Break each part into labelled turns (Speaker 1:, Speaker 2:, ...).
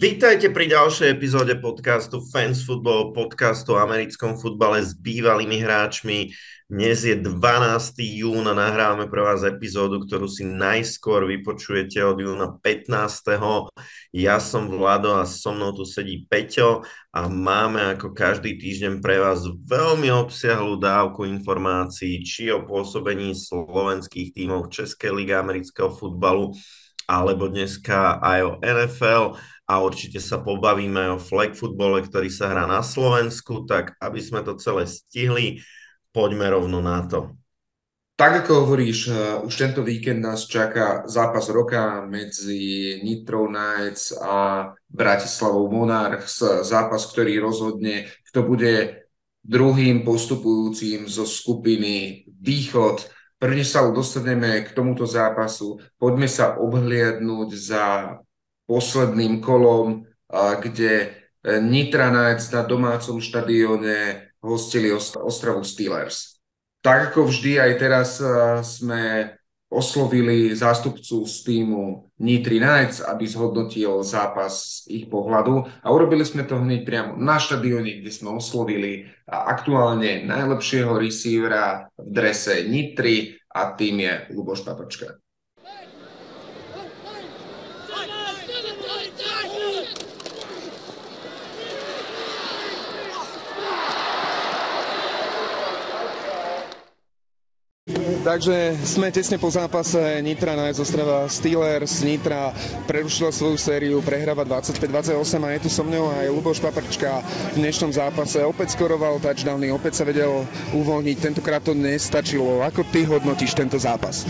Speaker 1: Vítajte pri ďalšej epizóde podcastu Fans Football, podcastu o americkom futbale s bývalými hráčmi. Dnes je 12. jún a nahrávame pre vás epizódu, ktorú si najskôr vypočujete od júna 15. Ja som Vlado a so mnou tu sedí Peťo a máme ako každý týždeň pre vás veľmi obsiahlú dávku informácií, či o pôsobení slovenských tímov Českej ligy amerického futbalu, alebo dneska aj o NFL a určite sa pobavíme o flag futbole, ktorý sa hrá na Slovensku, tak aby sme to celé stihli, poďme rovno na to.
Speaker 2: Tak ako hovoríš, eh, už tento víkend nás čaká zápas roka medzi Nitro Knights a Bratislavou Monarchs, zápas, ktorý rozhodne, kto bude druhým postupujúcim zo skupiny Východ. Prvne sa dostaneme k tomuto zápasu. Poďme sa obhliadnúť za posledným kolom, kde e, Nitra Knights na domácom štadióne hostili Ostravu Steelers. Tak ako vždy aj teraz e, sme oslovili zástupcu z týmu Nitri Knights, aby zhodnotil zápas z ich pohľadu a urobili sme to hneď priamo na štadióne, kde sme oslovili aktuálne najlepšieho receivera v drese Nitri a tým je Luboš Papačka.
Speaker 3: Takže sme tesne po zápase Nitra na Ostrava Steelers. Nitra prerušila svoju sériu, prehráva 25-28 a je tu so mnou aj Luboš Paprčka v dnešnom zápase. Opäť skoroval touchdowny, opäť sa vedel uvoľniť. Tentokrát to nestačilo. Ako ty hodnotíš tento zápas?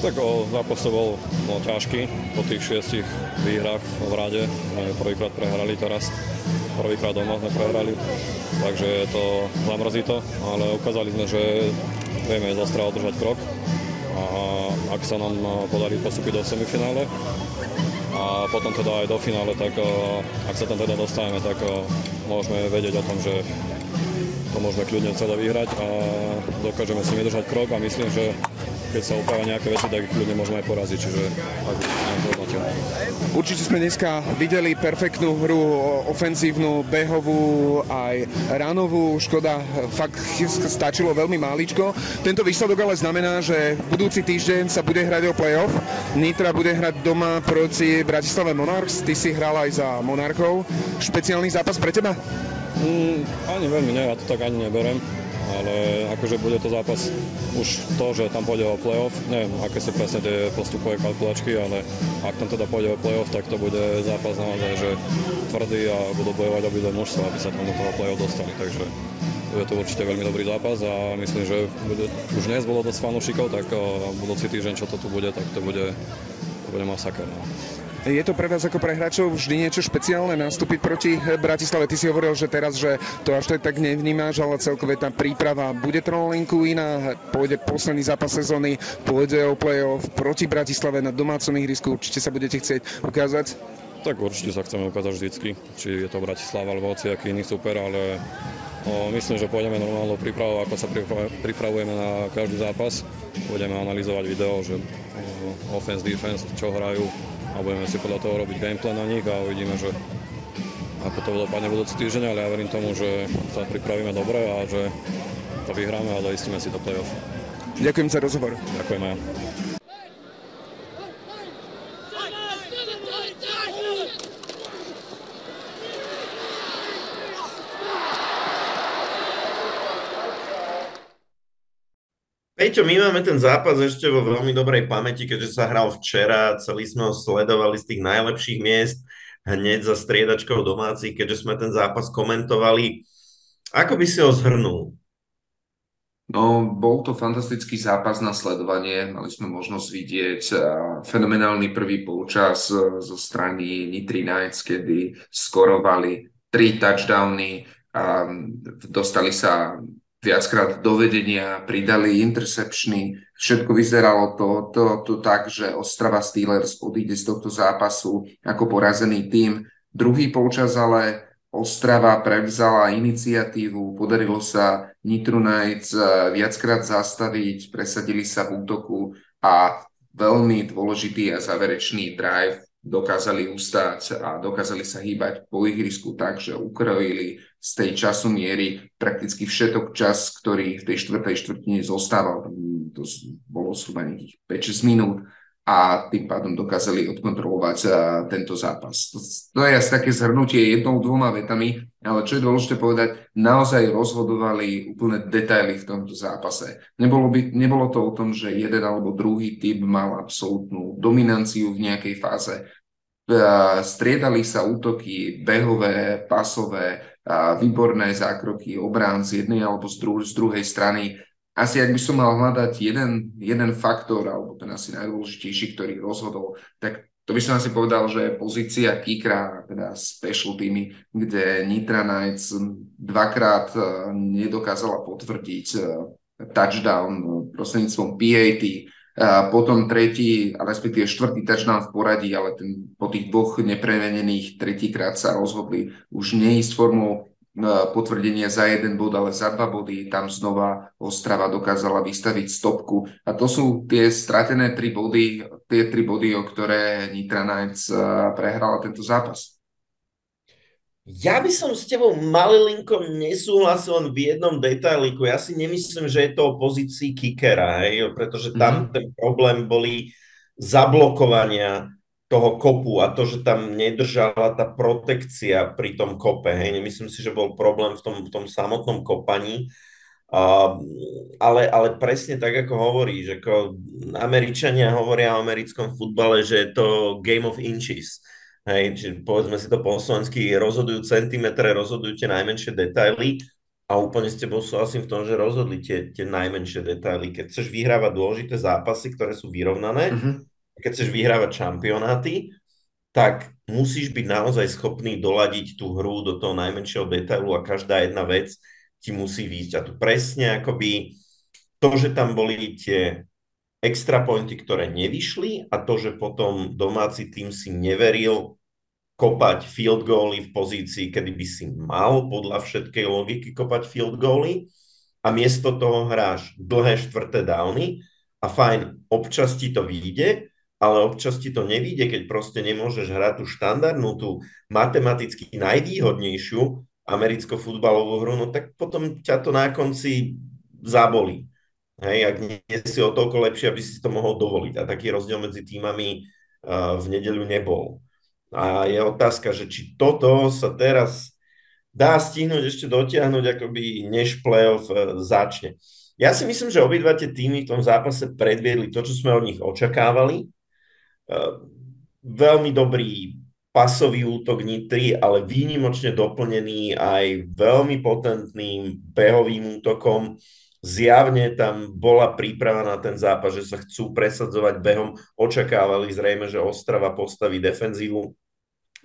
Speaker 4: Tak o, zápas to bol no, ťažký po tých šiestich výhrách v rade. Prvýkrát prehrali teraz prvýkrát doma sme prehrali, takže to zamrzí to, ale ukázali sme, že vieme z Ostrava držať krok. A ak sa nám podarí postúpiť do semifinále a potom teda aj do finále, tak ak sa tam teda dostaneme, tak môžeme vedieť o tom, že to môžeme kľudne celé vyhrať a dokážeme si nedržať krok a myslím, že keď sa opravia nejaké veci, tak ich ľudia môžeme aj poraziť, čiže tak
Speaker 3: Určite sme dneska videli perfektnú hru, ofenzívnu, behovú, aj ranovú. Škoda, fakt stačilo veľmi máličko. Tento výsledok ale znamená, že budúci týždeň sa bude hrať o playoff. Nitra bude hrať doma proti Bratislave Monarchs. Ty si hral aj za Monarchov. Špeciálny zápas pre teba?
Speaker 4: Mm, ani veľmi nie, ja to tak ani neberem ale akože bude to zápas už to, že tam pôjde o playoff, neviem, aké sú presne tie postupové kalkulačky, ale ak tam teda pôjde o playoff, tak to bude zápas naozaj, že tvrdý a budú bojovať obidve mužstva, aby sa tam do toho playoff dostali, takže bude to určite veľmi dobrý zápas a myslím, že bude, už dnes bolo dosť fanúšikov, tak budúci týždeň, čo to tu bude, tak to bude, to bude masaker. No.
Speaker 3: Je to pre vás ako pre hráčov vždy niečo špeciálne nastúpiť proti Bratislave? Ty si hovoril, že teraz, že to až tak nevnímáš, ale celkové tá príprava bude trolinku iná, pôjde posledný zápas sezóny, pôjde o play-off proti Bratislave na domácom ihrisku, určite sa budete chcieť ukázať?
Speaker 4: Tak určite sa chceme ukázať vždycky, či je to Bratislava alebo hoci aký iný super, ale o, myslím, že pôjdeme normálnou prípravou, ako sa pripravujeme na každý zápas. Budeme analyzovať video, že o, offense, defense, čo hrajú, a budeme si podľa toho robiť gameplan na nich a uvidíme, že ako to dopadne budúci týždeň, ale ja verím tomu, že sa pripravíme dobre a že to vyhráme a doistíme si to playoff.
Speaker 3: Ďakujem za rozhovor.
Speaker 4: Ďakujem aj.
Speaker 1: Peťo, my máme ten zápas ešte vo veľmi dobrej pamäti, keďže sa hral včera, celý sme ho sledovali z tých najlepších miest, hneď za striedačkou domácich, keďže sme ten zápas komentovali. Ako by si ho zhrnul?
Speaker 2: No, bol to fantastický zápas na sledovanie. Mali sme možnosť vidieť fenomenálny prvý polčas e, zo strany Nitri Knights, kedy skorovali tri touchdowny a dostali sa viackrát do vedenia, pridali intercepčný, všetko vyzeralo to, to, to tak, že Ostrava Steelers odíde z tohto zápasu ako porazený tým. Druhý polčas ale Ostrava prevzala iniciatívu, podarilo sa Nitru Knights eh, viackrát zastaviť, presadili sa v útoku a veľmi dôležitý a záverečný drive dokázali ustať a dokázali sa hýbať po ihrisku tak, že ukrojili z tej času miery prakticky všetok čas, ktorý v tej štvrtej štvrtine zostával. To bolo zhruba nejakých 5-6 minút a tým pádom dokázali odkontrolovať uh, tento zápas. To, to je asi také zhrnutie jednou, dvoma vetami, ale čo je dôležité povedať, naozaj rozhodovali úplne detaily v tomto zápase. Nebolo, by, nebolo to o tom, že jeden alebo druhý typ mal absolútnu dominanciu v nejakej fáze. Uh, striedali sa útoky behové, pasové, uh, výborné zákroky obrán z jednej alebo z, dru- z druhej strany asi ak by som mal hľadať jeden, jeden faktor, alebo ten asi najdôležitejší, ktorý rozhodol, tak to by som asi povedal, že pozícia Kikra, teda special týmy, kde Nitra Knights dvakrát e, nedokázala potvrdiť e, touchdown e, prostredníctvom PAT, a potom tretí, respektíve štvrtý touchdown v poradí, ale ten, po tých dvoch nepremenených tretíkrát sa rozhodli už neísť formou potvrdenie za jeden bod, ale za dva body. Tam znova Ostrava dokázala vystaviť stopku. A to sú tie stratené tri body, tie tri body, o ktoré Nitra Knights prehrala tento zápas.
Speaker 1: Ja by som s tebou malilinko nesúhlasil len v jednom detailiku. Ja si nemyslím, že je to o pozícii kickera, hej? pretože tam mm-hmm. ten problém boli zablokovania toho kopu a to, že tam nedržala tá protekcia pri tom kope. Hej. Nemyslím si, že bol problém v tom, v tom samotnom kopaní, uh, ale, ale presne tak, ako hovorí, že ako Američania hovoria o americkom futbale, že je to game of inches. Hej, čiže povedzme si to po slovensky, rozhodujú centimetre, rozhodujú tie najmenšie detaily a úplne s tebou súhlasím v tom, že rozhodli tie, tie najmenšie detaily. Keď chceš vyhrávať dôležité zápasy, ktoré sú vyrovnané, mm-hmm keď chceš vyhrávať šampionáty, tak musíš byť naozaj schopný doladiť tú hru do toho najmenšieho detailu a každá jedna vec ti musí výjsť. A tu presne akoby to, že tam boli tie extra pointy, ktoré nevyšli a to, že potom domáci tým si neveril kopať field goaly v pozícii, kedy by si mal podľa všetkej logiky kopať field goaly a miesto toho hráš dlhé štvrté downy a fajn, občas ti to vyjde, ale občas ti to nevíde, keď proste nemôžeš hrať tú štandardnú, tú matematicky najvýhodnejšiu americko-futbalovú hru, no tak potom ťa to na konci zabolí. Hej, ak nie si o toľko lepšie, aby si to mohol dovoliť. A taký rozdiel medzi týmami v nedeľu nebol. A je otázka, že či toto sa teraz dá stihnúť ešte dotiahnuť, akoby než playoff uh, začne. Ja si myslím, že obidva tie týmy v tom zápase predviedli to, čo sme od nich očakávali veľmi dobrý pasový útok Nitry, ale výnimočne doplnený aj veľmi potentným behovým útokom. Zjavne tam bola príprava na ten zápas, že sa chcú presadzovať behom. Očakávali zrejme, že Ostrava postaví defenzívu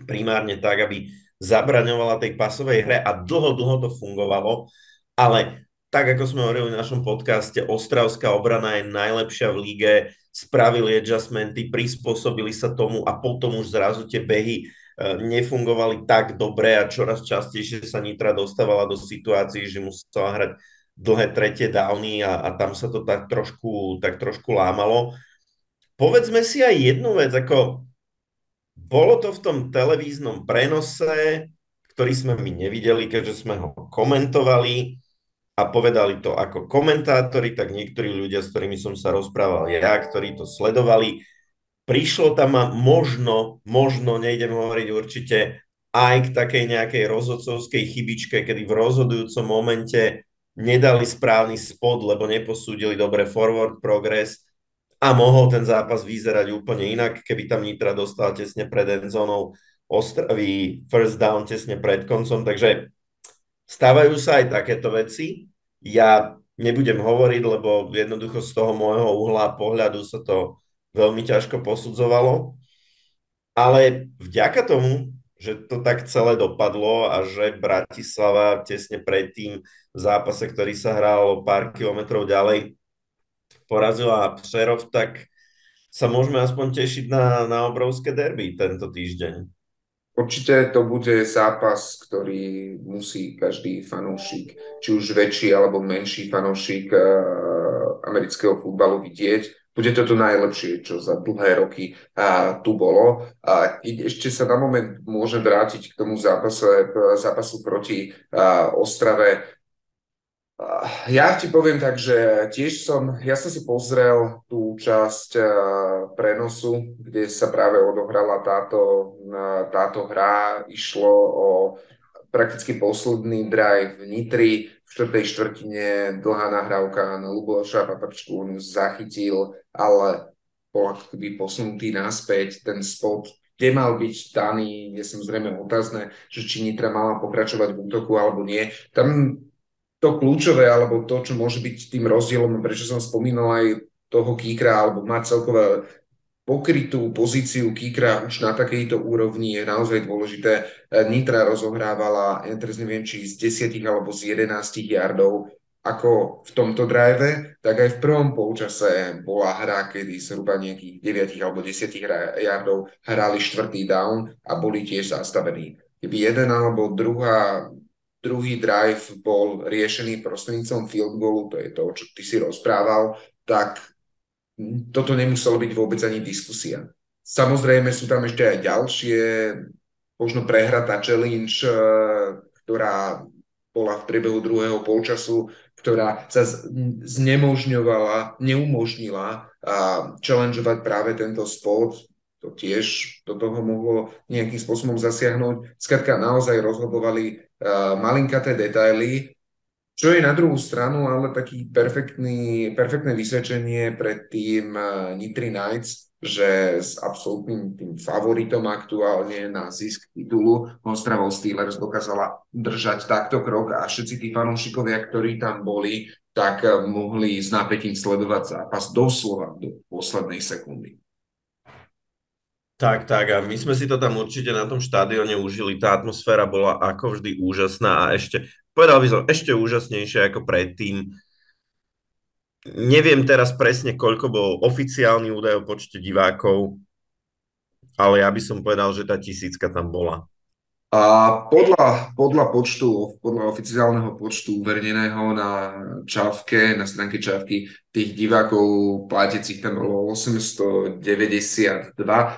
Speaker 1: primárne tak, aby zabraňovala tej pasovej hre a dlho, dlho to fungovalo, ale tak ako sme hovorili v našom podcaste, Ostravská obrana je najlepšia v líge, spravili adjustmenty, prispôsobili sa tomu a potom už zrazu tie behy e, nefungovali tak dobre a čoraz častejšie sa Nitra dostávala do situácií, že musela hrať dlhé tretie downy a, a tam sa to tak trošku, tak trošku lámalo. Povedzme si aj jednu vec, ako bolo to v tom televíznom prenose, ktorý sme my nevideli, keďže sme ho komentovali a povedali to ako komentátori, tak niektorí ľudia, s ktorými som sa rozprával ja, ktorí to sledovali, prišlo tam a možno, možno, nejdem hovoriť určite, aj k takej nejakej rozhodcovskej chybičke, kedy v rozhodujúcom momente nedali správny spod, lebo neposúdili dobre forward progress a mohol ten zápas vyzerať úplne inak, keby tam Nitra dostal tesne pred endzónou Ostravy first down tesne pred koncom, takže Stávajú sa aj takéto veci. Ja nebudem hovoriť, lebo jednoducho z toho môjho uhla pohľadu sa to veľmi ťažko posudzovalo. Ale vďaka tomu, že to tak celé dopadlo a že Bratislava tesne predtým v zápase, ktorý sa hral o pár kilometrov ďalej, porazila Přerov, tak sa môžeme aspoň tešiť na, na obrovské derby tento týždeň.
Speaker 2: Určite to bude zápas, ktorý musí každý fanúšik, či už väčší alebo menší fanúšik uh, amerického futbalu vidieť. bude to to najlepšie, čo za dlhé roky a, tu bolo. A keď ešte sa na moment môžem vrátiť k tomu zápase, zápasu proti a, Ostrave, ja ti poviem tak, že tiež som, ja som si pozrel tú časť prenosu, kde sa práve odohrala táto, táto hra. Išlo o prakticky posledný drive v Nitri, v štvrtej štvrtine dlhá nahrávka na Luboša Papačku, on zachytil, ale bol ako keby posunutý naspäť, ten spot, kde mal byť daný, je samozrejme otázne, že či Nitra mala pokračovať v útoku alebo nie. Tam to kľúčové, alebo to, čo môže byť tým rozdielom, prečo som spomínal aj toho Kíkra, alebo mať celkové pokrytú pozíciu Kikra už na takejto úrovni je naozaj dôležité. E, Nitra rozohrávala, ja teraz neviem, či z 10 alebo z 11 yardov ako v tomto drive, tak aj v prvom polčase bola hra, kedy zhruba nejakých 9 alebo 10 yardov hrali štvrtý down a boli tiež zastavení. Keby jeden alebo druhá, druhý drive bol riešený prostredníctvom field goalu, to je to, čo ty si rozprával, tak toto nemuselo byť vôbec ani diskusia. Samozrejme sú tam ešte aj ďalšie, možno prehratá challenge, eh, ktorá bola v priebehu druhého polčasu, ktorá sa znemožňovala, neumožnila a challengeovať práve tento sport. To tiež do toho mohlo nejakým spôsobom zasiahnuť. Skladka naozaj rozhodovali malinkaté detaily, čo je na druhú stranu ale taký perfektný, perfektné vysvedčenie pre tým eh, Nitri Knights, že s absolútnym tým favoritom aktuálne na zisk titulu Ostravou Steelers dokázala držať takto krok a všetci tí fanúšikovia, ktorí tam boli, tak eh, mohli s napätím sledovať zápas doslova do poslednej sekundy.
Speaker 1: Tak, tak a my sme si to tam určite na tom štádione užili. Tá atmosféra bola ako vždy úžasná a ešte povedal by som, ešte úžasnejšie ako predtým. Neviem teraz presne, koľko bol oficiálny údaj o počte divákov, ale ja by som povedal, že tá tisícka tam bola.
Speaker 2: A podľa, podľa počtu, podľa oficiálneho počtu uverejneného na Čavke, na stránke Čavky, tých divákov platiacich tam bolo 892,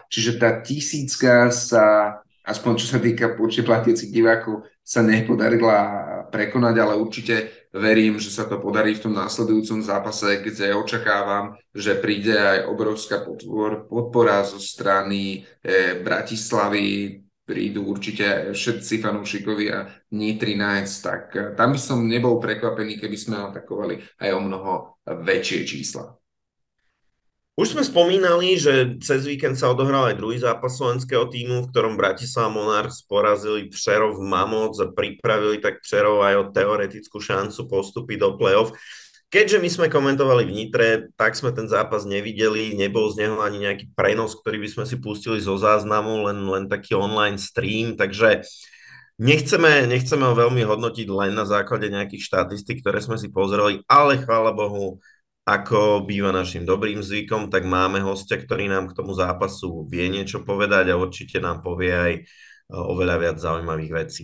Speaker 2: čiže tá tisícka sa, aspoň čo sa týka počtu platiacich divákov, sa nepodarila prekonať, ale určite verím, že sa to podarí v tom následujúcom zápase, kde očakávam, že príde aj obrovská podpor, podpora zo strany e, Bratislavy, prídu určite všetci fanúšikovia Nitri Knights, tak e, tam by som nebol prekvapený, keby sme atakovali aj o mnoho väčšie čísla.
Speaker 1: Už sme spomínali, že cez víkend sa odohral aj druhý zápas slovenského týmu, v ktorom Bratislava Monarchs porazili Přerov Mamoc a pripravili tak Přerov aj o teoretickú šancu postúpiť do play-off. Keďže my sme komentovali v Nitre, tak sme ten zápas nevideli, nebol z neho ani nejaký prenos, ktorý by sme si pustili zo záznamu, len, len taký online stream, takže nechceme, nechceme ho veľmi hodnotiť len na základe nejakých štatistík, ktoré sme si pozreli, ale chvála Bohu, ako býva našim dobrým zvykom, tak máme hostia, ktorý nám k tomu zápasu vie niečo povedať a určite nám povie aj e, oveľa viac zaujímavých vecí.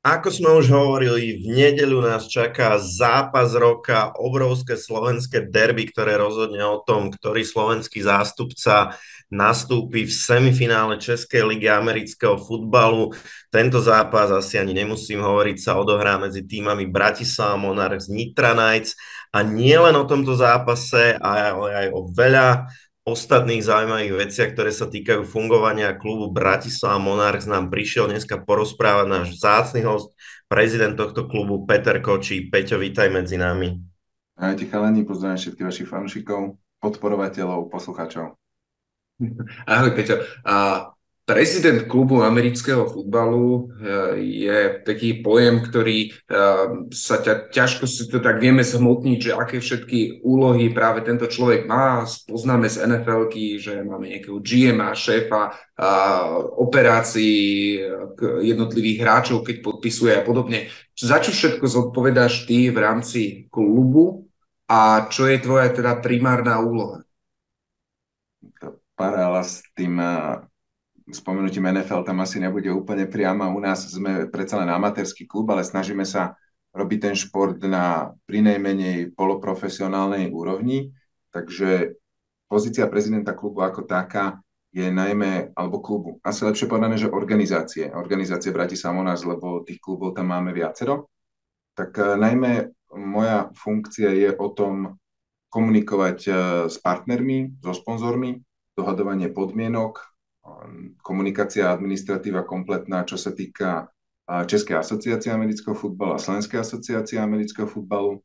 Speaker 1: Ako sme už hovorili, v nedeľu nás čaká zápas roka, obrovské slovenské derby, ktoré rozhodne o tom, ktorý slovenský zástupca nastúpi v semifinále Českej ligy amerického futbalu. Tento zápas, asi ani nemusím hovoriť, sa odohrá medzi týmami Bratislava Monarchs Nitra Knights a nie len o tomto zápase, ale aj o veľa ostatných zaujímavých veciach, ktoré sa týkajú fungovania klubu Bratislava Monarchs nám prišiel dneska porozprávať náš vzácny host, prezident tohto klubu Peter Kočí. Peťo, vítaj medzi nami.
Speaker 5: Ahojte chalani, pozdravím všetkých vašich fanúšikov, podporovateľov, poslucháčov.
Speaker 2: Ahoj Peťo. A Prezident klubu amerického futbalu eh, je taký pojem, ktorý eh, sa ťa, ťažko si to tak vieme zhmotniť, že aké všetky úlohy práve tento človek má. Poznáme z nfl že máme nejakého GM, šéfa operácií jednotlivých hráčov, keď podpisuje a podobne. Za čo všetko zodpovedáš ty v rámci klubu a čo je tvoja teda primárna úloha?
Speaker 6: parála s tým spomenutím NFL tam asi nebude úplne priama. U nás sme predsa len amatérsky klub, ale snažíme sa robiť ten šport na prinejmenej poloprofesionálnej úrovni. Takže pozícia prezidenta klubu ako taká je najmä, alebo klubu, asi lepšie povedané, že organizácie, organizácie Bratislava lebo tých klubov tam máme viacero. Tak uh, najmä moja funkcia je o tom komunikovať uh, s partnermi, so sponzormi, dohadovanie podmienok, komunikácia a administratíva kompletná, čo sa týka Českej asociácie amerického futbalu a Slovenskej asociácie amerického futbalu,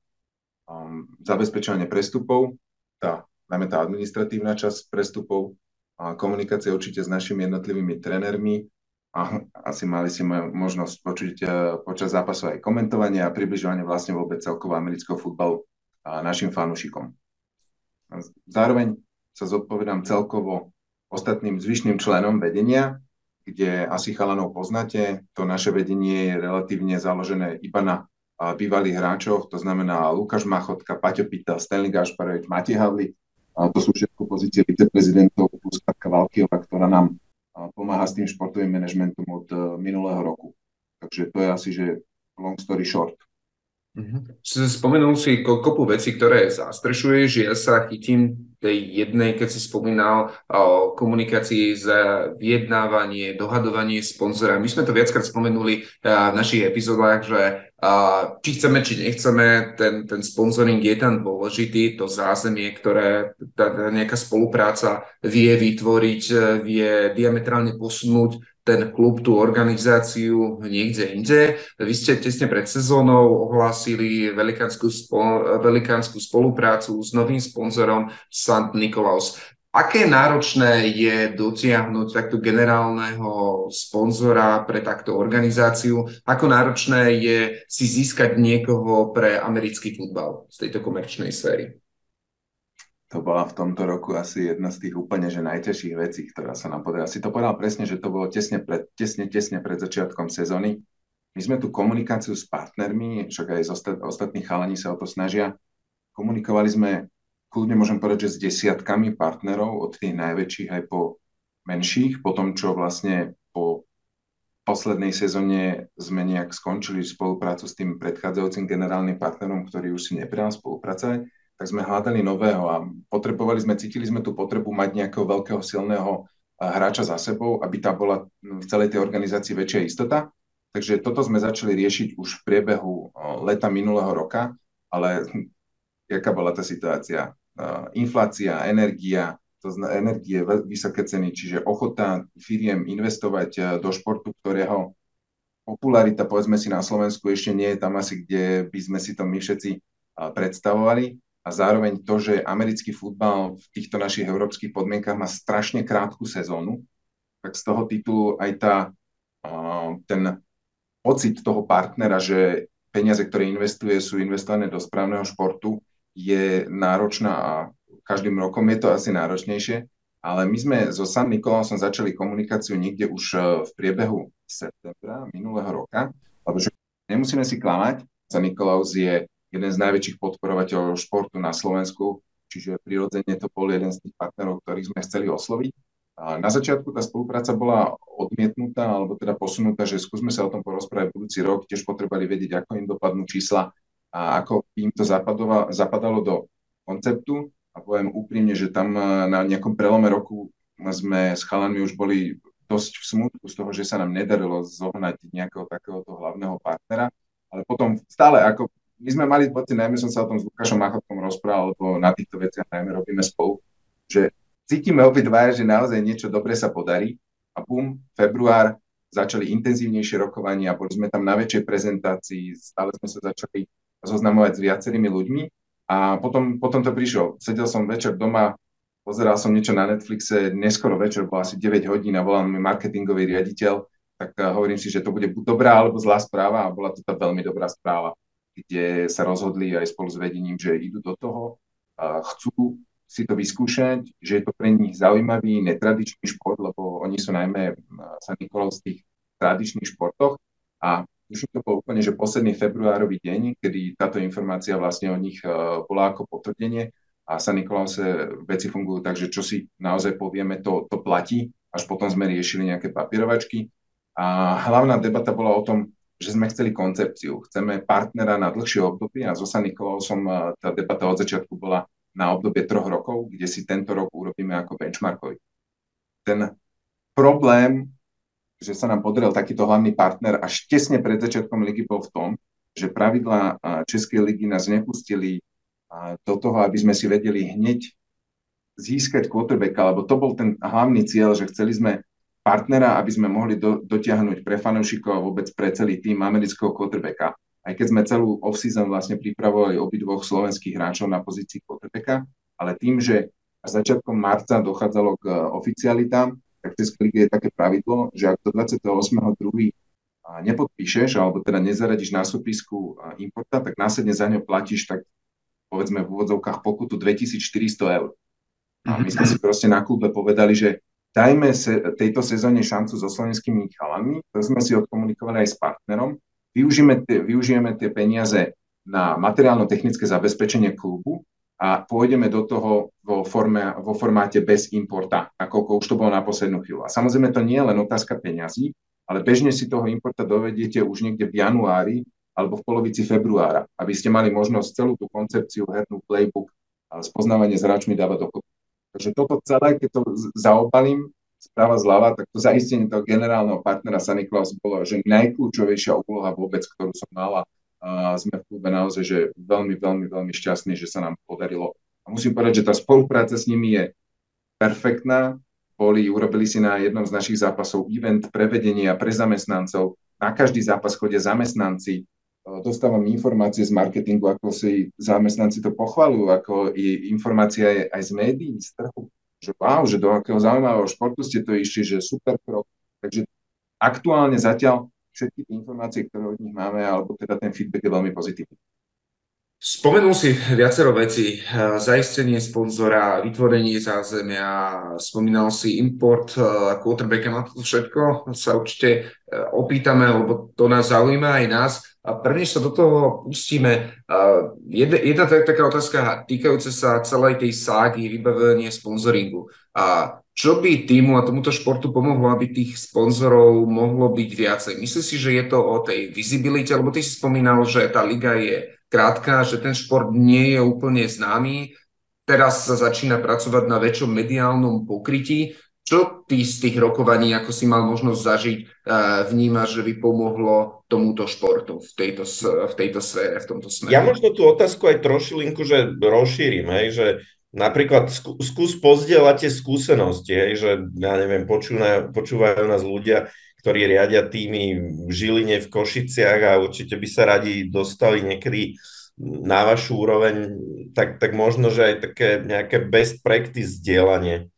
Speaker 6: um, zabezpečovanie prestupov, tá, najmä tá administratívna časť prestupov, a komunikácia určite s našimi jednotlivými trénermi. A asi mali si možnosť počuť uh, počas zápasu aj komentovanie a približovanie vlastne vôbec celkovo amerického futbalu a našim fanúšikom. Zároveň sa zodpovedám celkovo ostatným zvyšným členom vedenia, kde asi chalanov poznáte. To naše vedenie je relatívne založené iba na bývalých hráčoch, to znamená Lukáš Machotka, Paťo Pita, Stanley Gašparovič, Matej Havli. To sú všetko pozície viceprezidentov plus Katka Valkiova, ktorá nám pomáha s tým športovým manažmentom od e, minulého roku. Takže to je asi, že long story short.
Speaker 2: Mm-hmm. Spomenul si kopu veci, ktoré zastrešuješ. Ja sa chytím tej jednej, keď si spomínal o komunikácii za vyjednávanie, dohadovanie sponzora. My sme to viackrát spomenuli v našich epizódach, že či chceme, či nechceme, ten, ten sponsoring je tam dôležitý, to zázemie, ktoré tá nejaká spolupráca vie vytvoriť, vie diametrálne posunúť ten klub, tú organizáciu niekde inde. Vy ste tesne pred sezónou ohlásili velikánsku, spo, velikánsku spoluprácu s novým sponzorom St. Nikolaus. Aké náročné je dotiahnuť takto generálneho sponzora pre takto organizáciu? Ako náročné je si získať niekoho pre americký futbal z tejto komerčnej sféry?
Speaker 6: To bola v tomto roku asi jedna z tých úplne že najťažších vecí, ktorá sa nám podarila. Si to povedal presne, že to bolo tesne pred, tesne, tesne pred začiatkom sezóny. My sme tú komunikáciu s partnermi, však aj z ostat, ostatní chalani sa o to snažia. Komunikovali sme, kľudne môžem povedať, že s desiatkami partnerov, od tých najväčších aj po menších, po tom, čo vlastne po poslednej sezóne sme nejak skončili spoluprácu s tým predchádzajúcim generálnym partnerom, ktorý už si neprijal spolupracovať tak sme hľadali nového a potrebovali sme, cítili sme tú potrebu mať nejakého veľkého silného eh, hráča za sebou, aby tá bola v celej tej organizácii väčšia istota. Takže toto sme začali riešiť už v priebehu eh, leta minulého roka, ale jaká bola tá situácia? Eh, inflácia, energia, to zna, energie, vysoké ceny, čiže ochota firiem investovať do športu, ktorého popularita, povedzme si na Slovensku, ešte nie je tam asi, kde by sme si to my všetci predstavovali a zároveň to, že americký futbal v týchto našich európskych podmienkach má strašne krátku sezónu, tak z toho titulu aj tá, ten pocit toho partnera, že peniaze, ktoré investuje, sú investované do správneho športu, je náročná a každým rokom je to asi náročnejšie. Ale my sme so San Nikolausom začali komunikáciu niekde už e, v priebehu septembra minulého roka, lebo že nemusíme si klamať, San Nikolaus je jeden z najväčších podporovateľov športu na Slovensku, čiže prirodzene to bol jeden z tých partnerov, ktorých sme chceli osloviť. A na začiatku tá spolupráca bola odmietnutá, alebo teda posunutá, že skúsme sa o tom porozprávať budúci rok, tiež potrebovali vedieť, ako im dopadnú čísla a ako im to zapadalo, zapadalo do konceptu. A poviem úprimne, že tam na nejakom prelome roku sme s chalanmi už boli dosť v smutku z toho, že sa nám nedarilo zohnať nejakého takéhoto hlavného partnera. Ale potom stále, ako my sme mali pocit, najmä som sa o tom s Lukášom Machotkom rozprával, lebo na týchto veciach najmä robíme spolu, že cítime obidva, že naozaj niečo dobre sa podarí a bum, február, začali intenzívnejšie rokovania, boli sme tam na väčšej prezentácii, stále sme sa začali zoznamovať s viacerými ľuďmi a potom, potom to prišlo. Sedel som večer doma, pozeral som niečo na Netflixe, neskoro večer, bolo asi 9 hodín a volal mi marketingový riaditeľ, tak uh, hovorím si, že to bude buď dobrá alebo zlá správa a bola to tá veľmi dobrá správa kde sa rozhodli aj spolu s vedením, že idú do toho, chcú si to vyskúšať, že je to pre nich zaujímavý, netradičný šport, lebo oni sú najmä sa Nikolov z tých tradičných športoch a už to bol úplne, že posledný februárový deň, kedy táto informácia vlastne o nich bola ako potvrdenie a sa Nikolause veci fungujú tak, že čo si naozaj povieme, to, to platí, až potom sme riešili nejaké papierovačky. A hlavná debata bola o tom, že sme chceli koncepciu. Chceme partnera na dlhšie obdobie a so San Nikolausom tá debata od začiatku bola na obdobie troch rokov, kde si tento rok urobíme ako benchmarkový. Ten problém, že sa nám podaril takýto hlavný partner až tesne pred začiatkom ligy bol v tom, že pravidlá Českej ligy nás nepustili do toho, aby sme si vedeli hneď získať quarterbacka, lebo to bol ten hlavný cieľ, že chceli sme partnera, aby sme mohli do, dotiahnuť pre fanúšikov a vôbec pre celý tým amerického quarterbacka. Aj keď sme celú off-season vlastne pripravovali obidvoch slovenských hráčov na pozícii quarterbacka, ale tým, že až začiatkom marca dochádzalo k oficialitám, tak v Českej je také pravidlo, že ak do 28.2. nepodpíšeš, alebo teda nezaradíš na súpisku importa, tak následne za ňo platíš tak povedzme v úvodzovkách pokutu 2400 eur. A my sme si proste na klube povedali, že dajme se, tejto sezóne šancu so slovenskými chalami, to sme si odkomunikovali aj s partnerom, využijeme tie, využijeme tie peniaze na materiálno-technické zabezpečenie klubu a pôjdeme do toho vo, forme, vo formáte bez importa, ako už to bolo na poslednú chvíľu. A samozrejme to nie je len otázka peňazí, ale bežne si toho importa dovediete už niekde v januári alebo v polovici februára, aby ste mali možnosť celú tú koncepciu, hernú playbook a spoznávanie s hráčmi dávať dokopy. Takže toto celé, keď to zaobalím správa zľava, tak to zaistenie toho generálneho partnera Sunny Claus bolo, že najkľúčovejšia úloha vôbec, ktorú som mala. A sme v klube naozaj, že veľmi, veľmi, veľmi šťastní, že sa nám podarilo. A musím povedať, že tá spolupráca s nimi je perfektná. Boli, urobili si na jednom z našich zápasov event prevedenia pre zamestnancov. Na každý zápas chodia zamestnanci, dostávam informácie z marketingu, ako si zamestnanci to pochvalujú, ako i informácia je aj z médií, z trhu, že wow, že do akého zaujímavého športu ste to išli, že super krok. Takže aktuálne zatiaľ všetky tie informácie, ktoré od nich máme, alebo teda ten feedback je veľmi pozitívny.
Speaker 2: Spomenul si viacero vecí, zaistenie sponzora, vytvorenie zázemia, spomínal si import quarterbacka, na to všetko sa určite e, opýtame, lebo to nás zaujíma aj nás. A prvnež sa do toho pustíme, jedna, jedna taká otázka týkajúca sa celej tej ságy vybavenia sponzoringu. A čo by týmu a tomuto športu pomohlo, aby tých sponzorov mohlo byť viacej? Myslíš si, že je to o tej vizibilite, lebo ty si spomínal, že tá liga je krátka, že ten šport nie je úplne známy, teraz sa začína pracovať na väčšom mediálnom pokrytí. Čo ty z tých rokovaní, ako si mal možnosť zažiť, eh, vnímaš, že by pomohlo tomuto športu v tejto, v tejto sfére, v tomto smere?
Speaker 1: Ja možno tú otázku aj trošilinku, že rozšírim, hej, že napríklad skú, skús pozdieľať tie skúsenosti, hej, že ja neviem, počúvajú, počúvajú nás ľudia, ktorí riadia týmy v Žiline, v Košiciach a určite by sa radi dostali niekedy na vašu úroveň, tak, tak možno, že aj také nejaké best practice zdieľanie.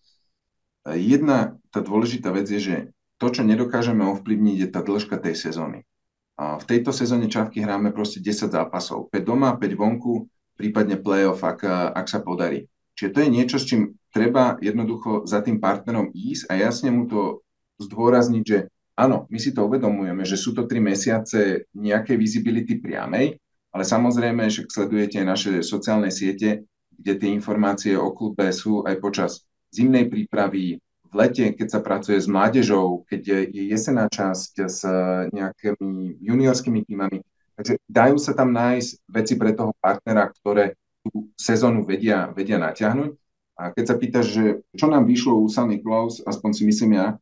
Speaker 6: Jedna tá dôležitá vec je, že to, čo nedokážeme ovplyvniť, je tá dĺžka tej sezóny. A v tejto sezóne Čavky hráme proste 10 zápasov. 5 doma, 5 vonku, prípadne playoff, ak, ak sa podarí. Čiže to je niečo, s čím treba jednoducho za tým partnerom ísť a jasne mu to zdôrazniť, že áno, my si to uvedomujeme, že sú to 3 mesiace nejakej visibility priamej, ale samozrejme, že sledujete naše sociálne siete, kde tie informácie o klube sú aj počas zimnej prípravy, v lete, keď sa pracuje s mládežou, keď je jesená časť s nejakými juniorskými týmami. Takže dajú sa tam nájsť veci pre toho partnera, ktoré tú sezónu vedia, vedia natiahnuť. A keď sa pýtaš, že čo nám vyšlo u Sunny Klaus, aspoň si myslím ja,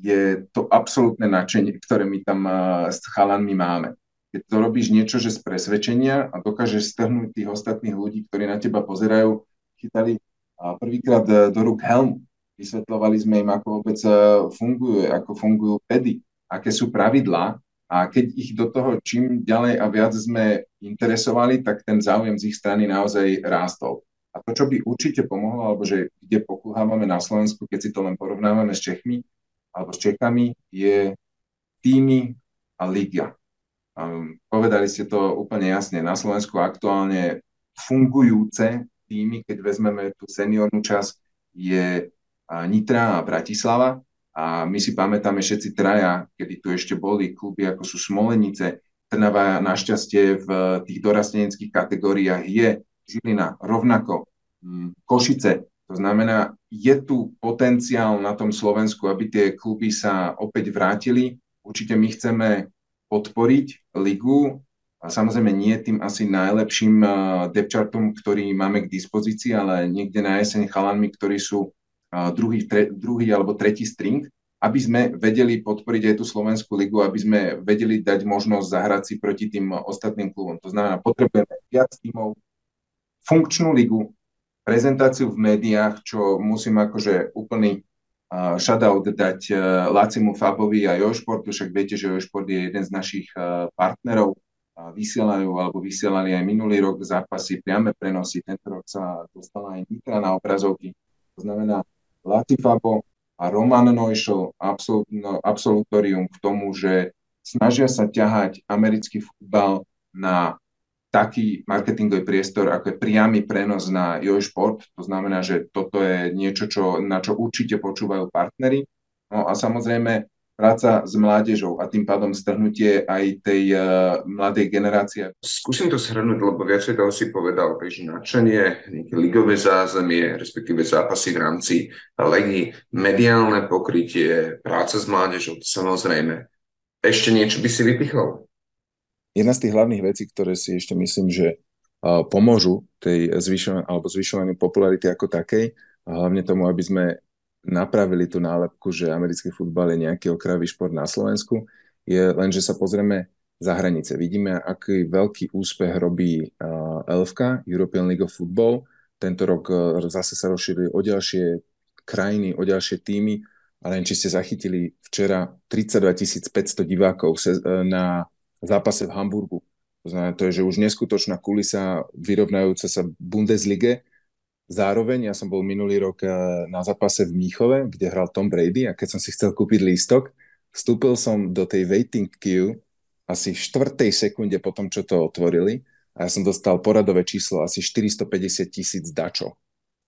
Speaker 6: je to absolútne nadšenie, ktoré my tam s chalanmi máme. Keď to robíš niečo, že z presvedčenia a dokážeš strhnúť tých ostatných ľudí, ktorí na teba pozerajú, chytali prvýkrát e, do rúk helm. Vysvetľovali sme im, ako vôbec e, fungujú, ako fungujú pedy, aké sú pravidlá a keď ich do toho čím ďalej a viac sme interesovali, tak ten záujem z ich strany naozaj rástol. A to, čo by určite pomohlo, alebo že kde pokulhávame na Slovensku, keď si to len porovnávame s Čechmi alebo s Čechami, je týmy a liga. Um, povedali ste to úplne jasne. Na Slovensku aktuálne fungujúce týmy, keď vezmeme tú seniornú časť, je Nitra a Bratislava. A my si pamätáme všetci traja, kedy tu ešte boli kluby ako sú Smolenice, Trnava našťastie v tých dorasteneckých kategóriách je Žilina rovnako
Speaker 5: mm, Košice. To znamená, je tu potenciál na tom Slovensku, aby tie kluby sa opäť vrátili. Určite my chceme podporiť ligu a samozrejme nie tým asi najlepším uh, depchartom, ktorý máme k dispozícii, ale niekde na jeseň chalanmi, ktorí sú uh, druhý, tre, druhý alebo tretí string, aby sme vedeli podporiť aj tú Slovenskú ligu, aby sme vedeli dať možnosť zahrať si proti tým ostatným klubom. To znamená, potrebujeme viac tímov, funkčnú ligu, prezentáciu v médiách, čo musím akože úplný uh, shoutout dať uh, Lacimu Fabovi a Jošportu, však viete, že Jošport je jeden z našich uh, partnerov, uh, vysielajú alebo vysielali aj minulý rok zápasy, priame prenosy, tento rok sa dostala aj Nitra na obrazovky. To znamená, Laci Fabo a Roman Neuschel absolutorium k tomu, že snažia sa ťahať americký futbal na taký marketingový priestor, ako je priamy prenos na Sport. To znamená, že toto je niečo, čo, na čo určite počúvajú partnery. No a samozrejme práca s mládežou a tým pádom strhnutie aj tej uh, mladej generácie.
Speaker 2: Skúsim to shrnúť, lebo viacej toho si povedal, že nadšenie, nejaké ligové zázemie, respektíve zápasy v rámci legy, mediálne pokrytie, práca s mládežou, samozrejme. Ešte niečo by si vypichol?
Speaker 6: Jedna z tých hlavných vecí, ktoré si ešte myslím, že pomôžu tej zvyšovaniu alebo zvyšovaniu popularity ako takej, a hlavne tomu, aby sme napravili tú nálepku, že americký futbal je nejaký okrajový šport na Slovensku, je len, že sa pozrieme za hranice. Vidíme, aký veľký úspech robí ELFK, European League of Football. Tento rok uh, zase sa rozšírili o ďalšie krajiny, o ďalšie týmy, ale len či ste zachytili včera 32 500 divákov na zápase v Hamburgu. To znamená, to je, že už neskutočná kulisa vyrovnajúca sa Bundeslige. Zároveň ja som bol minulý rok eh, na zápase v Míchove, kde hral Tom Brady a keď som si chcel kúpiť lístok, vstúpil som do tej waiting queue asi v štvrtej sekunde po tom, čo to otvorili a ja som dostal poradové číslo asi 450 tisíc dačo.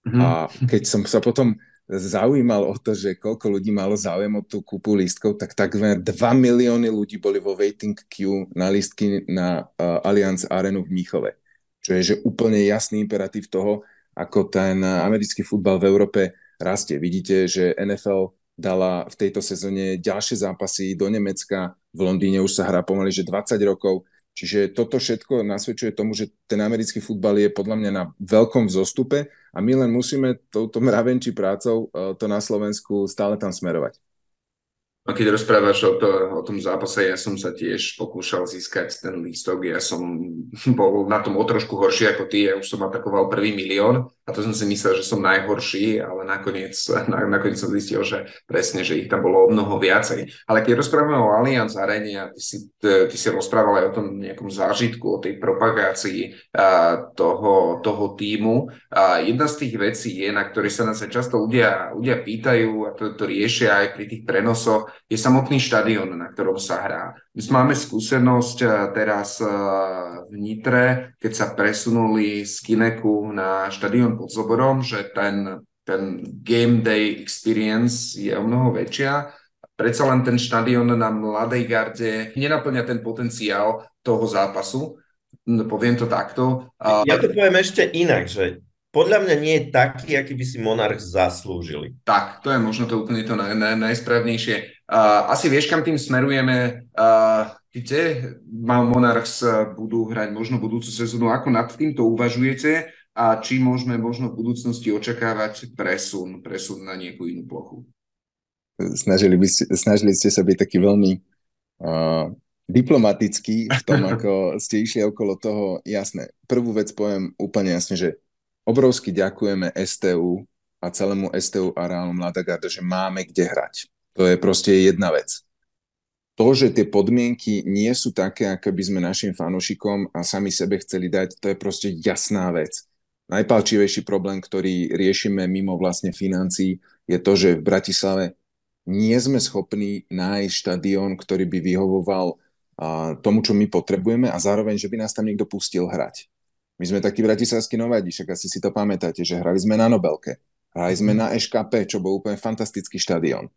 Speaker 6: Mm-hmm. A keď som sa potom zaujímal o to, že koľko ľudí malo záujem o tú kúpu lístkov, tak takmer 2 milióny ľudí boli vo waiting queue na lístky na uh, Allianz Arenu v Mníchove. Čo je že úplne jasný imperatív toho, ako ten americký futbal v Európe rastie. Vidíte, že NFL dala v tejto sezóne ďalšie zápasy do Nemecka, v Londýne už sa hrá pomaly, že 20 rokov, Čiže toto všetko nasvedčuje tomu, že ten americký futbal je podľa mňa na veľkom vzostupe a my len musíme touto mravenčí prácou eh, to na Slovensku stále tam smerovať.
Speaker 2: A keď rozprávaš o, to, o tom zápase, ja som sa tiež pokúšal získať ten lístok. Ja som bol na tom o trošku horší ako ty. Ja už som atakoval prvý milión a to som si myslel, že som najhorší, ale nakoniec, na, nakoniec som zistil, že presne, že ich tam bolo o mnoho viacej. Ale keď rozprávame o Allianz Arene a ty si, ty si rozprával aj o tom nejakom zážitku, o tej propagácii a, toho, toho týmu, a jedna z tých vecí je, na ktoré sa nás často ľudia, ľudia pýtajú a to, to riešia aj pri tých prenosoch, je samotný štadión, na ktorom sa hrá. My máme skúsenosť eh, teraz eh, v Nitre, keď sa presunuli z Kineku na štadión pod Zoborom, že ten, ten game day experience je o mnoho väčšia. Predsa len ten štadión na Mladej garde nenaplňa ten potenciál toho zápasu. Poviem to takto.
Speaker 1: Ja to poviem ešte inak, že podľa mňa nie je taký, aký by si Monarch zaslúžili.
Speaker 2: Tak, to je možno to úplne to naj, naj, najsprávnejšie. Asi vieš, kam tým smerujeme. Kde má Monarchs budú hrať možno budúcu sezónu? Ako nad týmto uvažujete? A či môžeme možno v budúcnosti očakávať presun, presun na nejakú inú plochu?
Speaker 6: Snažili, by ste, snažili ste sa byť taký veľmi uh, diplomatický v tom, ako ste išli okolo toho. Jasné, prvú vec poviem úplne jasne, že obrovsky ďakujeme STU a celému STU a Reálu Mladá Garda, že máme kde hrať. To je proste jedna vec. To, že tie podmienky nie sú také, aké by sme našim fanúšikom a sami sebe chceli dať, to je proste jasná vec. Najpalčivejší problém, ktorý riešime mimo vlastne financií, je to, že v Bratislave nie sme schopní nájsť štadión, ktorý by vyhovoval tomu, čo my potrebujeme a zároveň, že by nás tam niekto pustil hrať. My sme takí bratislavskí novadi, však asi si to pamätáte, že hrali sme na Nobelke, hrali sme na EŠKP, čo bol úplne fantastický štadión.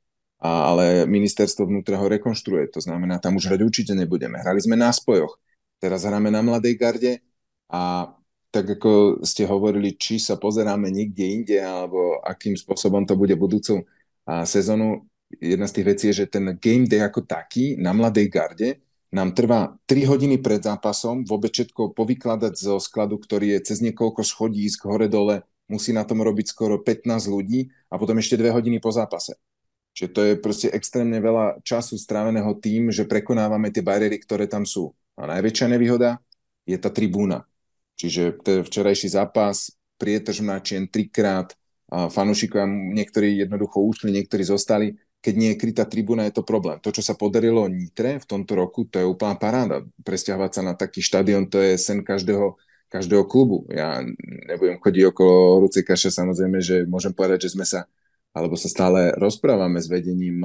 Speaker 6: Ale ministerstvo vnútra ho rekonštruuje, to znamená, tam už hrať určite nebudeme. Hrali sme na spojoch, teraz hráme na Mladej garde a tak ako ste hovorili, či sa pozeráme niekde inde, alebo akým spôsobom to bude budúcu sezónu, jedna z tých vecí je, že ten game day ako taký na mladej garde nám trvá 3 hodiny pred zápasom, vôbec všetko povykladať zo skladu, ktorý je cez niekoľko schodísk hore-dole, musí na tom robiť skoro 15 ľudí a potom ešte 2 hodiny po zápase. Čiže to je proste extrémne veľa času stráveného tým, že prekonávame tie bariéry, ktoré tam sú. A najväčšia nevýhoda je tá tribúna. Čiže ten včerajší zápas, prietrž načien trikrát, a niektorí jednoducho ušli, niektorí zostali keď nie je krytá tribúna, je to problém. To, čo sa podarilo Nitre v tomto roku, to je úplná paráda. Presťahovať sa na taký štadión, to je sen každého, každého klubu. Ja nebudem chodiť okolo horúcej kaše, samozrejme, že môžem povedať, že sme sa, alebo sa stále rozprávame s vedením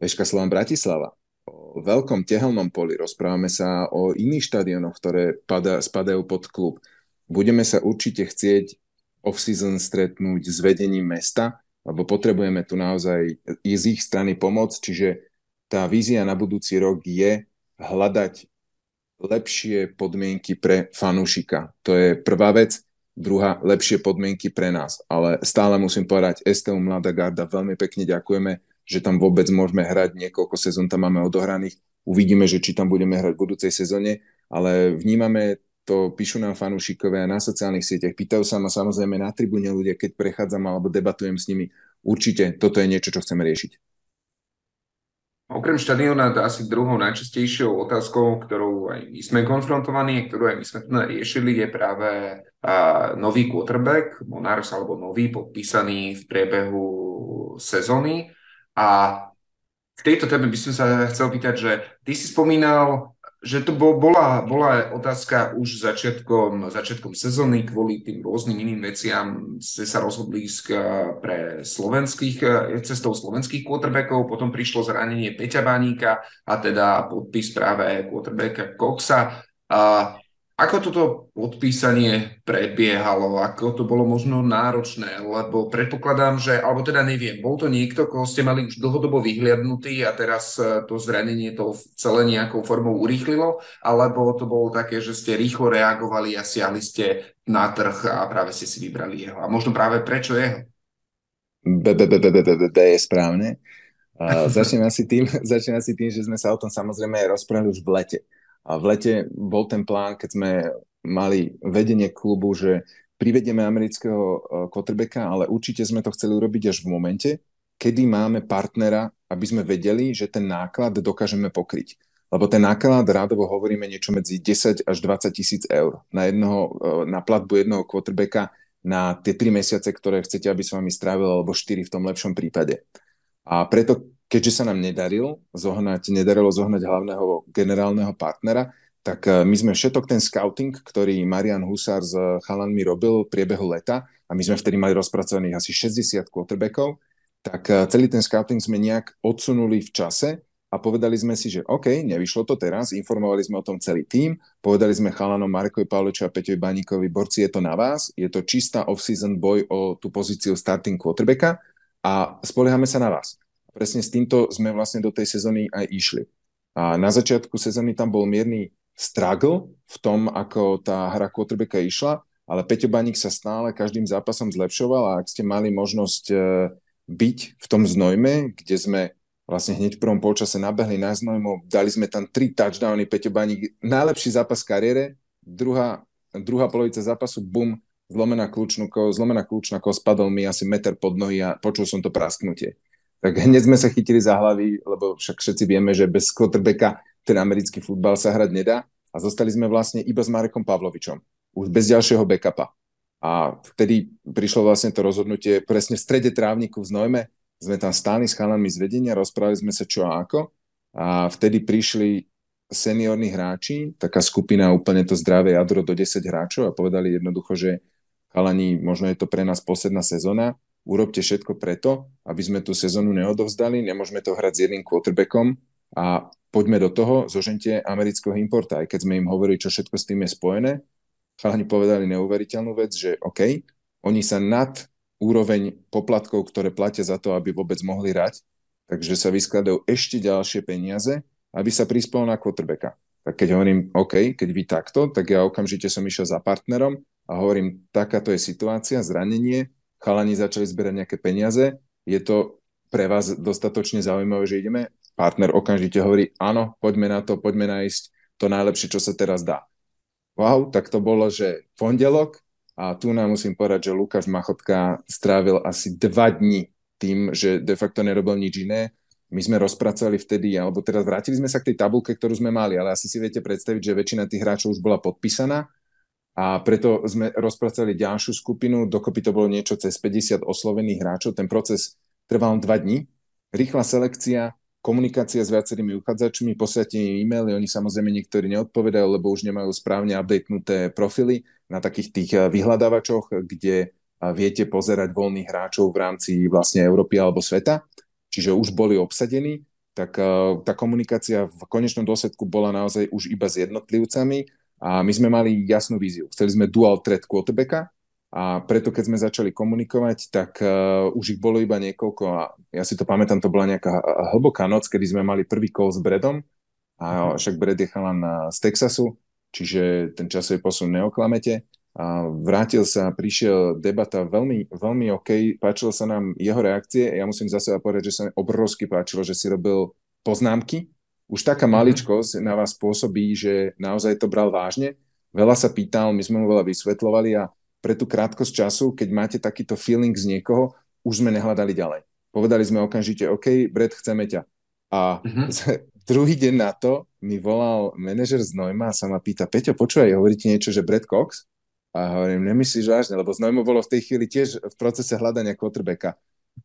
Speaker 6: Eška Slovan Bratislava o veľkom tehelnom poli, rozprávame sa o iných štadiónoch, ktoré pada, spadajú pod klub. Budeme sa určite chcieť off-season stretnúť s vedením mesta, lebo potrebujeme tu naozaj i z ich strany pomoc, čiže tá vízia na budúci rok je hľadať lepšie podmienky pre fanúšika. To je prvá vec. Druhá, lepšie podmienky pre nás. Ale stále musím povedať, STU Mladá Garda, veľmi pekne ďakujeme, že tam vôbec môžeme hrať, niekoľko sezón tam máme odohraných. Uvidíme, že či tam budeme hrať v budúcej sezóne, ale vnímame to píšu nám fanúšikovia na sociálnych sieťach, pýtajú sa ma samozrejme na tribúne ľudia, keď prechádzam alebo debatujem s nimi. Určite toto je niečo, čo chceme riešiť.
Speaker 2: Okrem štadióna asi druhou najčastejšou otázkou, ktorou aj my sme konfrontovaní, ktorú aj my sme riešili, je práve nový quarterback, Monars alebo nový, podpísaný v priebehu sezóny. A k tejto téme by som sa chcel pýtať, že ty si spomínal že to bol, bola, bola otázka už začiatkom, začiatkom sezóny kvôli tým rôznym iným veciam ste sa rozhodli ísť eh, pre slovenských, eh, cestou slovenských quarterbackov, potom prišlo zranenie Peťa Baníka a teda podpis práve quarterbacka Coxa. A ako toto podpísanie prebiehalo? Ako to bolo možno náročné? Lebo predpokladám, že, alebo teda neviem, bol to niekto, koho ste mali už dlhodobo vyhliadnutý a teraz e, to zranenie to celé nejakou formou urýchlilo? Alebo to bolo také, že ste rýchlo reagovali a siahli ste na trh a práve ste si vybrali jeho? A možno práve prečo jeho?
Speaker 6: B je správne. Začnem asi tým, že sme sa o tom samozrejme rozprávali už v lete a v lete bol ten plán, keď sme mali vedenie klubu, že privedieme amerického e, quarterbacka, ale určite sme to chceli urobiť až v momente, kedy máme partnera, aby sme vedeli, že ten náklad dokážeme pokryť. Lebo ten náklad rádovo hovoríme niečo medzi 10 až 20 tisíc eur na, jednoho, e, na platbu jednoho quarterbacka na tie 3 mesiace, ktoré chcete, aby som vami strávil, alebo 4 v tom lepšom prípade. A preto keďže sa nám nedaril zohnať, nedarilo zohnať hlavného generálneho partnera, tak eh, my sme všetok ten scouting, ktorý Marian Husar s chalanmi robil v priebehu leta, a my sme vtedy mali rozpracovaných asi 60 quarterbackov, tak eh, celý ten scouting sme nejak odsunuli v čase a povedali sme si, že OK, nevyšlo to teraz, informovali sme o tom celý tým, povedali sme chalanom Markovi Pavloču a Peťovi Baníkovi, borci, je to na vás, je to čistá off-season boj o tú pozíciu starting quarterbacka a spoliehame sa na vás presne s týmto sme vlastne do tej sezóny aj išli. A na začiatku sezóny tam bol mierny struggle v tom, ako tá hra quarterbacka išla, ale Peťo Baník sa stále každým zápasom zlepšoval a ak ste mali možnosť e, byť v tom znojme, kde sme vlastne hneď v prvom polčase nabehli na znojmo, dali sme tam tri touchdowny, Peťo Baník, najlepší zápas v kariére, druhá, druhá polovica zápasu, bum, zlomená kľúčna, zlomená kľúčna spadol mi asi meter pod nohy a počul som to prasknutie tak hneď sme sa chytili za hlavy, lebo však všetci vieme, že bez quarterbacka ten americký futbal sa hrať nedá. A zostali sme vlastne iba s Marekom Pavlovičom, už bez ďalšieho backupa. A vtedy prišlo vlastne to rozhodnutie presne v strede trávniku v Znojme, sme tam stáli s chalami z vedenia, rozprávali sme sa čo a ako. A vtedy prišli seniorní hráči, taká skupina úplne to zdravé jadro do 10 hráčov a povedali jednoducho, že chalani, možno je to pre nás posledná sezóna, urobte všetko preto, aby sme tú sezónu neodovzdali, nemôžeme to hrať s jedným quarterbackom a poďme do toho, zožente amerického importa. Aj keď sme im hovorili, čo všetko s tým je spojené, chalani povedali neuveriteľnú vec, že OK, oni sa nad úroveň poplatkov, ktoré platia za to, aby vôbec mohli hrať, takže sa vyskladajú ešte ďalšie peniaze, aby sa prispelo na quarterbacka. Tak keď hovorím, OK, keď vy takto, tak ja okamžite som išiel za partnerom a hovorím, takáto je situácia, zranenie, chalani začali zberať nejaké peniaze, je to pre vás dostatočne zaujímavé, že ideme? Partner okamžite hovorí, áno, poďme na to, poďme nájsť to najlepšie, čo sa teraz dá. Wow, tak to bolo, že pondelok a tu nám musím povedať, že Lukáš Machotka strávil asi dva dní tým, že de facto nerobil nič iné. My sme rozpracovali vtedy, alebo teraz vrátili sme sa k tej tabulke, ktorú sme mali, ale asi si viete predstaviť, že väčšina tých hráčov už bola podpísaná a preto sme rozpracovali ďalšiu skupinu, dokopy to bolo niečo cez 50 oslovených hráčov. Ten proces trval dva dní. Rýchla selekcia, komunikácia s viacerými uchádzačmi, posielanie e-maily, oni samozrejme niektorí neodpovedajú, lebo už nemajú správne updatenuté profily na takých tých eh, vyhľadávačoch, kde eh, viete pozerať voľných hráčov v rámci vlastne Európy alebo sveta, čiže už boli obsadení, tak eh, tá komunikácia v konečnom dôsledku bola naozaj už iba s jednotlivcami a my sme mali jasnú víziu. Chceli sme dual threat quarterbacka a preto keď sme začali komunikovať, tak uh, už ich bolo iba niekoľko a ja si to pamätám, to bola nejaká hlboká noc, kedy sme mali prvý call s Bredom a mhm. však Bred je chalan z Texasu, čiže ten časový posun neoklamete. A vrátil sa, prišiel debata veľmi, veľmi OK, páčilo sa nám jeho reakcie. Ja musím zase povedať, že sa mi obrovsky páčilo, že si robil poznámky už taká mhm. maličkosť na vás spôsobí, že naozaj to bral vážne. Veľa sa pýtal, my sme mu veľa vysvetlovali a pre tú krátkosť času, keď máte takýto feeling z niekoho, už sme nehľadali ďalej. Povedali sme okamžite, OK, Brett, chceme ťa. A uh-huh. druhý deň na to mi volal manažer z Nojma a sa ma pýta, Peťo, počúvaj, hovoríte niečo, že Brett Cox? A hovorím, nemyslíš vážne, lebo Znojmo bolo v tej chvíli tiež v procese hľadania quarterbacka.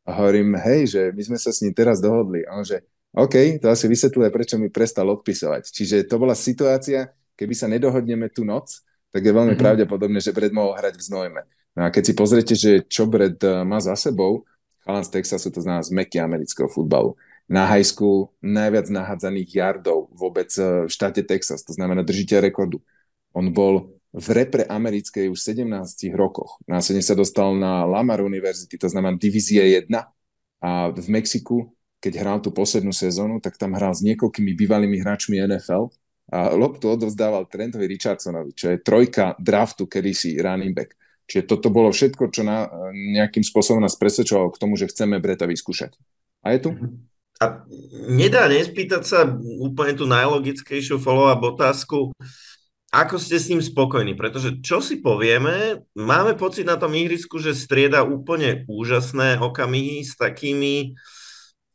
Speaker 6: A hovorím, hej, že my sme sa s ním teraz dohodli. A on že, OK, to asi vysvetľuje, prečo mi prestal odpisovať. Čiže to bola situácia, keby sa nedohodneme tú noc, tak je veľmi mm-hmm. pravdepodobné, že Brad mohol hrať v znojme. No a keď si pozriete, že čo Brad eh, má za sebou, chalan z Texasu to znamená z meky amerického futbalu. Na high school najviac nahádzaných yardov vôbec eh, v štáte Texas, to znamená držiteľ rekordu. On bol v repre americkej už v 17 rokoch. Následne sa dostal na Lamar University, to znamená divízie 1 a v Mexiku keď hral tú poslednú sezónu, tak tam hral s niekoľkými bývalými hráčmi NFL a loptu odovzdával Trentovi Richardsonovi, čo je trojka draftu kedysi running back. Čiže toto bolo všetko, čo na, nejakým spôsobom nás presvedčovalo k tomu, že chceme Breta vyskúšať. A je tu?
Speaker 1: A nedá nespýtať sa úplne tú najlogickejšiu follow-up otázku, ako ste s ním spokojní? Pretože čo si povieme, máme pocit na tom ihrisku, že strieda úplne úžasné okamihy s takými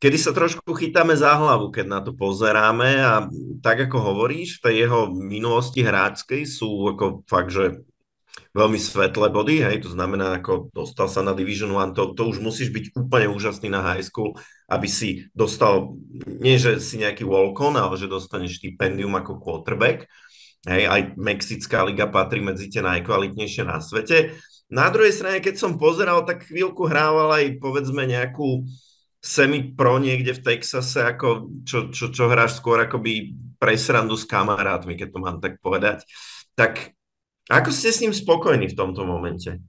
Speaker 1: kedy sa trošku chytáme za hlavu, keď na to pozeráme a tak ako hovoríš, v tej jeho minulosti hráčskej sú ako fakt, že veľmi svetlé body, hej, to znamená, ako dostal sa na Division 1, to, to už musíš byť úplne úžasný na high school, aby si dostal, nie že si nejaký walk-on, ale že dostaneš stipendium ako quarterback, hej, aj Mexická liga patrí medzi tie najkvalitnejšie na svete. Na druhej strane, keď som pozeral, tak chvíľku hrával aj povedzme nejakú semi-pro niekde v Texase, ako čo, čo, čo hráš skôr akoby pre s kamarátmi, keď to mám tak povedať. Tak ako ste s ním spokojní v tomto momente?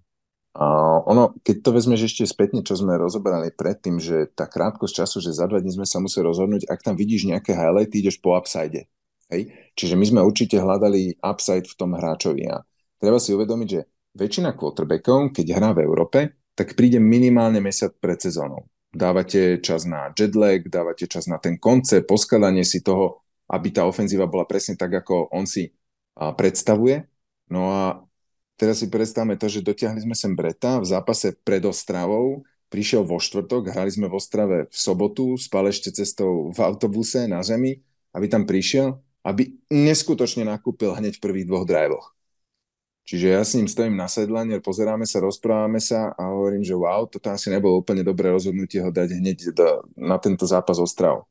Speaker 6: Uh, ono, keď to vezmeš ešte spätne, čo sme rozoberali predtým, že tá krátkosť času, že za dva dní sme sa museli rozhodnúť, ak tam vidíš nejaké highlighty, ideš po upside. Hej? Čiže my sme určite hľadali upside v tom hráčovi a treba si uvedomiť, že väčšina quarterbackov, keď hrá v Európe, tak príde minimálne mesiac pred sezónou dávate čas na jetlag, dávate čas na ten koncept, poskladanie si toho, aby tá ofenzíva bola presne tak, ako on si predstavuje. No a teraz si predstavme to, že dotiahli sme sem Breta v zápase pred Ostravou, prišiel vo štvrtok, hrali sme v Ostrave v sobotu, spal ešte cestou v autobuse na zemi, aby tam prišiel, aby neskutočne nakúpil hneď v prvých dvoch drivoch. Čiže ja s ním stojím na sedlane, pozeráme sa, rozprávame sa a hovorím, že wow, toto asi nebolo úplne dobré rozhodnutie ho dať hneď do, na tento zápas Ostrav.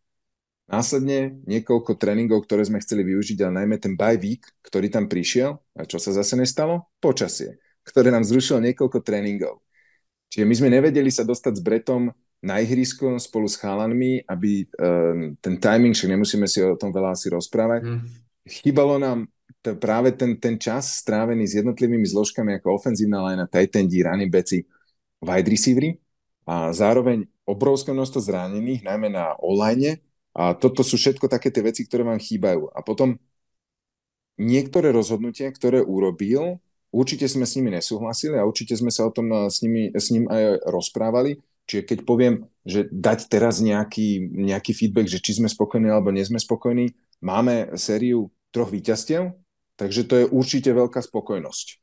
Speaker 6: Následne niekoľko tréningov, ktoré sme chceli využiť, ale najmä ten bye week, ktorý tam prišiel. A čo sa zase nestalo? Počasie, ktoré nám zrušilo niekoľko tréningov. Čiže my sme nevedeli sa dostať s Bretom na ihrisko spolu s chálanmi, aby um, ten timing, však nemusíme si o tom veľa asi rozprávať, mm. Chýbalo nám to práve ten, ten čas strávený s jednotlivými zložkami ako ofenzívna line, tight endi, running backi, wide receivery a zároveň obrovské množstvo zranených, najmä na online a toto sú všetko také tie veci, ktoré vám chýbajú. A potom niektoré rozhodnutia, ktoré urobil, určite sme s nimi nesúhlasili a určite sme sa o tom s, nimi, s ním aj rozprávali. Čiže keď poviem, že dať teraz nejaký, nejaký feedback, že či sme spokojní alebo nie sme spokojní, máme sériu troch víťazstiev, takže to je určite veľká spokojnosť.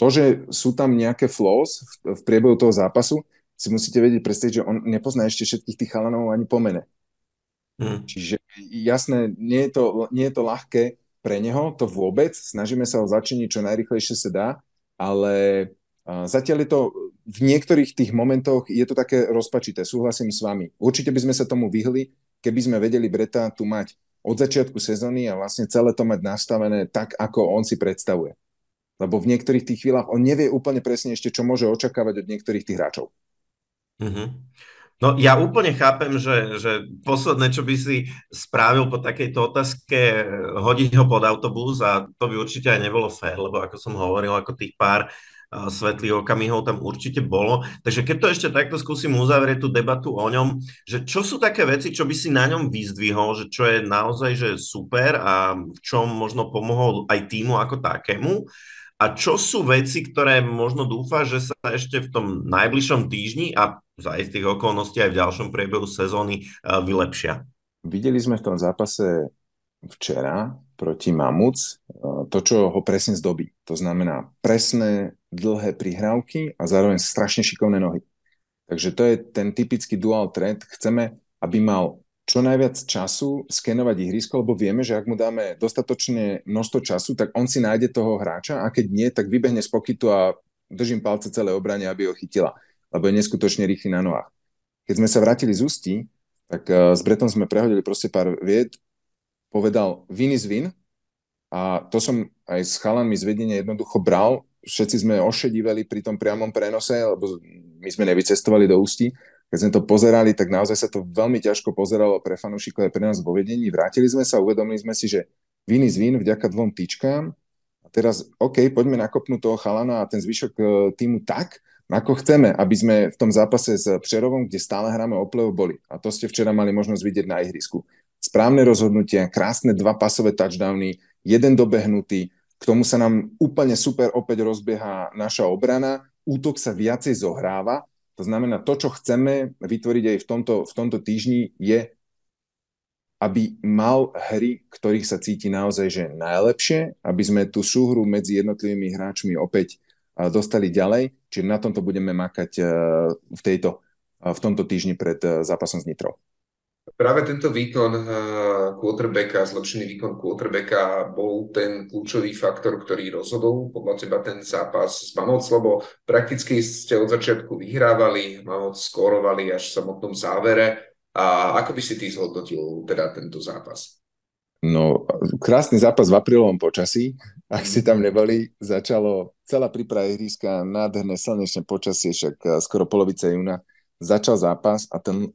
Speaker 6: To, že sú tam nejaké flaws v, v priebehu toho zápasu, si musíte vedieť predstaviť, že on nepozná ešte všetkých tých chalanov ani pomene. Hmm. Čiže jasné, nie je, to, nie je to ľahké pre neho, to vôbec. Snažíme sa ho začiniť čo najrychlejšie sa dá, ale zatiaľ je to v niektorých tých momentoch je to také rozpačité, súhlasím s vami. Určite by sme sa tomu vyhli, keby sme vedeli Breta tu mať od začiatku sezóny a vlastne celé to mať nastavené tak, ako on si predstavuje. Lebo v niektorých tých chvíľach on nevie úplne presne ešte, čo môže očakávať od niektorých tých hráčov.
Speaker 1: Mm-hmm. No ja úplne chápem, že, že posledné, čo by si spravil po takejto otázke, hodiť ho pod autobus a to by určite aj nebolo fér, lebo ako som hovoril, ako tých pár svetlých okamihov tam určite bolo. Takže keď to ešte takto skúsim uzavrieť tú debatu o ňom, že čo sú také veci, čo by si na ňom vyzdvihol, že čo je naozaj že super a v čom možno pomohol aj týmu ako takému a čo sú veci, ktoré možno dúfa, že sa ešte v tom najbližšom týždni a za istých okolností aj v ďalšom priebehu sezóny vylepšia?
Speaker 6: Videli sme v tom zápase včera proti Mamuc to, čo ho presne zdobí. To znamená presné, dlhé prihrávky a zároveň strašne šikovné nohy. Takže to je ten typický dual thread. Chceme, aby mal čo najviac času skenovať ihrisko, lebo vieme, že ak mu dáme dostatočne množstvo času, tak on si nájde toho hráča a keď nie, tak vybehne z pokytu a držím palce celé obrane, aby ho chytila, lebo je neskutočne rýchly na nohách. Keď sme sa vrátili z Ústí, tak uh, s Bretom sme prehodili proste pár vied, povedal win is win a to som aj s chalanmi z vedenia jednoducho bral, všetci sme ošedívali pri tom priamom prenose, lebo my sme nevycestovali do Ústí keď sme to pozerali, tak naozaj sa to veľmi ťažko pozeralo pre fanúšikov aj pre nás vo vedení. Vrátili sme sa, uvedomili sme si, že viny z vín vďaka dvom tyčkám. A teraz, OK, poďme nakopnúť toho chalana a ten zvyšok e, týmu tak, ako chceme, aby sme v tom zápase s Přerovom, kde stále hráme o boli. A to ste včera mali možnosť vidieť na ihrisku. Správne rozhodnutia, krásne dva pasové touchdowny, jeden dobehnutý, k tomu sa nám úplne super opäť rozbieha naša obrana, útok sa viacej zohráva to znamená, to, čo chceme vytvoriť aj v tomto, v tomto týždni, je, aby mal hry, ktorých sa cíti naozaj že najlepšie, aby sme tú súhru medzi jednotlivými hráčmi opäť dostali ďalej. Čiže na tomto budeme makať v, tejto, v tomto týždni pred zápasom s Nitrou.
Speaker 2: Práve tento výkon uh, quarterbacka, zlepšený výkon quarterbacka bol ten kľúčový faktor, ktorý rozhodol podľa teba ten zápas s Mammoth, lebo prakticky ste od začiatku vyhrávali, Mammoth skórovali až v samotnom závere. A ako by si ty zhodnotil teda tento zápas?
Speaker 6: No, krásny zápas v aprílovom počasí. Ak si tam neboli, začalo celá príprava ihriska, nádherné slnečné počasie, však eh, skoro polovica júna. Začal zápas a ten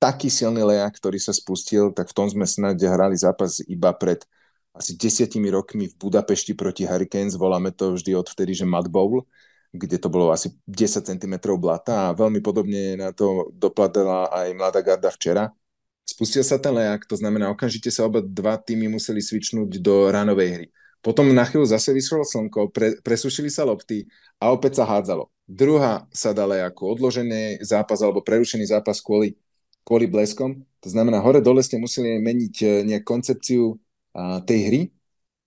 Speaker 6: taký silný lejak, ktorý sa spustil, tak v tom sme snad hrali zápas iba pred asi desiatimi rokmi v Budapešti proti Hurricanes, voláme to vždy odvtedy, že Mud Bowl, kde to bolo asi 10 cm blata a veľmi podobne na to doplatila aj mladá garda včera. Spustil sa ten lejak, to znamená, okamžite sa oba dva týmy museli svičnúť do ránovej hry. Potom na chvíľu zase vyšlo slnko, pre, presušili sa lopty a opäť sa hádzalo. Druhá sa dala ako odložený zápas alebo prerušený zápas kvôli kvôli bleskom. To znamená, hore-dole ste museli meniť e, nejak koncepciu tej hry.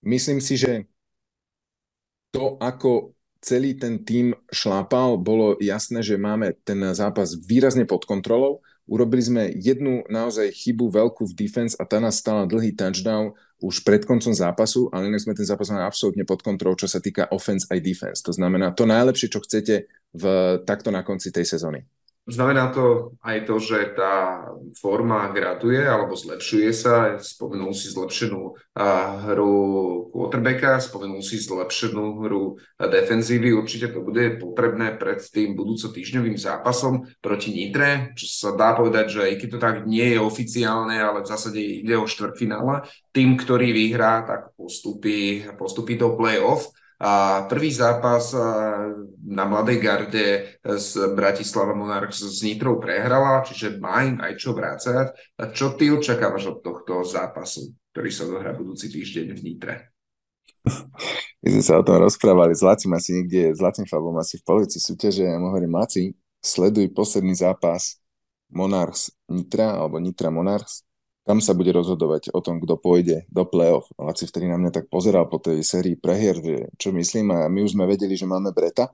Speaker 6: Myslím si, že to, ako celý ten tým šlápal, bolo jasné, že máme ten zápas výrazne pod kontrolou. Urobili sme jednu naozaj chybu veľkú v defense a tá nás stala dlhý touchdown už pred koncom zápasu, ale inak sme ten zápas mali absolútne pod kontrolou, čo sa týka offense aj defense. To znamená to najlepšie, čo chcete v, takto na konci tej sezóny.
Speaker 2: Znamená to aj to, že tá forma graduje alebo zlepšuje sa. Spomenul si zlepšenú hru quarterbacka, spomenul si zlepšenú hru defenzívy. Určite to bude potrebné pred tým budúco týždňovým zápasom proti Nitre, čo sa dá povedať, že i keď to tak nie je oficiálne, ale v zásade ide o štvrtfinále. Tým, ktorý vyhrá, tak postupí, postupí do play-off. A prvý zápas na Mladej garde z Bratislava Monarchs s Nitrou prehrala, čiže má im aj čo vrácať. A čo ty očakávaš od tohto zápasu, ktorý sa dohrá budúci týždeň v Nitre?
Speaker 6: My sme sa o tom rozprávali s Lacim asi niekde, s Lacim Fabom asi v polovici súťaže ja mu hovorím, Laci, sleduj posledný zápas Monarchs Nitra alebo Nitra Monarchs, tam sa bude rozhodovať o tom, kto pôjde do play-off. Laci vtedy na mňa tak pozeral po tej sérii prehier, že čo myslím a my už sme vedeli, že máme Breta,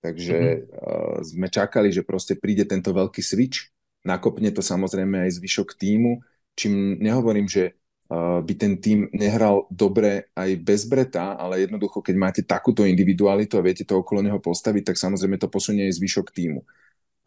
Speaker 6: takže mm-hmm. uh, sme čakali, že proste príde tento veľký switch, nakopne to samozrejme aj zvyšok týmu, čím nehovorím, že by ten tým nehral dobre aj bez Breta, ale jednoducho, keď máte takúto individualitu a viete to okolo neho postaviť, tak samozrejme to posunie aj zvyšok týmu.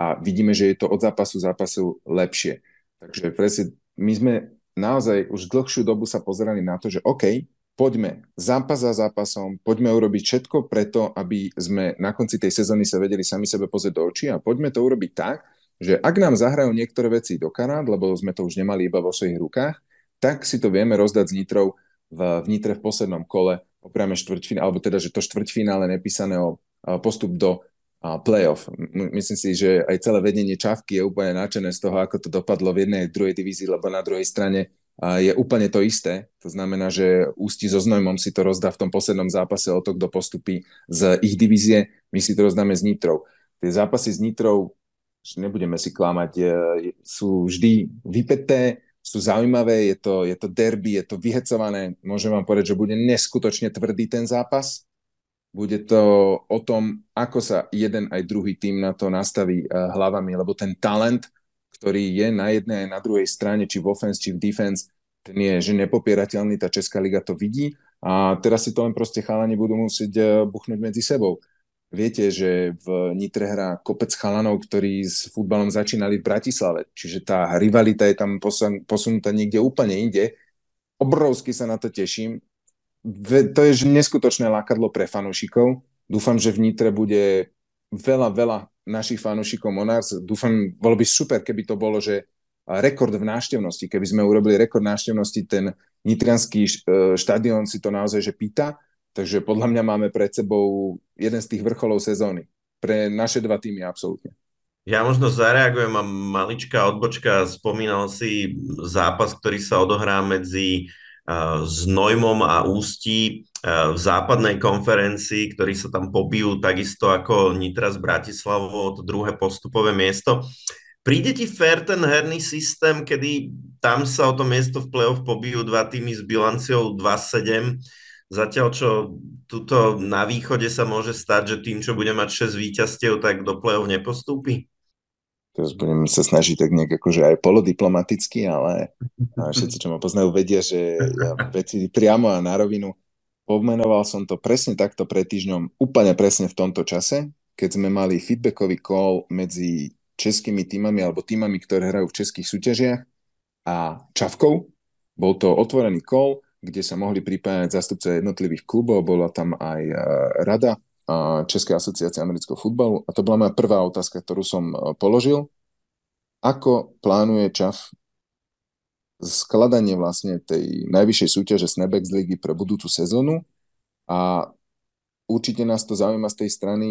Speaker 6: A vidíme, že je to od zápasu zápasu lepšie. Takže presne, my sme naozaj už dlhšiu dobu sa pozerali na to, že OK, poďme zápas za zápasom, poďme urobiť všetko preto, aby sme na konci tej sezóny sa vedeli sami sebe pozrieť do očí a poďme to urobiť tak, že ak nám zahrajú niektoré veci do karát, lebo sme to už nemali iba vo svojich rukách, tak si to vieme rozdať s Nitrou v, v Nitre v poslednom kole, opriame štvrťfinále, alebo teda, že to štvrťfinále nepísané o postup do playoff. Myslím si, že aj celé vedenie Čavky je úplne nadšené z toho, ako to dopadlo v jednej druhej divízii, lebo na druhej strane je úplne to isté. To znamená, že Ústi so Znojmom si to rozdá v tom poslednom zápase o to, kto postupí z ich divízie, my si to rozdáme s Nitrou. Tie zápasy s Nitrou, nebudeme si klamať, sú vždy vypeté, sú zaujímavé, je to, je to derby, je to vyhecované. Môžem vám povedať, že bude neskutočne tvrdý ten zápas. Bude to o tom, ako sa jeden aj druhý tým na to nastaví uh, hlavami, lebo ten talent, ktorý je na jednej aj na druhej strane, či v offense, či v defense, ten je že nepopierateľný, tá Česká liga to vidí a teraz si to len proste chalani budú musieť uh, buchnúť medzi sebou. Viete, že v Nitre hrá kopec chalanov, ktorí s futbalom začínali v Bratislave, čiže tá rivalita je tam posunutá niekde úplne inde. Obrovsky sa na to teším. To je neskutočné lákadlo pre fanúšikov. Dúfam, že v Nitre bude veľa, veľa našich fanúšikov Monars. Dúfam, bolo by super, keby to bolo, že rekord v návštevnosti, keby sme urobili rekord návštevnosti, ten nitrianský e, štadión si to naozaj že pýta Takže podľa mňa máme pred sebou jeden z tých vrcholov sezóny. Pre naše dva týmy absolútne.
Speaker 1: Ja možno zareagujem a maličká odbočka. Spomínal si zápas, ktorý sa odohrá medzi uh, Znojmom a Ústí uh, v západnej konferencii, ktorí sa tam pobijú takisto ako Nitra z Bratislavou to druhé postupové miesto. Príde ti fér ten herný systém, kedy tam sa o to miesto v play-off pobijú dva týmy s bilanciou 2-7 Zatiaľ, čo tuto na východe sa môže stať, že tým, čo bude mať 6 víťazstiev, tak do play-off nepostúpi?
Speaker 6: Teraz budem sa snažiť tak nejak akože aj polodiplomaticky, ale všetci, čo ma poznajú, vedia, že ja veci priamo a na rovinu pomenoval som to presne takto pred týždňom, úplne presne v tomto čase, keď sme mali feedbackový call medzi českými týmami alebo týmami, ktoré hrajú v českých súťažiach a Čavkou. Bol to otvorený call, kde sa mohli pripájať zastupce jednotlivých klubov, bola tam aj e, rada Českej asociácie amerického futbalu a to bola moja prvá otázka, ktorú som e, položil. Ako plánuje ČAF skladanie vlastne tej najvyššej súťaže Snapex ligy pre budúcu sezónu a určite nás to zaujíma z tej strany,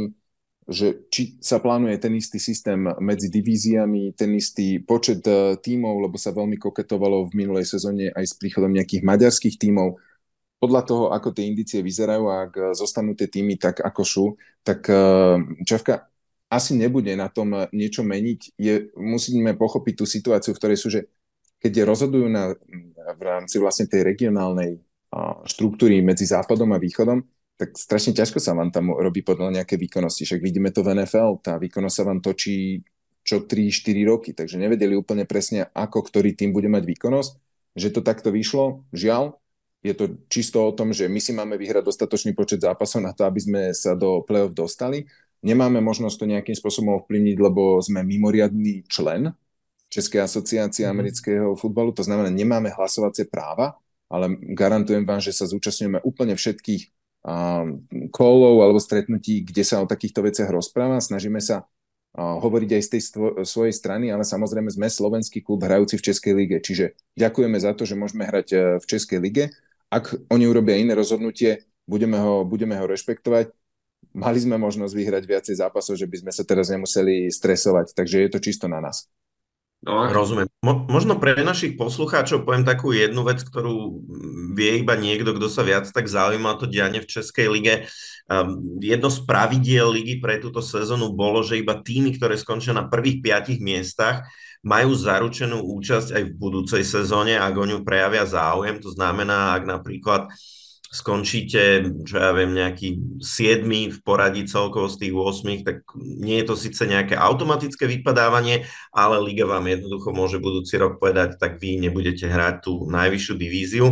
Speaker 6: že či sa plánuje ten istý systém medzi divíziami, ten istý počet e, tímov, lebo sa veľmi koketovalo v minulej sezóne aj s príchodom nejakých maďarských tímov. Podľa toho, ako tie indície vyzerajú a ak zostanú tie týmy tak, ako sú, tak e, Čavka asi nebude na tom niečo meniť. Je, musíme pochopiť tú situáciu, v ktorej sú, že keď rozhodujú na, v rámci vlastne tej regionálnej štruktúry medzi západom a východom, tak strašne ťažko sa vám tam robí podľa nejaké výkonnosti. Však vidíme to v NFL, tá výkonnosť sa vám točí čo 3-4 roky, takže nevedeli úplne presne, ako ktorý tým bude mať výkonnosť. Že to takto vyšlo, žiaľ, je to čisto o tom, že my si máme vyhrať dostatočný počet zápasov na to, aby sme sa do play-off dostali. Nemáme možnosť to nejakým spôsobom ovplyvniť, lebo sme mimoriadný člen Českej asociácie mm. amerického futbalu, to znamená, nemáme hlasovacie práva, ale garantujem vám, že sa zúčastňujeme úplne všetkých kolov alebo stretnutí, kde sa o takýchto veciach rozpráva. Snažíme sa hovoriť aj z tej svojej strany, ale samozrejme sme slovenský klub hrajúci v Českej lige, čiže ďakujeme za to, že môžeme hrať e, v Českej lige. Ak oni urobia iné rozhodnutie, budeme ho, budeme ho rešpektovať. Mali sme možnosť vyhrať viacej zápasov, že by sme sa teraz nemuseli stresovať, takže je to čisto na nás.
Speaker 1: No, Rozumiem. Mo- možno pre našich poslucháčov poviem takú jednu vec, ktorú vie iba niekto, kto sa viac tak zaujíma to dianie v Českej lige. Um, jedno z pravidiel ligy pre túto sezónu bolo, že iba týmy, ktoré skončia na prvých piatich miestach, majú zaručenú účasť aj v budúcej sezóne, ak o ňu prejavia záujem. To znamená, ak napríklad skončíte, čo ja viem, nejaký 7 v poradí celkovo z tých 8, tak nie je to síce nejaké automatické vypadávanie, ale liga vám jednoducho môže budúci rok povedať, tak vy nebudete hrať tú najvyššiu divíziu.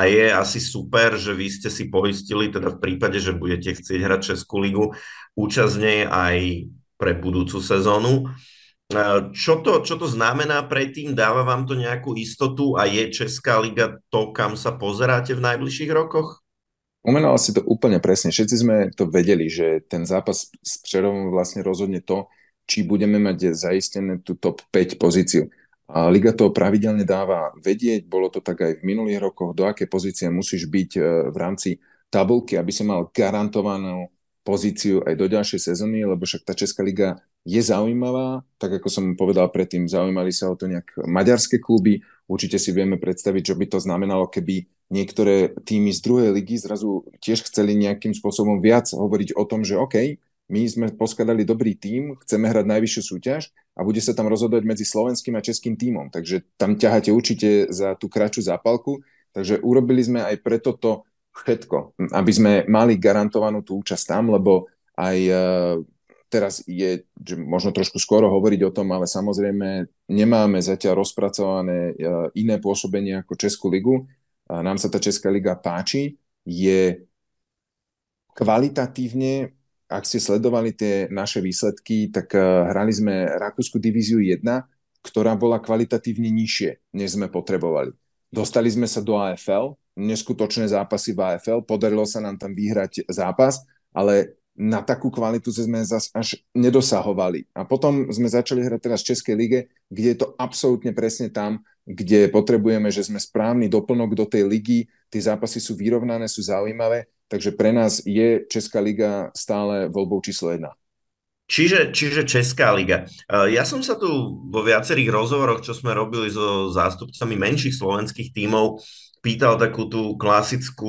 Speaker 1: A je asi super, že vy ste si poistili, teda v prípade, že budete chcieť hrať Českú ligu, účastne aj pre budúcu sezónu. Čo to, čo to znamená predtým? Dáva vám to nejakú istotu a je Česká liga to, kam sa pozeráte v najbližších rokoch?
Speaker 6: Umenal si to úplne presne. Všetci sme to vedeli, že ten zápas s Přerovom vlastne rozhodne to, či budeme mať zaistené tú top 5 pozíciu. A Liga to pravidelne dáva vedieť, bolo to tak aj v minulých rokoch, do aké pozície musíš byť e, v rámci tabulky, aby si mal garantovanú pozíciu aj do ďalšej sezóny, lebo však tá Česká liga je zaujímavá, tak ako som povedal predtým, zaujímali sa o to nejak maďarské kluby, určite si vieme predstaviť, čo by to znamenalo, keby niektoré týmy z druhej ligy zrazu tiež chceli nejakým spôsobom viac hovoriť o tom, že OK, my sme poskladali dobrý tím, chceme hrať najvyššiu súťaž a bude sa tam rozhodovať medzi slovenským a českým tímom, takže tam ťaháte určite za tú kratšiu zápalku, takže urobili sme aj preto to všetko, aby sme mali garantovanú tú účasť tam, lebo aj teraz je že možno trošku skoro hovoriť o tom, ale samozrejme nemáme zatiaľ rozpracované e, iné pôsobenie ako Českú ligu. Nám sa tá Česká liga páči, je kvalitatívne, ak ste sledovali tie naše výsledky, tak e, hrali sme Rakúsku divíziu 1, ktorá bola kvalitatívne nižšie, než sme potrebovali. Dostali sme sa do AFL, neskutočné zápasy v AFL, podarilo sa nám tam vyhrať zápas, ale na takú kvalitu sme zas až nedosahovali. A potom sme začali hrať teraz v Českej lige, kde je to absolútne presne tam, kde potrebujeme, že sme správny doplnok do tej ligy, tie zápasy sú vyrovnané, sú zaujímavé, takže pre nás je Česká liga stále voľbou číslo jedna.
Speaker 1: Čiže, čiže Česká liga. E, ja som sa tu vo viacerých rozhovoroch, čo sme robili so zástupcami menších slovenských tímov, pýtal takú tú klasickú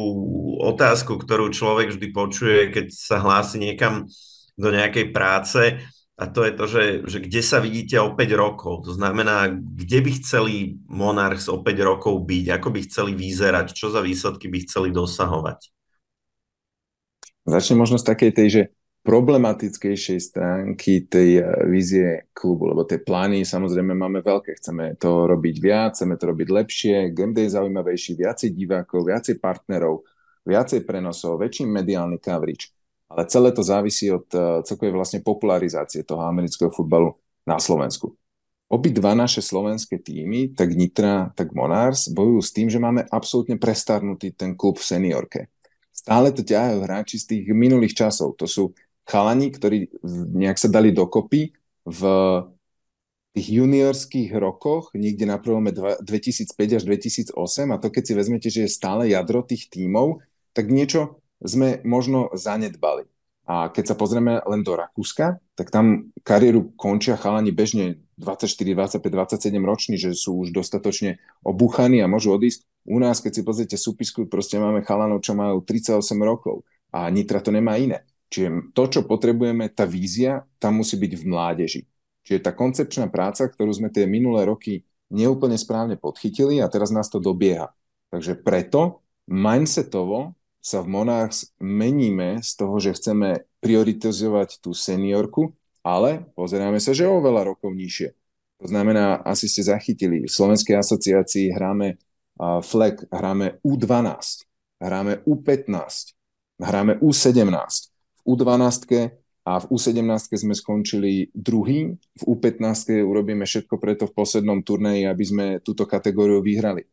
Speaker 1: otázku, ktorú človek vždy počuje, keď sa hlási niekam do nejakej práce a to je to, že, že kde sa vidíte o 5 rokov. To znamená, kde by chceli Monarchs o 5 rokov byť, ako by chceli vyzerať, čo za výsledky by chceli dosahovať.
Speaker 6: Začne možno z takej tej, že problematickejšej stránky tej eh, vízie klubu, lebo tie plány samozrejme máme veľké. Chceme to robiť viac, chceme to robiť lepšie, game day je zaujímavejší, viacej divákov, viacej partnerov, viacej prenosov, väčší mediálny coverage. Ale celé to závisí od uh, celkovej vlastne popularizácie toho amerického futbalu na Slovensku. Obidva naše slovenské týmy, tak Nitra, tak Monars, bojujú s tým, že máme absolútne prestarnutý ten klub v seniorke. Stále to ťahajú hráči z tých minulých časov. To sú chalani, ktorí nejak sa dali dokopy v tých juniorských rokoch, niekde na prvom 2005 až 2008 a to keď si vezmete, že je stále jadro tých tímov, tak niečo sme možno zanedbali. A keď sa pozrieme len do Rakúska, tak tam kariéru končia chalani bežne 24, 25, 27 roční, že sú už dostatočne obúchaní a môžu odísť. U nás, keď si pozriete súpisku, proste máme chalanov, čo majú 38 rokov a Nitra to nemá iné. Čiže to, čo potrebujeme, tá vízia, tam musí byť v mládeži. Čiže tá koncepčná práca, ktorú sme tie minulé roky neúplne správne podchytili a teraz nás to dobieha. Takže preto mindsetovo sa v Monarchs meníme z toho, že chceme prioritizovať tú seniorku, ale pozeráme sa, že oveľa rokov nižšie. To znamená, asi ste zachytili, v Slovenskej asociácii hráme uh, FLEG, hráme U12, hráme U15, hráme U17. U12 a v U17 sme skončili druhý, v U15 urobíme všetko preto v poslednom turnaji, aby sme túto kategóriu vyhrali.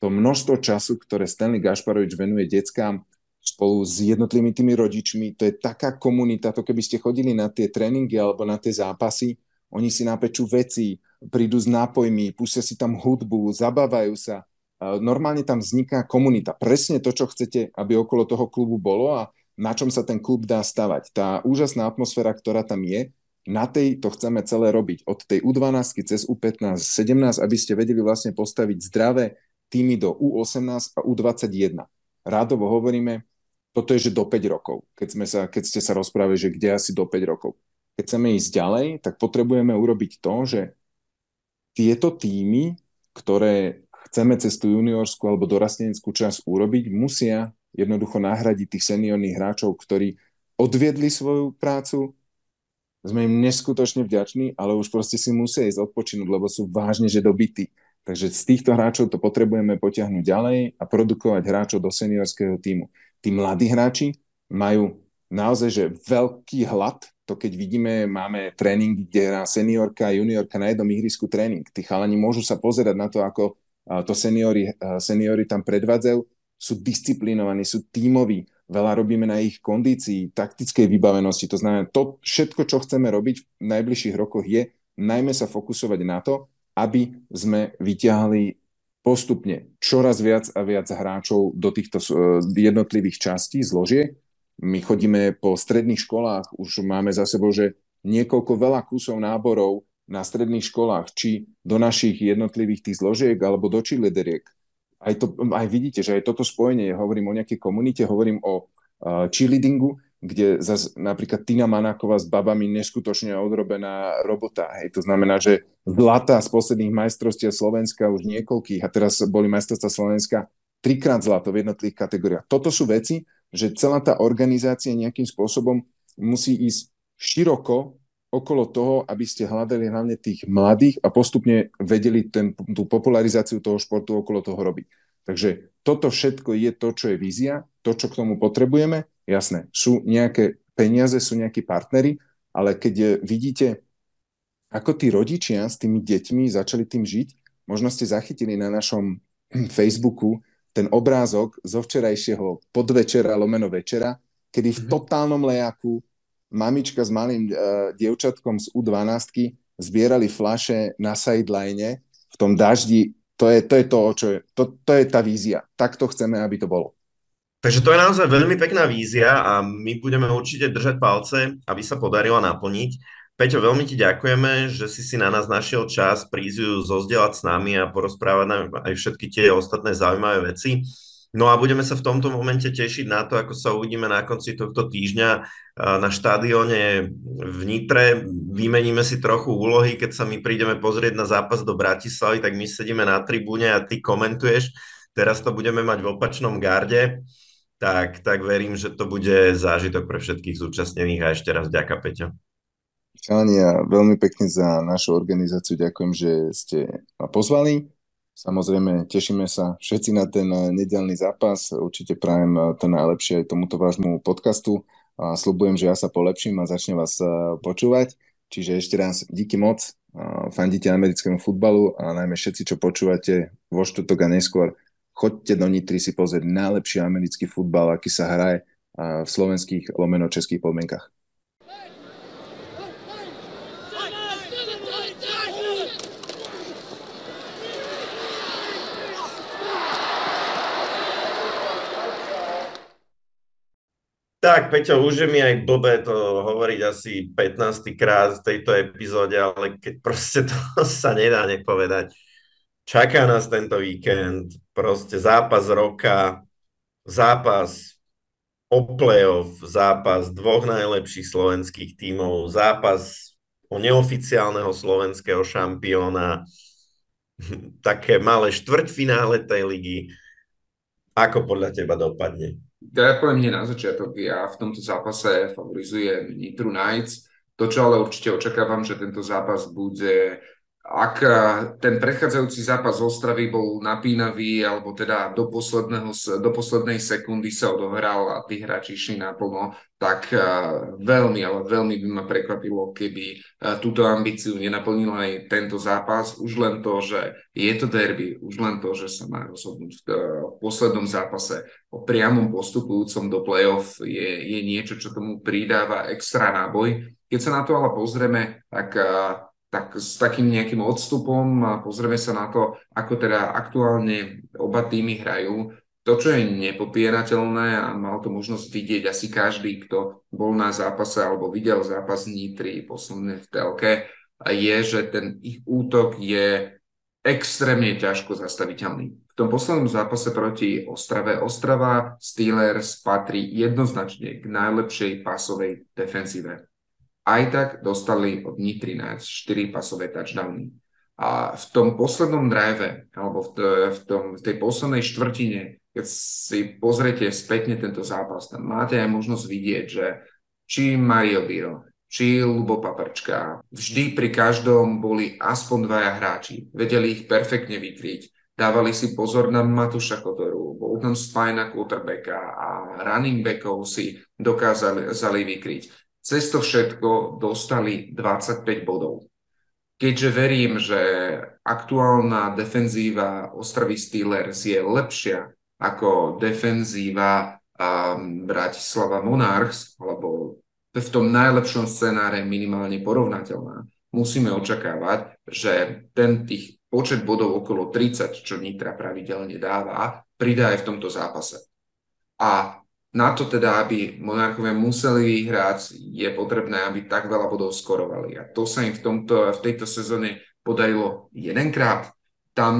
Speaker 6: To množstvo času, ktoré Stanley Gašparovič venuje deckám spolu s jednotlivými tými rodičmi, to je taká komunita, to keby ste chodili na tie tréningy alebo na tie zápasy, oni si napečú veci, prídu s nápojmi, pustia si tam hudbu, zabávajú sa. Normálne tam vzniká komunita. Presne to, čo chcete, aby okolo toho klubu bolo a na čom sa ten klub dá stavať. Tá úžasná atmosféra, ktorá tam je, na tej to chceme celé robiť. Od tej U12 cez U15, 17, aby ste vedeli vlastne postaviť zdravé týmy do U18 a U21. Rádovo hovoríme, toto je, že do 5 rokov, keď, sme sa, keď ste sa rozprávali, že kde asi do 5 rokov. Keď chceme ísť ďalej, tak potrebujeme urobiť to, že tieto týmy, ktoré chceme cez tú juniorskú alebo dorasteneckú časť urobiť, musia jednoducho nahradiť tých seniorných hráčov, ktorí odviedli svoju prácu, sme im neskutočne vďační, ale už proste si musia ísť odpočinúť, lebo sú vážne, že dobití. Takže z týchto hráčov to potrebujeme potiahnuť ďalej a produkovať hráčov do seniorského týmu. Tí mladí hráči majú naozaj že veľký hlad, to keď vidíme, máme tréning, kde hrá seniorka a juniorka na jednom ihrisku tréning. Tí chalani môžu sa pozerať na to, ako to seniori, seniori tam predvádzajú, sú disciplinovaní, sú tímoví, veľa robíme na ich kondícii, taktickej vybavenosti. To znamená, to všetko, čo chceme robiť v najbližších rokoch je najmä sa fokusovať na to, aby sme vyťahli postupne čoraz viac a viac hráčov do týchto e, jednotlivých častí, zložiek. My chodíme po stredných školách, už máme za sebou, že niekoľko veľa kusov náborov na stredných školách, či do našich jednotlivých tých zložiek, alebo do cheerleaderiek aj, to, aj vidíte, že aj toto spojenie, hovorím o nejakej komunite, hovorím o uh, cheerleadingu, kde zase napríklad Tina Manáková s babami neskutočne odrobená robota. Hej. To znamená, že zlata z posledných majstrovstiev Slovenska už niekoľkých, a teraz boli majstrovstvá Slovenska trikrát zlato v jednotlivých kategóriách. Toto sú veci, že celá tá organizácia nejakým spôsobom musí ísť široko okolo toho, aby ste hľadali hlavne tých mladých a postupne vedeli ten, tú popularizáciu toho športu okolo toho robiť. Takže toto všetko je to, čo je vízia, to, čo k tomu potrebujeme. Jasné, sú nejaké peniaze, sú nejakí partnery, ale keď vidíte, ako tí rodičia s tými deťmi začali tým žiť, možno ste zachytili na našom Facebooku ten obrázok zo včerajšieho podvečera lomeno večera, kedy v mhm. totálnom lejaku mamička s malým uh, dievčatkom z U12 zbierali flaše na sideline v tom daždi. To je to, je to čo je. To, to je tá vízia. Takto chceme, aby to bolo.
Speaker 1: Takže to je naozaj veľmi pekná vízia a my budeme určite držať palce, aby sa podarila naplniť. Peťo, veľmi ti ďakujeme, že si si na nás našiel čas prísť ju zozdieľať s nami a porozprávať nám aj všetky tie ostatné zaujímavé veci. No a budeme sa v tomto momente tešiť na to, ako sa uvidíme na konci tohto týždňa na štadióne v Nitre. Vymeníme si trochu úlohy, keď sa my prídeme pozrieť na zápas do Bratislavy, tak my sedíme na tribúne a ty komentuješ. Teraz to budeme mať v opačnom garde. Tak, tak verím, že to bude zážitok pre všetkých zúčastnených a ešte raz ďaká Peťo.
Speaker 6: Chalani, veľmi pekne za našu organizáciu ďakujem, že ste ma pozvali Samozrejme, tešíme sa všetci na ten eh, nedelný zápas. Určite prajem eh, to najlepšie aj tomuto vášmu podcastu. A slubujem, že ja sa polepším a začnem vás eh, počúvať. Čiže ešte raz díky moc. Fandíte americkému futbalu a najmä všetci, čo počúvate vo štvrtok a neskôr, choďte do Nitry si pozrieť najlepší americký futbal, aký sa hraje v slovenských lomeno českých podmienkach.
Speaker 1: Tak, Peťo, už je mi aj blbé to hovoriť asi 15. krát v tejto epizóde, ale keď proste to sa nedá nepovedať. Čaká nás tento víkend, proste zápas roka, zápas o playoff, zápas dvoch najlepších slovenských tímov, zápas o neoficiálneho slovenského šampióna, také malé štvrťfinále tej ligy. Ako podľa teba dopadne?
Speaker 2: Ja poviem nie na začiatok, ja v tomto zápase favorizujem Nitru Knights. To, čo ale určite očakávam, že tento zápas bude ak eh, ten predchádzajúci zápas z Ostravy bol napínavý, alebo teda do, posledného, do poslednej sekundy sa odohral a tí hráči išli naplno, tak eh, veľmi, ale veľmi by ma prekvapilo, keby eh, túto ambíciu nenaplnil aj tento zápas. Už len to, že je to derby, už len to, že sa má rozhodnúť v poslednom zápase o priamom postupujúcom do play-off je, je niečo, čo tomu pridáva extra náboj. Keď sa na to ale pozrieme, tak tak s takým nejakým odstupom a pozrieme sa na to, ako teda aktuálne oba týmy hrajú, to čo je nepopierateľné a mal to možnosť vidieť asi každý, kto bol na zápase alebo videl zápas Nitry posledné v telke, je, že ten ich útok je extrémne ťažko zastaviteľný. V tom poslednom zápase proti Ostrave Ostrava Steelers patrí jednoznačne k najlepšej pasovej defenzíve. Aj tak dostali od Nitry 4 pasové touchdowny. A v tom poslednom drive, alebo v, v, tom, v tej poslednej štvrtine, keď si pozriete spätne tento zápas, tam máte aj možnosť vidieť, že či Mario Biro, či Lubo Paprčka, vždy pri každom boli aspoň dvaja hráči. Vedeli ich perfektne vykryť. Dávali si pozor na Matuša Kotoru, bol tam spajna quarterbacka a running backov si dokázali vykryť. Cez to všetko dostali 25 bodov. Keďže verím, že aktuálna defenzíva Ostravy Steelers je lepšia ako defenzíva um, Bratislava Monarchs, alebo v tom najlepšom scenáre minimálne porovnateľná, musíme očakávať, že ten tých počet bodov okolo 30, čo Nitra pravidelne dáva, pridá aj v tomto zápase. A na to teda, aby Monarchovia museli vyhrať, je potrebné, aby tak veľa bodov skorovali. A to sa im v, tomto, v tejto sezóne podarilo jedenkrát. Tam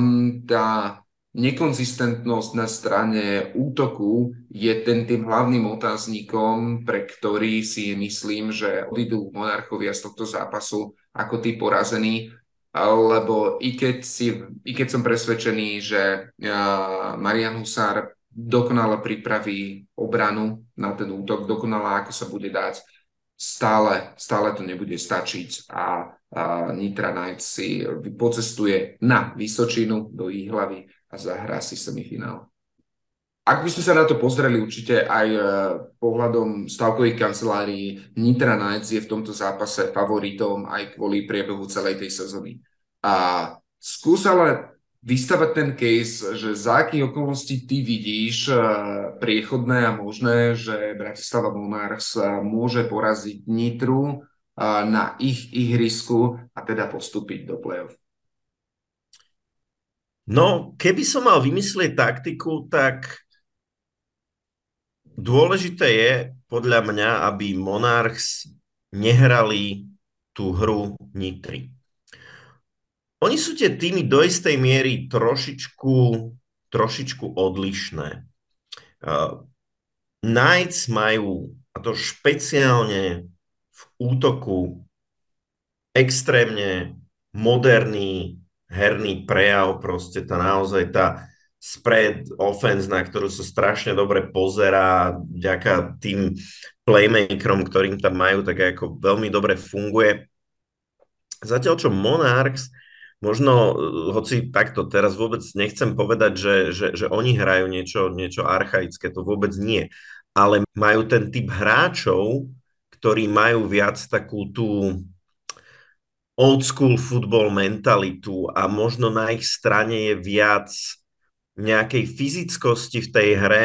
Speaker 2: tá nekonzistentnosť na strane útoku je ten tým hlavným otáznikom, pre ktorý si myslím, že odídu monarchovia z tohto zápasu ako tí porazení, lebo i keď, si, i keď som presvedčený, že Marian Husár dokonale pripraví obranu na ten útok, dokonale ako sa bude dať, stále, stále to nebude stačiť a, a Nitra Knights si pocestuje na Vysočinu do ich hlavy a zahrá si semifinál. Ak by sme sa na to pozreli určite aj e, pohľadom stavkových kancelárií, Nitra Knights je v tomto zápase favoritom aj kvôli priebehu celej tej sezóny. A skús ale vystavať ten case, že za akých okolností ty vidíš e, priechodné a možné, že Bratislava Monarchs e, môže poraziť Nitru na ich ihrisku a teda postúpiť do play-off.
Speaker 1: No, keby som mal vymyslieť taktiku, tak dôležité je podľa mňa, aby Monarchs nehrali tú hru Nitry. Oni sú tie týmy do istej miery trošičku, trošičku odlišné. Uh, Knights majú, a to špeciálne v útoku, extrémne moderný herný prejav, proste tá naozaj tá spread offense, na ktorú sa strašne dobre pozerá, vďaka tým playmakerom, ktorým tam majú, tak ako veľmi dobre funguje. Zatiaľ čo Monarchs, možno, hoci takto teraz vôbec nechcem povedať, že, že, že oni hrajú niečo, niečo archaické, to vôbec nie, ale majú ten typ hráčov, ktorí majú viac takú tú old school football mentalitu a možno na ich strane je viac nejakej fyzickosti v tej hre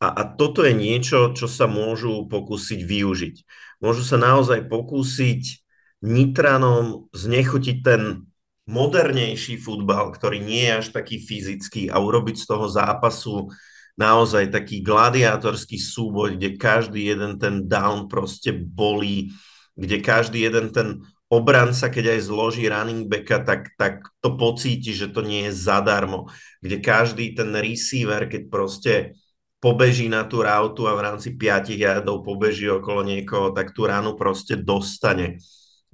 Speaker 1: a, a toto je niečo, čo sa môžu pokúsiť využiť. Môžu sa naozaj pokúsiť Nitranom znechutiť ten modernejší futbal, ktorý nie je až taký fyzický a urobiť z toho zápasu naozaj taký gladiátorský súboj, kde každý jeden ten down proste bolí, kde každý jeden ten obranca, keď aj zloží running backa, tak, tak to pocíti, že to nie je zadarmo. Kde každý ten receiver, keď proste pobeží na tú rautu a v rámci 5 jardov pobeží okolo niekoho, tak tú ránu proste dostane.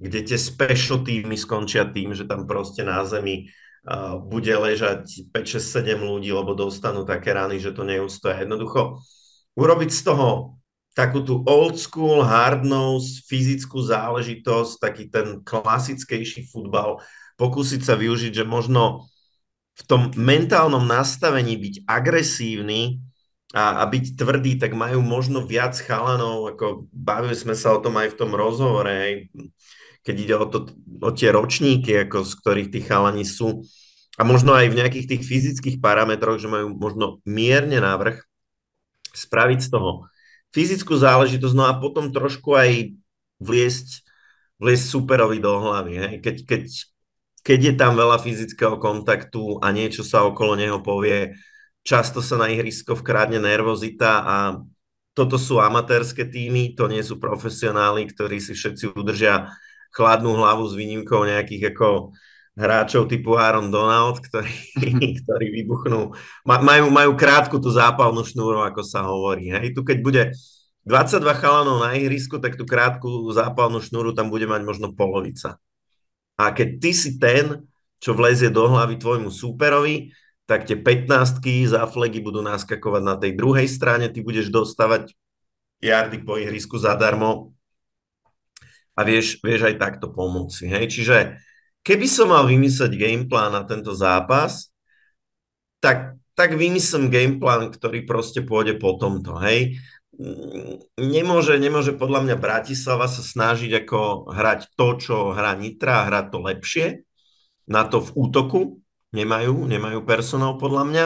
Speaker 1: Kde tie special týmy skončia tým, že tam proste na zemi uh, bude ležať 5, 6, 7 ľudí, lebo dostanú také rány, že to neústoja. Jednoducho urobiť z toho takú tú old school, hard nose, fyzickú záležitosť, taký ten klasickejší futbal, pokúsiť sa využiť, že možno v tom mentálnom nastavení byť agresívny a, a byť tvrdý, tak majú možno viac chalanov, ako bavili sme sa o tom aj v tom rozhovore, keď ide o, to, o tie ročníky, ako z ktorých tí chalani sú. A možno aj v nejakých tých fyzických parametroch, že majú možno mierne návrh spraviť z toho fyzickú záležitosť, no a potom trošku aj vliesť, vliesť superovi do hlavy. Hej? Keď, keď, keď je tam veľa fyzického kontaktu a niečo sa okolo neho povie, často sa na ihrisko vkrádne nervozita a toto sú amatérske týmy, to nie sú profesionáli, ktorí si všetci udržia chladnú hlavu s výnimkou nejakých ako hráčov typu Aaron Donald, ktorí, ktorí vybuchnú, majú, majú krátku tú zápalnú šnúru, ako sa hovorí. Hej. Tu keď bude 22 chalanov na ihrisku, tak tú krátku zápalnú šnúru tam bude mať možno polovica. A keď ty si ten, čo vlezie do hlavy tvojmu súperovi, tak tie 15 za flegy budú naskakovať na tej druhej strane, ty budeš dostávať jardy po ihrisku zadarmo a vieš, vieš aj takto pomôcť. Hej? Čiže keby som mal vymyslieť gameplán na tento zápas, tak, tak vymyslím gameplán, ktorý proste pôjde po tomto. Hej? Nemôže, nemôže podľa mňa Bratislava sa snažiť ako hrať to, čo hrá Nitra hrať to lepšie na to v útoku, nemajú, nemajú personál podľa mňa,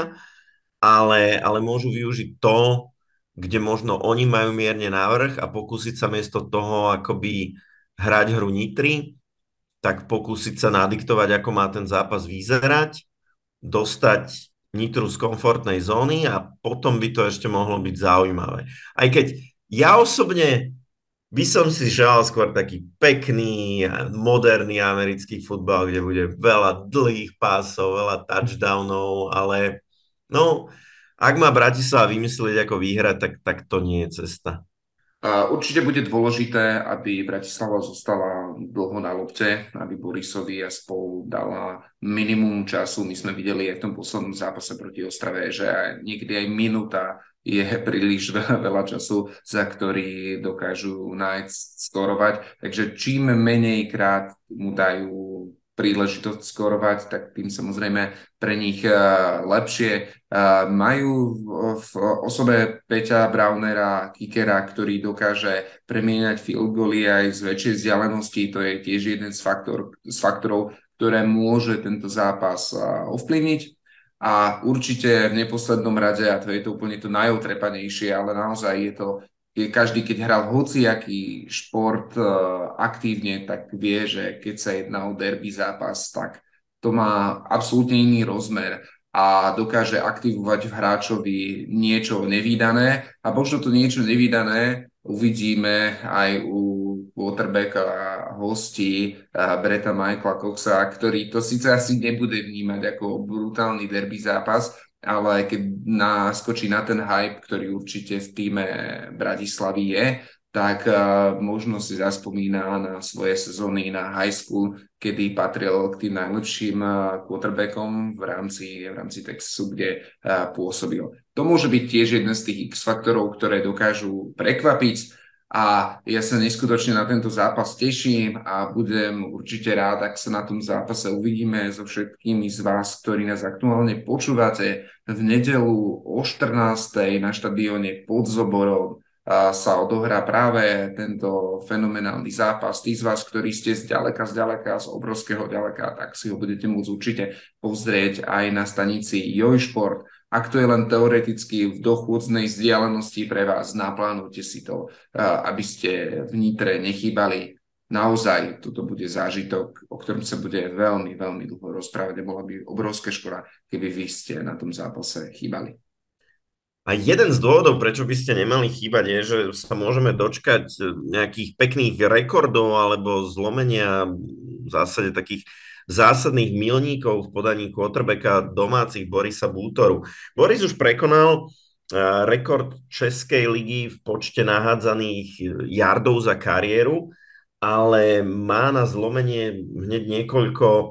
Speaker 1: ale, ale môžu využiť to, kde možno oni majú mierne návrh a pokúsiť sa miesto toho akoby hrať hru Nitry, tak pokúsiť sa nadiktovať, ako má ten zápas vyzerať, dostať Nitru z komfortnej zóny a potom by to ešte mohlo byť zaujímavé. Aj keď ja osobne by som si žal skôr taký pekný, moderný americký futbal, kde bude veľa dlhých pásov, veľa touchdownov, ale no, ak má Bratislava vymyslieť, ako vyhrať, tak, tak to nie je cesta.
Speaker 2: Určite bude dôležité, aby Bratislava zostala dlho na lopte, aby Borisovi a spolu dala minimum času. My sme videli aj v tom poslednom zápase proti Ostrave, že niekedy aj minúta je príliš veľa času, za ktorý dokážu nájsť, skorovať. Takže čím menej krát mu dajú príležitosť skorovať, tak tým samozrejme pre nich eh, lepšie. Eh, majú v osobe Peťa Braunera, kickera, ktorý dokáže premieňať field goally aj z väčšej vzdialenosti. To je tiež jeden z, faktor, z faktorov, ktoré môže tento zápas eh, ovplyvniť. A určite v neposlednom rade, a to je to úplne to najotrepanejšie, ale naozaj je to, je každý, keď hral hociaký šport uh, aktívne, tak vie, že keď sa jedná o derby zápas, tak to má absolútne iný rozmer a dokáže aktivovať v hráčovi niečo nevýdané a možno to niečo nevýdané uvidíme aj u quarterbacka hostí Breta Michaela Coxa, ktorý to síce asi nebude vnímať ako brutálny derby zápas, ale keď naskočí na ten hype, ktorý určite v týme Bratislavy je, tak možno si zaspomína na svoje sezóny na high school, kedy patril k tým najlepším quarterbackom v rámci, v rámci Texasu, kde pôsobil. To môže byť tiež jeden z tých X faktorov, ktoré dokážu prekvapiť a ja sa neskutočne na tento zápas teším a budem určite rád, ak sa na tom zápase uvidíme so všetkými z vás, ktorí nás aktuálne počúvate v nedelu o 14. na štadióne pod Zoborom sa odohrá práve tento fenomenálny zápas. Tí z vás, ktorí ste z ďaleka, z ďaleka, z obrovského ďaleka, tak si ho budete môcť určite pozrieť aj na stanici Jojšport ak to je len teoreticky v dochôdznej vzdialenosti pre vás, naplánujte si to, aby ste v Nitre nechýbali. Naozaj toto bude zážitok, o ktorom sa bude veľmi, veľmi dlho rozprávať a bola by obrovská škoda, keby vy ste na tom zápase chýbali.
Speaker 1: A jeden z dôvodov, prečo by ste nemali chýbať, je, že sa môžeme dočkať nejakých pekných rekordov alebo zlomenia v zásade takých zásadných milníkov v podaní quarterbacka domácich Borisa Bútoru. Boris už prekonal eh, rekord Českej ligy v počte nahádzaných yardov za kariéru, ale má na zlomenie hneď niekoľko eh,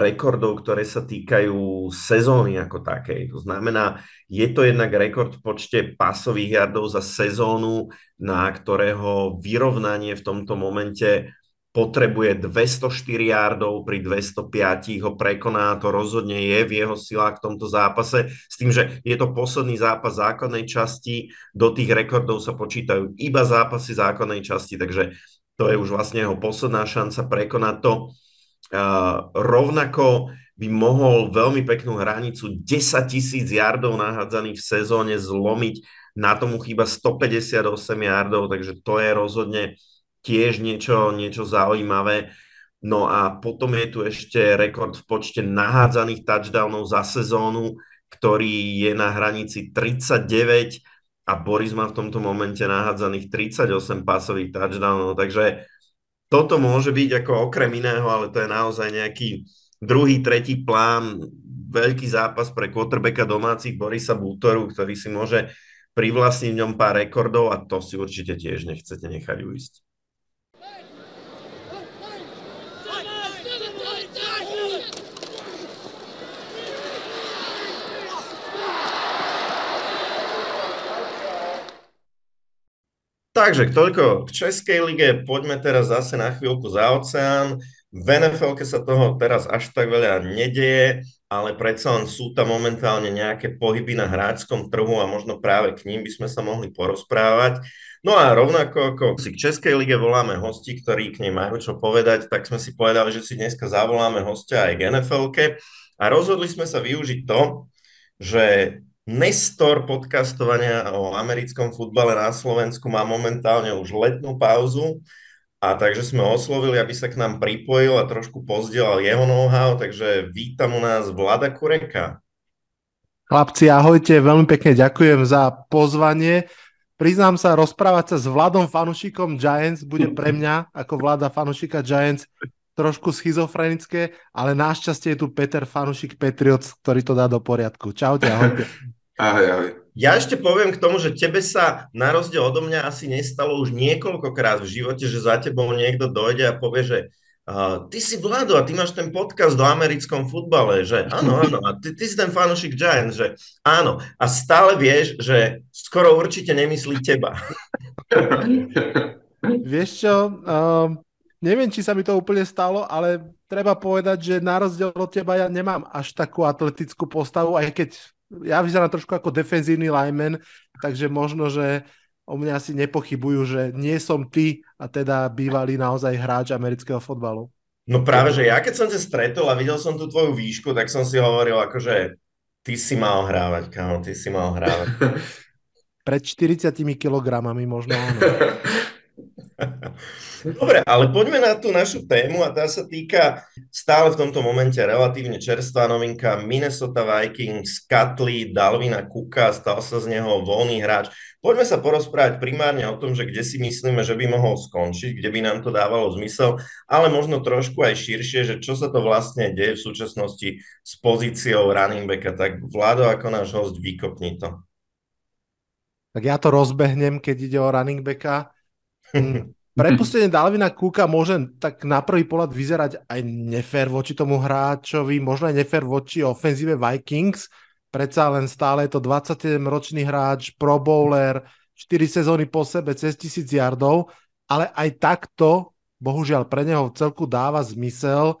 Speaker 1: rekordov, ktoré sa týkajú sezóny ako takej. To znamená, je to jednak rekord v počte pasových yardov za sezónu, na ktorého vyrovnanie v tomto momente potrebuje 204 yardov, pri 205 ho prekoná, to rozhodne je v jeho silách v tomto zápase, s tým, že je to posledný zápas základnej časti, do tých rekordov sa počítajú iba zápasy základnej časti, takže to je už vlastne jeho posledná šanca prekonať to. Uh, rovnako by mohol veľmi peknú hranicu 10 tisíc yardov nahádzaných v sezóne zlomiť, na tomu chýba 158 yardov, takže to je rozhodne tiež niečo, niečo zaujímavé. No a potom je tu ešte rekord v počte nahádzaných touchdownov za sezónu, ktorý je na hranici 39 a Boris má v tomto momente nahádzaných 38 pasových touchdownov, takže toto môže byť ako okrem iného, ale to je naozaj nejaký druhý, tretí plán, veľký zápas pre quarterbacka domácich Borisa Bútoru, ktorý si môže privlastniť v ňom pár rekordov a to si určite tiež nechcete nechať uísť. Takže toľko k Českej lige, poďme teraz zase na chvíľku za oceán. V nfl sa toho teraz až tak veľa nedeje, ale predsa len sú tam momentálne nejaké pohyby na hráčskom trhu a možno práve k ním by sme sa mohli porozprávať. No a rovnako ako si k Českej lige voláme hosti, ktorí k nej majú čo povedať, tak sme si povedali, že si dneska zavoláme hostia aj k nfl a rozhodli sme sa využiť to, že Nestor podcastovania o americkom futbale na Slovensku má momentálne už letnú pauzu a takže sme oslovili, aby sa k nám pripojil a trošku pozdielal jeho know-how, takže vítam u nás Vlada Kureka.
Speaker 7: Chlapci, ahojte, veľmi pekne ďakujem za pozvanie. Priznám sa, rozprávať sa s Vladom fanušikom Giants bude pre mňa ako vláda fanušika Giants trošku schizofrenické, ale našťastie je tu Peter Fanušik Patriots, ktorý to dá do poriadku. Čaute, ahojte.
Speaker 2: Ahoj, ahoj.
Speaker 1: Ja ešte poviem k tomu, že tebe sa na rozdiel odo mňa asi nestalo už niekoľkokrát v živote, že za tebou niekto dojde a povie, že uh, ty si Vlado a ty máš ten podcast o americkom futbale, že áno, áno, a ty, ty si ten fanúšik Giants, že áno. A stále vieš, že skoro určite nemyslí teba.
Speaker 7: Vieš čo, uh, neviem, či sa mi to úplne stalo, ale treba povedať, že na rozdiel od teba ja nemám až takú atletickú postavu, aj keď ja vyzerám trošku ako defenzívny lineman, takže možno, že o mňa asi nepochybujú, že nie som ty a teda bývalý naozaj hráč amerického fotbalu.
Speaker 1: No práve, že ja keď som ťa stretol a videl som tú tvoju výšku, tak som si hovoril akože ty si mal hrávať, kámo, ty si mal hrávať.
Speaker 7: Pred 40 kilogramami možno áno.
Speaker 1: Dobre, ale poďme na tú našu tému a tá sa týka stále v tomto momente relatívne čerstvá novinka Minnesota Vikings, Katli, Dalvina Kuka, stal sa z neho voľný hráč. Poďme sa porozprávať primárne o tom, že kde si myslíme, že by mohol skončiť, kde by nám to dávalo zmysel, ale možno trošku aj širšie, že čo sa to vlastne deje v súčasnosti s pozíciou running backa. Tak Vlado, ako náš host, vykopni to.
Speaker 7: Tak ja to rozbehnem, keď ide o running backa. Mm. Prepustenie Dalvina Kúka môže tak na prvý pohľad vyzerať aj nefér voči tomu hráčovi, možno aj nefér voči ofenzíve Vikings. Predsa len stále je to 27-ročný hráč, pro bowler, 4 sezóny po sebe, cez 1000 yardov, ale aj takto, bohužiaľ pre neho celku dáva zmysel.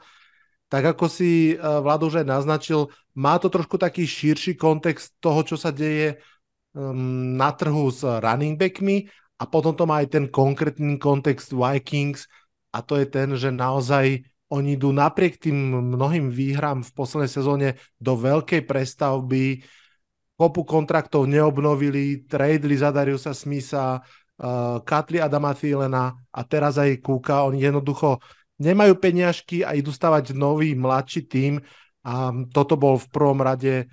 Speaker 7: Tak ako si e, Vlad už aj naznačil, má to trošku taký širší kontext toho, čo sa deje um, na trhu s running backmi a potom to má aj ten konkrétny kontext Vikings a to je ten, že naozaj oni idú napriek tým mnohým výhram v poslednej sezóne do veľkej prestavby, kopu kontraktov neobnovili, tradeli za Dariusa Smitha, uh, Katli Adama Thielena a teraz aj Kúka. Oni jednoducho nemajú peniažky a idú stavať nový, mladší tým a toto bol v prvom rade,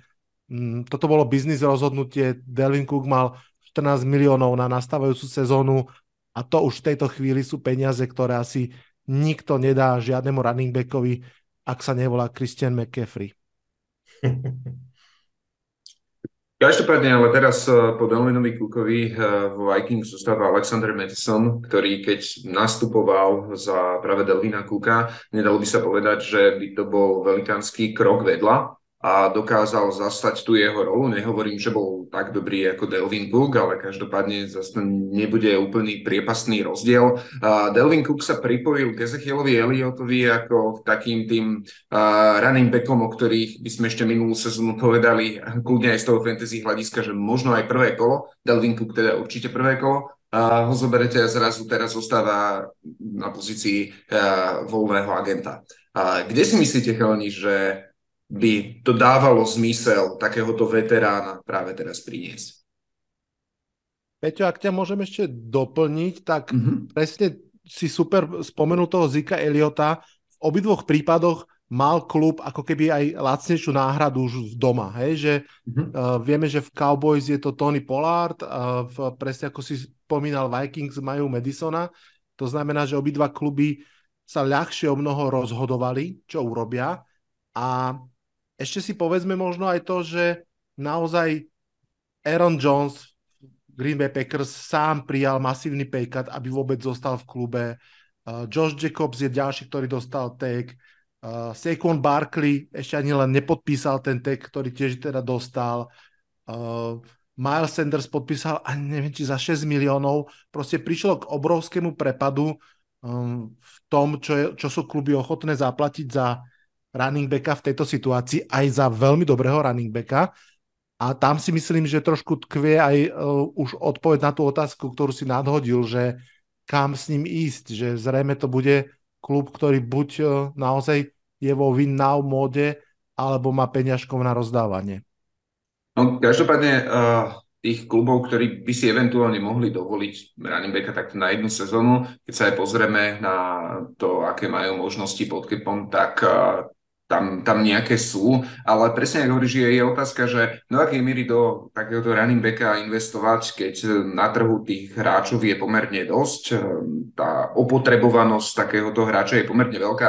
Speaker 7: um, toto bolo biznis rozhodnutie. Delvin Cook mal 14 miliónov na nastávajúcu sezónu a to už v tejto chvíli sú peniaze, ktoré asi nikto nedá žiadnemu running backovi, ak sa nevolá Christian McCaffrey.
Speaker 2: Každopádne, ale teraz eh, po Delvinovi Cookovi eh, v Vikings zostáva Alexander Madison, ktorý keď nastupoval za práve Delvina Cooka, nedalo by sa povedať, že by to bol velikánsky krok vedľa, a dokázal zastať tú jeho rolu. Nehovorím, že bol tak dobrý ako Delvin Cook, ale každopádne zase nebude úplný priepastný rozdiel. Uh, Delvin Cook sa pripojil k Ezechielovi Elliotovi ako takým tým uh, running backom, o ktorých by sme ešte minulú sezónu povedali, kľudne aj z toho fantasy hľadiska, že možno aj prvé kolo. Delvin Cook teda určite prvé kolo. Ho zoberete a zrazu teraz zostáva na pozícii voľného agenta. Kde si myslíte, Chalani, že by to dávalo zmysel takéhoto veterána práve teraz priniesť.
Speaker 7: Peťo, ak ťa môžem ešte doplniť, tak mm-hmm. presne si super spomenul toho Zika Eliota. V obidvoch prípadoch mal klub ako keby aj lacnejšiu náhradu už z doma, hej, že mm-hmm. uh, vieme, že v Cowboys je to Tony Pollard, uh, v, presne ako si spomínal, Vikings majú Madisona, to znamená, že obidva kluby sa ľahšie o mnoho rozhodovali, čo urobia a ešte si povedzme možno aj to, že naozaj Aaron Jones Green Bay Packers sám prijal masívny pay cut, aby vôbec zostal v klube. Uh, Josh Jacobs je ďalší, ktorý dostal take. Uh, Saquon Barkley ešte ani len nepodpísal ten tag, ktorý tiež teda dostal. Uh, Miles Sanders podpísal, ani neviem, či za 6 miliónov. Proste prišlo k obrovskému prepadu um, v tom, čo, je, čo sú kluby ochotné zaplatiť za running backa v tejto situácii, aj za veľmi dobrého running backa. A tam si myslím, že trošku tkvie aj uh, už odpoveď na tú otázku, ktorú si nadhodil, že kam s ním ísť, že zrejme to bude klub, ktorý buď e, naozaj je vo win now móde, alebo má peňažkov na rozdávanie.
Speaker 2: No, každopádne uh, tých klubov, ktorí by si eventuálne mohli dovoliť running backa takto na jednu sezónu, keď sa aj pozrieme na to, aké majú možnosti pod kepom, tak uh, tam, tam nejaké sú, ale presne ako hovoríš, je, je otázka, že do akej míry do takéhoto running backa investovať, keď na trhu tých hráčov je pomerne dosť, tá opotrebovanosť takéhoto hráča je pomerne veľká.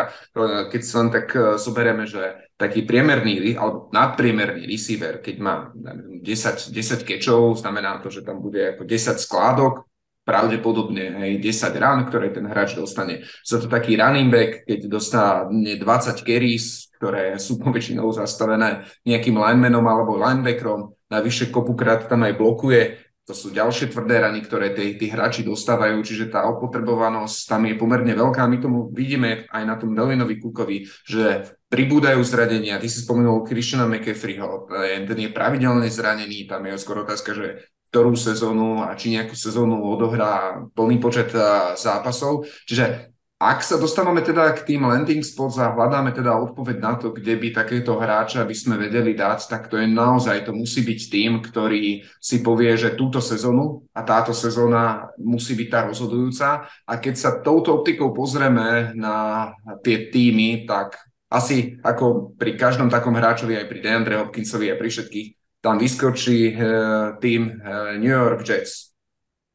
Speaker 2: Keď sa len tak eh, zoberieme, že taký priemerný alebo nadpriemerný receiver, keď má 10, 10 kečov, znamená to, že tam bude ako 10 skládok, pravdepodobne hej, 10 rán, ktoré ten hráč dostane. Za to taký running back, keď dostane 20 carries, ktoré sú poväčšinou zastavené nejakým linemanom alebo linebackerom, navyše kopukrát tam aj blokuje, to sú ďalšie tvrdé rany, ktoré tí, tí hráči dostávajú, čiže tá opotrebovanosť tam je pomerne veľká. My tomu vidíme aj na tom Delvinovi Kukovi, že pribúdajú zranenia. Ty si spomenul Christiana McAfreeho, ten je pravidelne zranený, tam je skoro otázka, že ktorú sezónu a či nejakú sezónu odohrá plný počet zápasov. Čiže ak sa dostávame teda k tým landing spots a hľadáme teda odpoveď na to, kde by takéto hráča by sme vedeli dať, tak to je naozaj, to musí byť tým, ktorý si povie, že túto sezónu a táto sezóna musí byť tá rozhodujúca. A keď sa touto optikou pozrieme na tie týmy, tak asi ako pri každom takom hráčovi, aj pri DeAndre Hopkinsovi, aj pri všetkých, tam vyskočí uh, tým uh, New York Jets.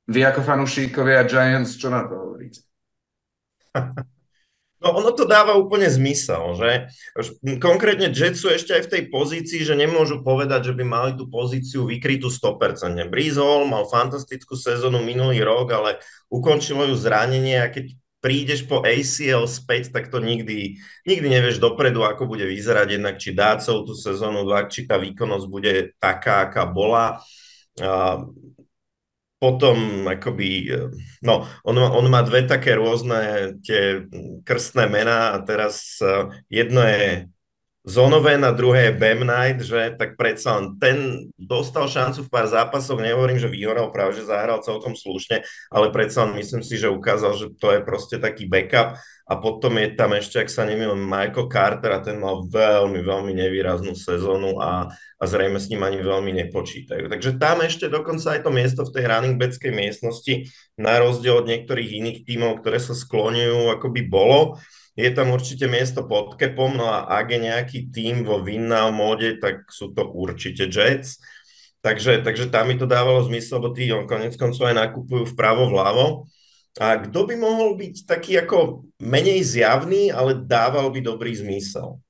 Speaker 2: Vy ako fanúšikovia Giants, čo na to hovoríte?
Speaker 1: No ono to dáva úplne zmysel, že konkrétne Jets sú ešte aj v tej pozícii, že nemôžu povedať, že by mali tú pozíciu vykrytú 100%. Breeze Hall mal fantastickú sezónu minulý rok, ale ukončilo ju zranenie a keď prídeš po ACL späť, tak to nikdy, nikdy nevieš dopredu, ako bude vyzerať jednak, či dá celú tú sezónu, či tá výkonnosť bude taká, aká bola. A potom akoby, no, on, on má dve také rôzne tie krstné mená a teraz jedno je Zonoven a druhé je Bam Knight, že? Tak predsa len ten dostal šancu v pár zápasoch, nehovorím, že vyhoral, práve že zahral celkom slušne, ale predsa len myslím si, že ukázal, že to je proste taký backup. A potom je tam ešte, ak sa nemýlim, Michael Carter a ten mal veľmi, veľmi nevýraznú sezónu a, a zrejme s ním ani veľmi nepočítajú. Takže tam ešte dokonca aj to miesto v tej running backskej miestnosti, na rozdiel od niektorých iných tímov, ktoré sa skloňujú, ako by bolo, je tam určite miesto pod kepom, no a ak je nejaký tým vo Winnow móde, tak sú to určite Jets. Takže, takže tam mi to dávalo zmysel, lebo tí on konec koncov aj nakupujú vpravo, vľavo. A kto by mohol byť taký ako menej zjavný, ale dával by dobrý zmysel?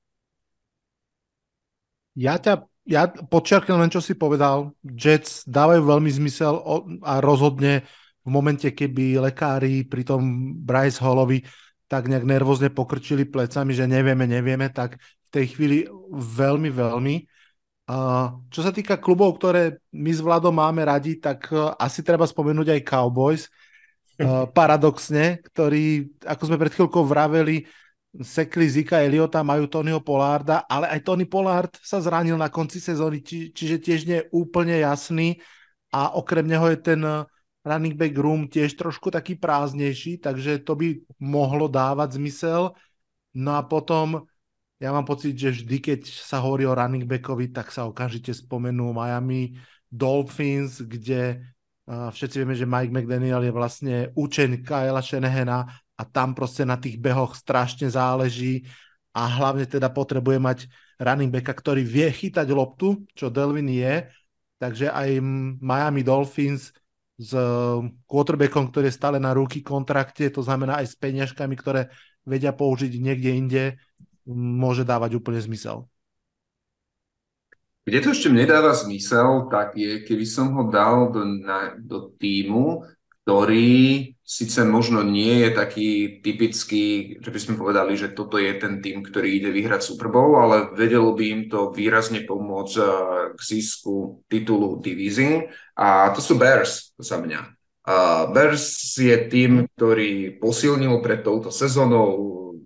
Speaker 7: Ja ťa ja podčiarknem len, čo si povedal. Jets dávajú veľmi zmysel a rozhodne v momente, keby lekári pri tom Bryce Hallovi tak nejak nervózne pokrčili plecami, že nevieme, nevieme, tak v tej chvíli veľmi, veľmi. Čo sa týka klubov, ktoré my s Vladom máme radi, tak uh, asi treba spomenúť aj Cowboys, uh, paradoxne, ktorí, ako sme pred chvíľkou vraveli, sekli Zika Eliota, majú Tonyho Pollarda, ale aj Tony Pollard sa zranil na konci sezóny, či, čiže tiež nie je úplne jasný a okrem neho je ten running back room tiež trošku taký prázdnejší, takže to by mohlo dávať zmysel. No a potom ja mám pocit, že vždy, keď sa hovorí o running backovi, tak sa okamžite spomenú Miami Dolphins, kde všetci vieme, že Mike McDaniel je vlastne učeň Kyla Shanahana a tam proste na tých behoch strašne záleží a hlavne teda potrebuje mať running backa, ktorý vie chytať loptu, čo Delvin je, takže aj Miami Dolphins s quarterbackom, ktorý je stále na ruky kontrakte, to znamená aj s peňažkami, ktoré vedia použiť niekde inde, môže dávať úplne zmysel.
Speaker 2: Kde to ešte nedáva zmysel, tak je, keby som ho dal do, na, do týmu, ktorý síce možno nie je taký typický, že by sme povedali, že toto je ten tým, ktorý ide vyhrať Super Bowl, ale vedelo by im to výrazne pomôcť eh, k zisku titulu divízie. A to sú Bears za mňa. Uh, Bears je tým, ktorý posilnil pred touto sezónou,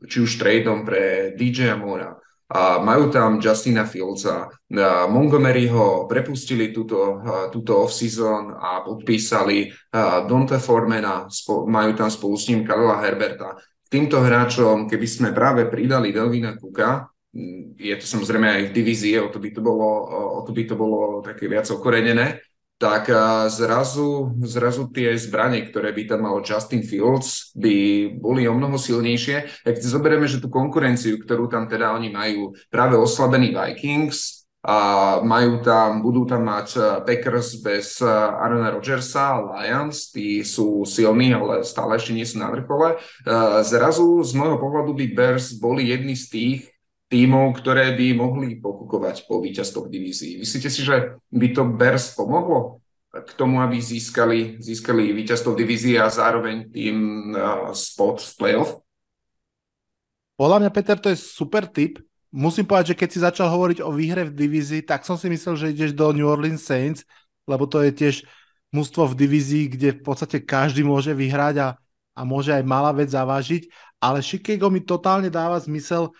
Speaker 2: či už tradeom pre DJ Amora, a majú tam Justina Fieldsa. Montgomeryho prepustili túto, túto off-season a podpísali Dante Formana, majú tam spolu s ním Karla Herberta. Týmto hráčom, keby sme práve pridali Delvina Kuka, je to samozrejme aj v divízii, o to by to bolo, o to by to bolo také viac okorenené, tak zrazu, zrazu tie zbranie, ktoré by tam mal Justin Fields, by boli o mnoho silnejšie. Ak si zoberieme, že tú konkurenciu, ktorú tam teda oni majú, práve oslabený Vikings, a majú tam, budú tam mať Packers bez Arona Rodgersa, Lions, tí sú silní, ale stále ešte nie sú na vrchole. Zrazu z môjho pohľadu by Bears boli jedni z tých, tímov, ktoré by mohli pokukovať po víťazstvoch divízií. Myslíte si, že by to Bears pomohlo k tomu, aby získali, získali víťazstvo divízie a zároveň tým uh, spot v playoff?
Speaker 7: Podľa mňa, Peter, to je super tip. Musím povedať, že keď si začal hovoriť o výhre v divízii, tak som si myslel, že ideš do New Orleans Saints, lebo to je tiež mústvo v divízii, kde v podstate každý môže vyhrať a, a môže aj malá vec zavážiť, ale Chicago mi totálne dáva zmysel,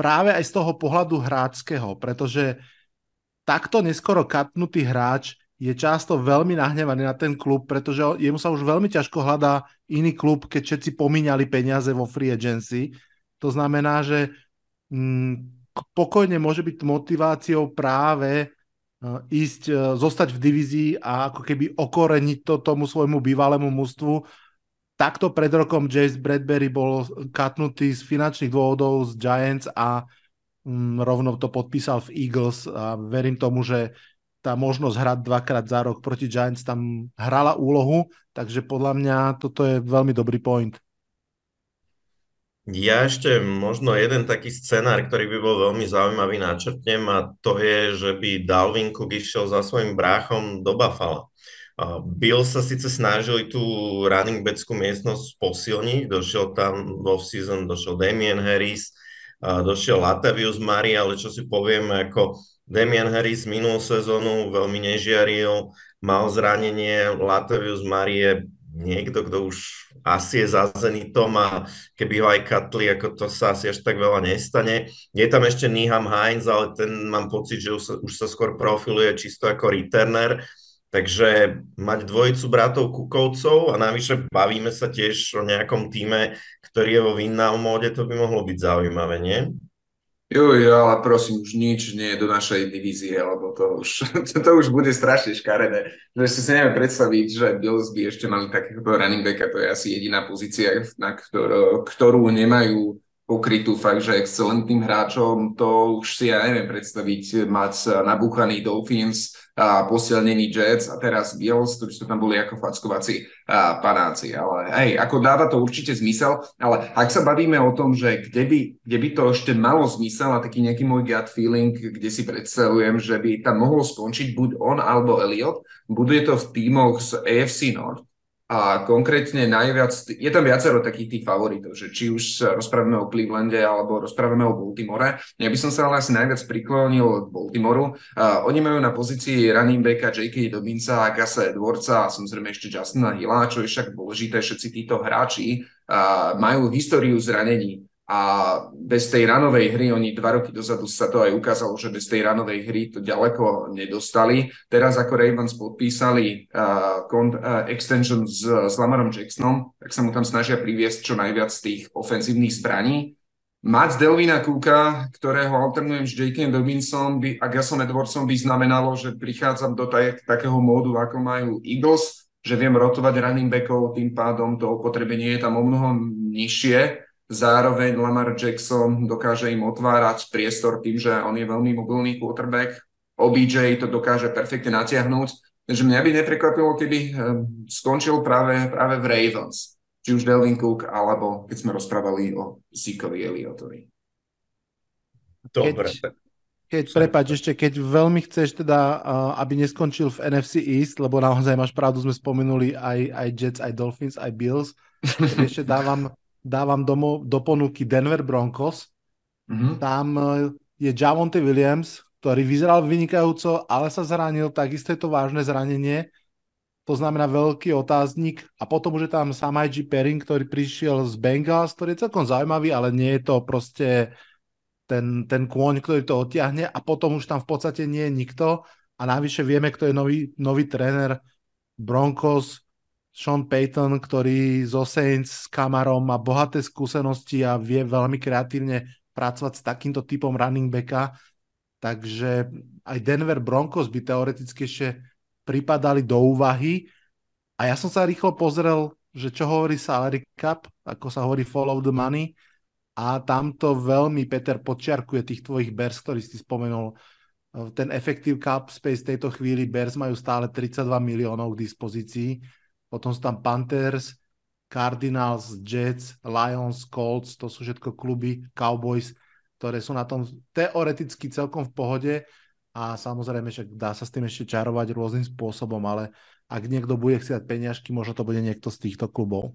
Speaker 7: práve aj z toho pohľadu hráčského, pretože takto neskoro katnutý hráč je často veľmi nahnevaný na ten klub, pretože jemu sa už veľmi ťažko hľadá iný klub, keď všetci pomíňali peniaze vo free agency. To znamená, že mm, pokojne môže byť motiváciou práve uh, ísť, uh, zostať v divízii a ako keby okoreniť to tomu svojmu bývalému mústvu takto pred rokom Jace Bradbury bol katnutý z finančných dôvodov z Giants a mm, rovno to podpísal v Eagles a verím tomu, že tá možnosť hrať dvakrát za rok proti Giants tam hrala úlohu, takže podľa mňa toto je veľmi dobrý point.
Speaker 1: Ja ešte možno jeden taký scenár, ktorý by bol veľmi zaujímavý, načrtnem a to je, že by Dalvin Cook išiel za svojim bráchom do Buffalo. Bill sa síce snažili tú running backskú miestnosť posilniť, došiel tam v off-season, došiel Damien Harris, došiel Latavius Mari, ale čo si povieme, ako Damian Harris minulú sezónu veľmi nežiaril, mal zranenie, Latavius Mari je niekto, kto už asi je za Zenitom a keby ho aj katli, ako to sa asi až tak veľa nestane. Je tam ešte Niham Heinz, ale ten mám pocit, že už sa, už sa skôr profiluje čisto ako returner. Takže mať dvojicu bratov Kukovcov a navyše bavíme sa tiež o nejakom týme, ktorý je vo vinnám móde, to by mohlo byť zaujímavé, nie?
Speaker 2: Jo, jo, ale prosím, už nič nie je do našej divízie, lebo to už, to, to už bude strašne škaredé. Že si si neviem predstaviť, že Bills by ešte mali takého running backa, to je asi jediná pozícia, na ktorú, ktorú nemajú pokrytú fakt, že excelentným hráčom, to už si ja neviem predstaviť, mať nabúchaný Dolphins a posilnený Jets a teraz Bills, ktorí sú tam boli ako fackovací a, panáci. Ale hej, ako dáva to určite zmysel, ale ak sa bavíme o tom, že kde by, kde by to ešte malo zmysel a taký nejaký môj gut feeling, kde si predstavujem, že by tam mohol skončiť buď on alebo Elliot, bude to v tímoch z AFC North, a konkrétne najviac, je tam viacero takých tých favoritov, že či už rozprávame o Clevelande alebo rozprávame o Baltimore. Ja by som sa ale asi najviac priklonil k Baltimoru. Uh, oni majú na pozícii running backa J.K. Dobinsa, Gasa Edwardsa a samozrejme ešte Justina Hilla, čo je však dôležité, všetci títo hráči uh, majú históriu zranení a bez tej ranovej hry, oni dva roky dozadu sa to aj ukázalo, že bez tej ranovej hry to ďaleko nedostali. Teraz ako Ravens podpísali uh, kont, uh, extension s, s Lamarom Jacksonom, tak sa mu tam snažia priviesť čo najviac tých ofenzívnych zbraní. Mať Delvina Kúka, ktorého alternujem s J.K. Dobinson by, a Gasom Edwardsom by znamenalo, že prichádzam do taj, takého módu, ako majú Eagles, že viem rotovať running backov, tým pádom to opotrebenie je tam o mnoho nižšie zároveň Lamar Jackson dokáže im otvárať priestor tým, že on je veľmi mobilný quarterback. OBJ to dokáže perfektne natiahnuť. Takže mňa by neprekvapilo, keby eh, skončil práve, práve v Ravens. Či už Delvin Cook, alebo keď sme rozprávali o Zikovi Elliotovi.
Speaker 1: Dobre.
Speaker 7: Keď, keď prepáč, ešte keď veľmi chceš teda, uh, aby neskončil v NFC East, lebo naozaj máš pravdu, sme spomenuli aj, aj Jets, aj Dolphins, aj Bills, ešte dávam, dávam do, do ponuky Denver Broncos. Mm-hmm. Tam uh, je Javonte Williams, ktorý vyzeral vynikajúco, ale sa zranil, takisto je to vážne zranenie. To znamená veľký otáznik. A potom už je tam Samaj Perrin, ktorý prišiel z Bengals, ktorý je celkom zaujímavý, ale nie je to proste ten, ten kôň, ktorý to odtiahne a potom už tam v podstate nie je nikto a navyše vieme, kto je nový, nový tréner Broncos, Sean Payton, ktorý zo Saints s Kamarom má bohaté skúsenosti a vie veľmi kreatívne pracovať s takýmto typom running backa. Takže aj Denver Broncos by teoreticky ešte pripadali do úvahy. A ja som sa rýchlo pozrel, že čo hovorí salary cap, ako sa hovorí follow the money a tamto veľmi, Peter, podčiarkuje tých tvojich Bears, ktorý si spomenul. Ten effective cap space tejto chvíli Bears majú stále 32 miliónov k dispozícii. Potom sú tam Panthers, Cardinals, Jets, Lions, Colts, to sú všetko kluby, Cowboys, ktoré sú na tom teoreticky celkom v pohode a samozrejme, že dá sa s tým ešte čarovať rôznym spôsobom, ale ak niekto bude chcieť peniažky, možno to bude niekto z týchto klubov.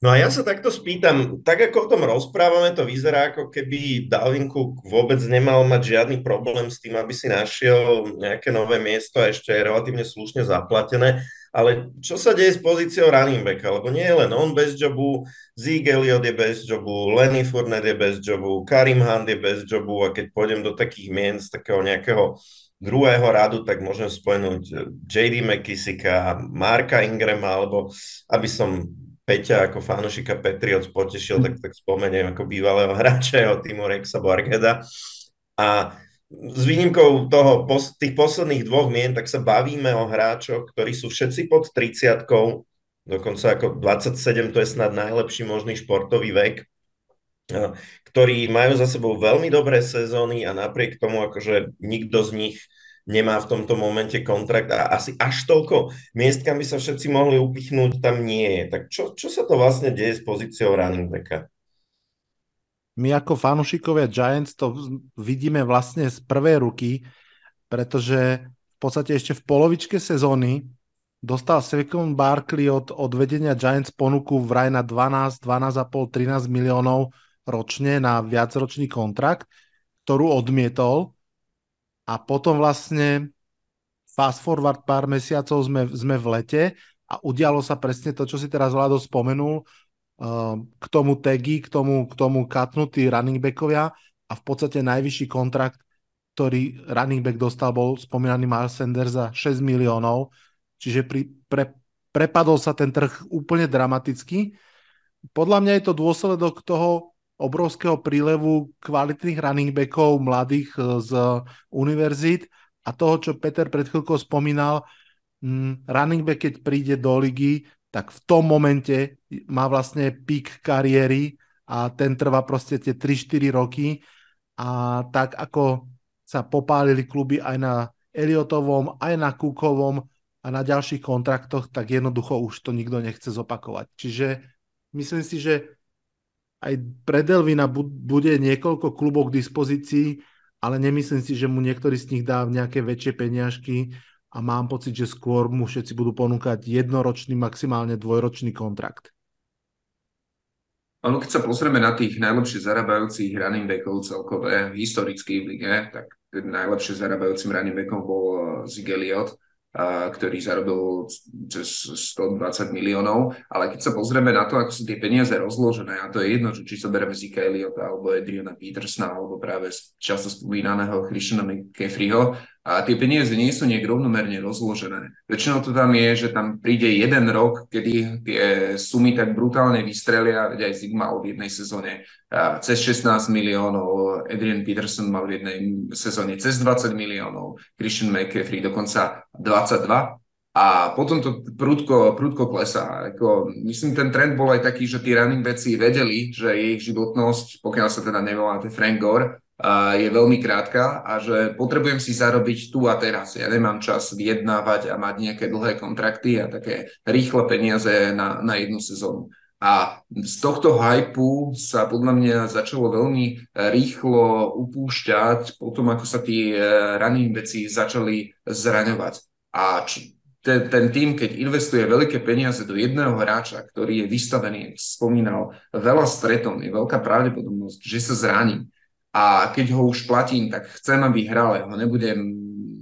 Speaker 1: No a ja sa takto spýtam, tak ako o tom rozprávame, to vyzerá ako keby Dalvin Cook vôbec nemal mať žiadny problém s tým, aby si našiel nejaké nové miesto a ešte je relatívne slušne zaplatené. Ale čo sa deje s pozíciou running backa? Lebo nie je len on bez jobu, Zeke Elliott je bez jobu, Lenny Fournette je bez jobu, Karim Hunt je bez jobu a keď pôjdem do takých mien z takého nejakého druhého radu, tak môžem spomenúť JD McKissicka, Marka Ingrama, alebo aby som Peťa ako fanušika Patriots potešil, tak, tak spomeniem ako bývalého hráča jeho týmu Rexa Bargeda. A s výnimkou toho, tých posledných dvoch mien, tak sa bavíme o hráčoch, ktorí sú všetci pod 30 dokonca ako 27, to je snad najlepší možný športový vek, ktorí majú za sebou veľmi dobré sezóny a napriek tomu, akože nikto z nich nemá v tomto momente kontrakt a asi až toľko miest, kam by sa všetci mohli upichnúť, tam nie je. Tak čo, čo sa to vlastne deje s pozíciou running backa?
Speaker 7: My ako fanúšikovia Giants to vidíme vlastne z prvej ruky, pretože v podstate ešte v polovičke sezóny dostal Saquon Barkley od, od vedenia Giants ponuku vraj na 12, 12,5, 13 miliónov ročne na viacročný kontrakt, ktorú odmietol a potom vlastne fast forward pár mesiacov sme, sme v lete a udialo sa presne to, čo si teraz Vlado spomenul, uh, k tomu tagy, k tomu, k tomu katnutí running backovia a v podstate najvyšší kontrakt, ktorý running back dostal, bol spomínaný Miles Sanders za 6 miliónov, čiže pri, pre, prepadol sa ten trh úplne dramaticky. Podľa mňa je to dôsledok toho obrovského prílevu kvalitných running backov, mladých e, z univerzít a toho, čo Peter pred chvíľkou spomínal, mm, running back, keď príde do ligy, tak v tom momente má vlastne pík kariéry a ten trvá proste tie 3-4 roky a tak ako sa popálili kluby aj na Eliotovom, aj na Kukovom a na ďalších kontraktoch, tak jednoducho už to nikto nechce zopakovať. Čiže myslím si, že aj pre Delvina bude niekoľko klubov k dispozícii, ale nemyslím si, že mu niektorý z nich dá nejaké väčšie peniažky a mám pocit, že skôr mu všetci budú ponúkať jednoročný, maximálne dvojročný kontrakt.
Speaker 2: Ono, keď sa pozrieme na tých najlepšie zarábajúcich running backov celkové historicky v lige, tak najlepšie zarábajúcim running backom bol Zig Elliott, ktorý zarobil cez 120 miliónov, ale keď sa pozrieme na to, ako sú tie peniaze rozložené, a to je jedno, či sa bereme Zika Eliota, alebo Adriana Petersna, alebo práve často spomínaného Christiana McCaffreyho, a tie peniaze nie sú nejak rovnomerne rozložené. Väčšinou to tam je, že tam príde jeden rok, kedy tie sumy tak brutálne vystrelia, veď aj Zig mal v jednej sezóne cez 16 miliónov, Adrian Peterson mal v jednej sezóne cez 20 miliónov, Christian McCaffrey dokonca 22 a potom to prudko, prudko klesá. Ako, myslím, ten trend bol aj taký, že tí running backi vedeli, že ich životnosť, pokiaľ sa teda nevoláte Frank Gore, je veľmi krátka a že potrebujem si zarobiť tu a teraz. Ja nemám čas vyjednávať a mať nejaké dlhé kontrakty a také rýchle peniaze na, na jednu sezónu. A z tohto hypu sa podľa mňa začalo veľmi rýchlo upúšťať potom, ako sa tí eh, running veci začali zraňovať. A č- ten, ten tým, keď investuje veľké peniaze do jedného hráča, ktorý je vystavený, spomínal, veľa stretov, je veľká pravdepodobnosť, že sa zraní. A keď ho už platím, tak chcem, aby hral, ho nebudem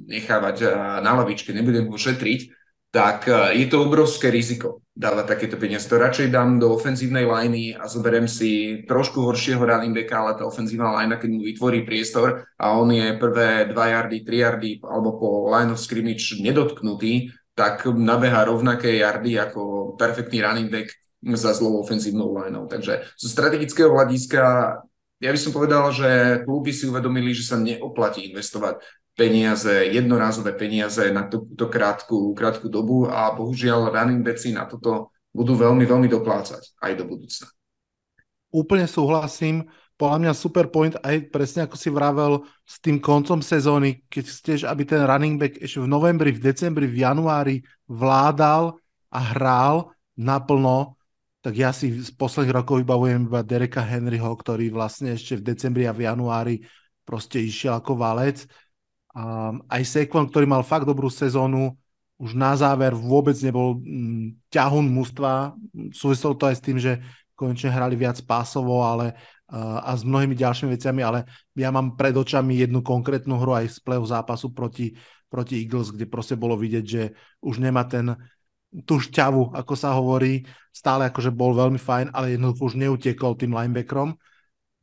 Speaker 2: nechávať eh, na lavičke, nebudem ho šetriť, tak eh, je to obrovské riziko dávať takéto peniaze. To radšej dám do ofenzívnej liney a zoberiem si trošku horšieho running backa, ale tá ofenzívna linea, keď mu vytvorí priestor a on je prvé 2 yardy, 3 yardy alebo po line of scrimmage nedotknutý, tak nabeha rovnaké yardy ako perfektný running back za zlou ofenzívnou lineou. Takže zo strategického hľadiska ja by som povedal, že kluby si uvedomili, že sa neoplatí investovať peniaze, jednorázové peniaze na túto krátku, krátku dobu a bohužiaľ running backi na toto budú veľmi, veľmi doplácať aj do budúcna.
Speaker 7: Úplne súhlasím podľa mňa super point aj presne ako si vravel s tým koncom sezóny, keď chceš, aby ten running back ešte v novembri, v decembri, v januári vládal a hral naplno, tak ja si z posledných rokov vybavujem iba Dereka Henryho, ktorý vlastne ešte v decembri a v januári proste išiel ako valec. A aj Sekvon, ktorý mal fakt dobrú sezónu, už na záver vôbec nebol mm, ťahun mužstva. Súviselo to aj s tým, že konečne hrali viac pásovo, ale a s mnohými ďalšími veciami, ale ja mám pred očami jednu konkrétnu hru aj z play zápasu proti, proti Eagles, kde proste bolo vidieť, že už nemá ten tú šťavu, ako sa hovorí, stále akože bol veľmi fajn, ale jednoducho už neutekol tým linebackerom.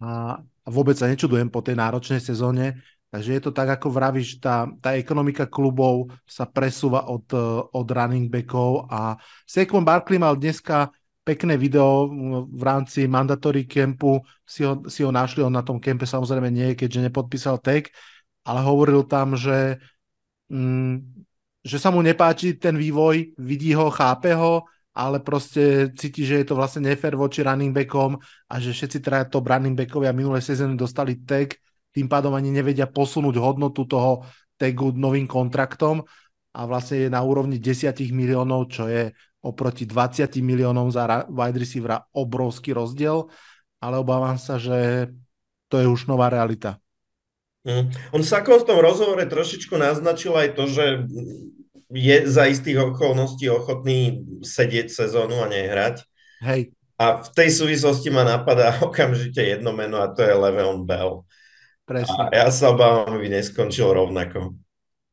Speaker 7: A, a vôbec sa nečudujem po tej náročnej sezóne, takže je to tak, ako vravíš, tá, tá ekonomika klubov sa presúva od, od running backov. A Saquon Barkley mal dneska pekné video v rámci mandatory campu, si ho, si ho našli, on na tom kempe samozrejme nie, keďže nepodpísal tag, ale hovoril tam, že, mm, že sa mu nepáči ten vývoj, vidí ho, chápe ho, ale proste cíti, že je to vlastne nefér voči running backom a že všetci traja top running backovia minulé sezóny dostali tag, tým pádom ani nevedia posunúť hodnotu toho tagu novým kontraktom a vlastne je na úrovni 10 miliónov, čo je oproti 20 miliónom za wide receivera obrovský rozdiel, ale obávam sa, že to je už nová realita.
Speaker 1: Mm. On sa v tom rozhovore trošičku naznačil aj to, že je za istých okolností ochotný sedieť sezónu a nehrať.
Speaker 7: Hej.
Speaker 1: A v tej súvislosti ma napadá okamžite jedno meno a to je Le'Veon Bell.
Speaker 7: Presne.
Speaker 1: A ja sa obávam, aby neskončil rovnako.